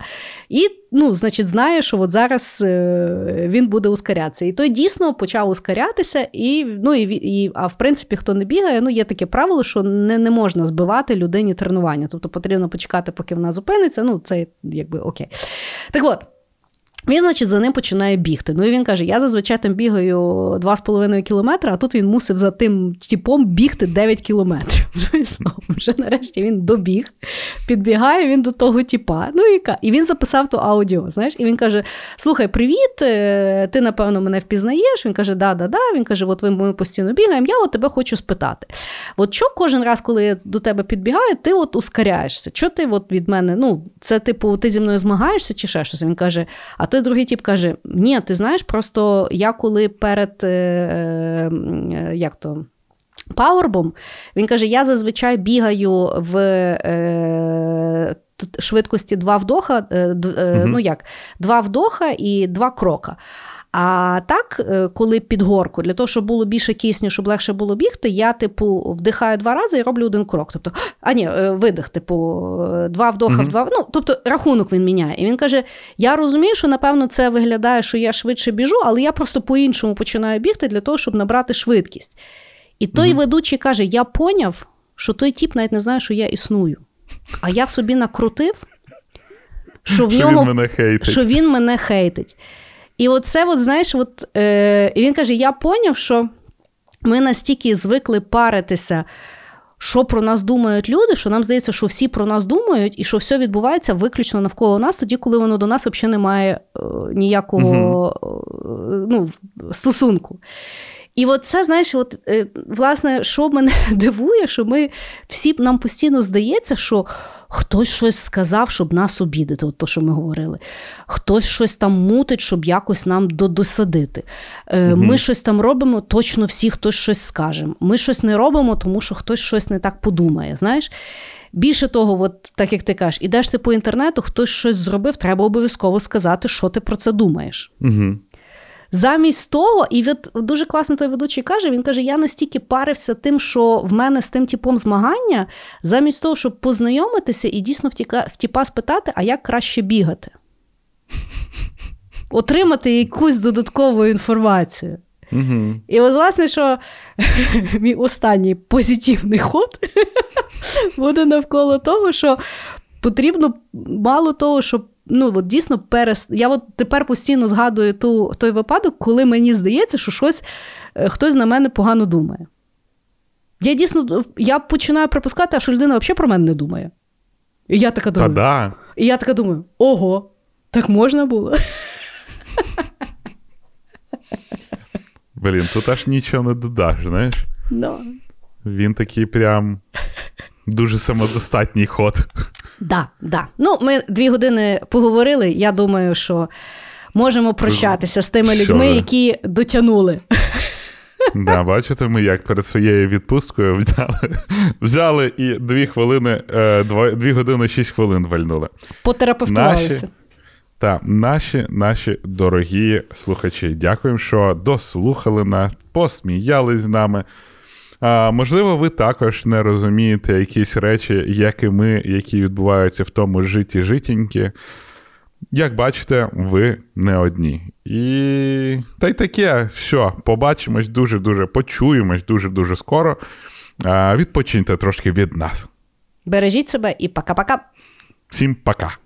І, ну, значить, знає, що от зараз е, він буде ускорятися. І той дійсно почав ускорятися, і, ну, і, і, а в принципі, хто не бігає, ну, є таке правило, що не, не можна збивати людині тренування. Тобто потрібно почекати, поки вона зупиниться. Ну, це якби окей. Так от. Він, значить, за ним починає бігти. Ну і він каже: я зазвичай там бігаю 2,5 кілометри, а тут він мусив за тим типом бігти 9 кілометрів. Вже нарешті він добіг, підбігає він до того тіпа. Ну і і він записав то аудіо. знаєш, І він каже: Слухай, привіт, е, ти, напевно, мене впізнаєш. Він каже, да-да-да. Він каже, от ми постійно бігаємо, я от тебе хочу спитати. От що кожен раз, коли я до тебе підбігаю, ти от ускоряєшся. Що ти от від мене? Ну, це типу, ти зі мною змагаєшся чи ще щось? Він каже, а той другий тіп каже: Ні, ти знаєш, просто я коли перед е, е, як то. Пауербом, він каже: я зазвичай бігаю в е, швидкості два вдоха, е, е, ну як, два вдоха і два крока. А так, е, коли під горку, для того, щоб було більше кисню, щоб легше було бігти, я, типу, вдихаю два рази і роблю один крок. Тобто, а ні, е, видих, типу, два вдоха, mm-hmm. два. Ну, тобто, рахунок він міняє. І він каже: Я розумію, що напевно це виглядає, що я швидше біжу, але я просто по-іншому починаю бігти для того, щоб набрати швидкість. І той mm-hmm. ведучий каже: Я поняв, що той тіп навіть не знає, що я існую. А я собі накрутив, що в що він мене хейтить. що він мене хейтить. І оце, от, знаєш, от, е, і він каже: я поняв, що ми настільки звикли паритися, що про нас думають люди, що нам здається, що всі про нас думають, і що все відбувається виключно навколо нас, тоді, коли воно до нас взагалі не має е, ніякого угу. ну, стосунку. І от це, знаєш, от, е, власне, що мене дивує, що ми всі нам постійно здається, що хтось щось сказав, щоб нас обідати, от то, що ми говорили. Хтось щось там мутить, щоб якось нам досадити. Угу. Ми щось там робимо, точно всі хтось щось скаже. Ми щось не робимо, тому що хтось щось не так подумає. знаєш. Більше того, от так як ти кажеш, ідеш ти по інтернету, хтось щось зробив, треба обов'язково сказати, що ти про це думаєш. Угу. Замість того, і от дуже класно той ведучий каже: він каже: я настільки парився тим, що в мене з тим типом змагання, замість того, щоб познайомитися і дійсно втіка, втіпа спитати, а як краще бігати. Отримати якусь додаткову інформацію. Угу. І от, власне, що мій останній позитивний ход буде навколо того, що потрібно мало того, щоб ну от дійсно перес... Я от тепер постійно згадую ту, той випадок, коли мені здається, що щось е, хтось на мене погано думає. Я дійсно я починаю припускати, а що людина взагалі про мене не думає. І я така думаю. Та да. І я така думаю: ого, так можна було. Блін, тут аж нічого не додаш, знаєш? No. Він такий прям дуже самодостатній ход. Да, да. Ну, ми дві години поговорили. Я думаю, що можемо прощатися з тими людьми, які дотягнули. Да, Бачите, ми як перед своєю відпусткою взяли взяли і дві хвилини, е, дві години шість хвилин вальнули. Потерапевтувалися. Наші, наші наші дорогі слухачі, дякуємо, що дослухали нас, посміялись з нами. А, Можливо, ви також не розумієте якісь речі, як і ми, які відбуваються в тому житті житіньки. Як бачите, ви не одні. І та й таке, все, побачимось дуже-дуже, почуємось дуже-дуже скоро. А, Відпочиньте трошки від нас. Бережіть себе і пока-пока. Всім пока.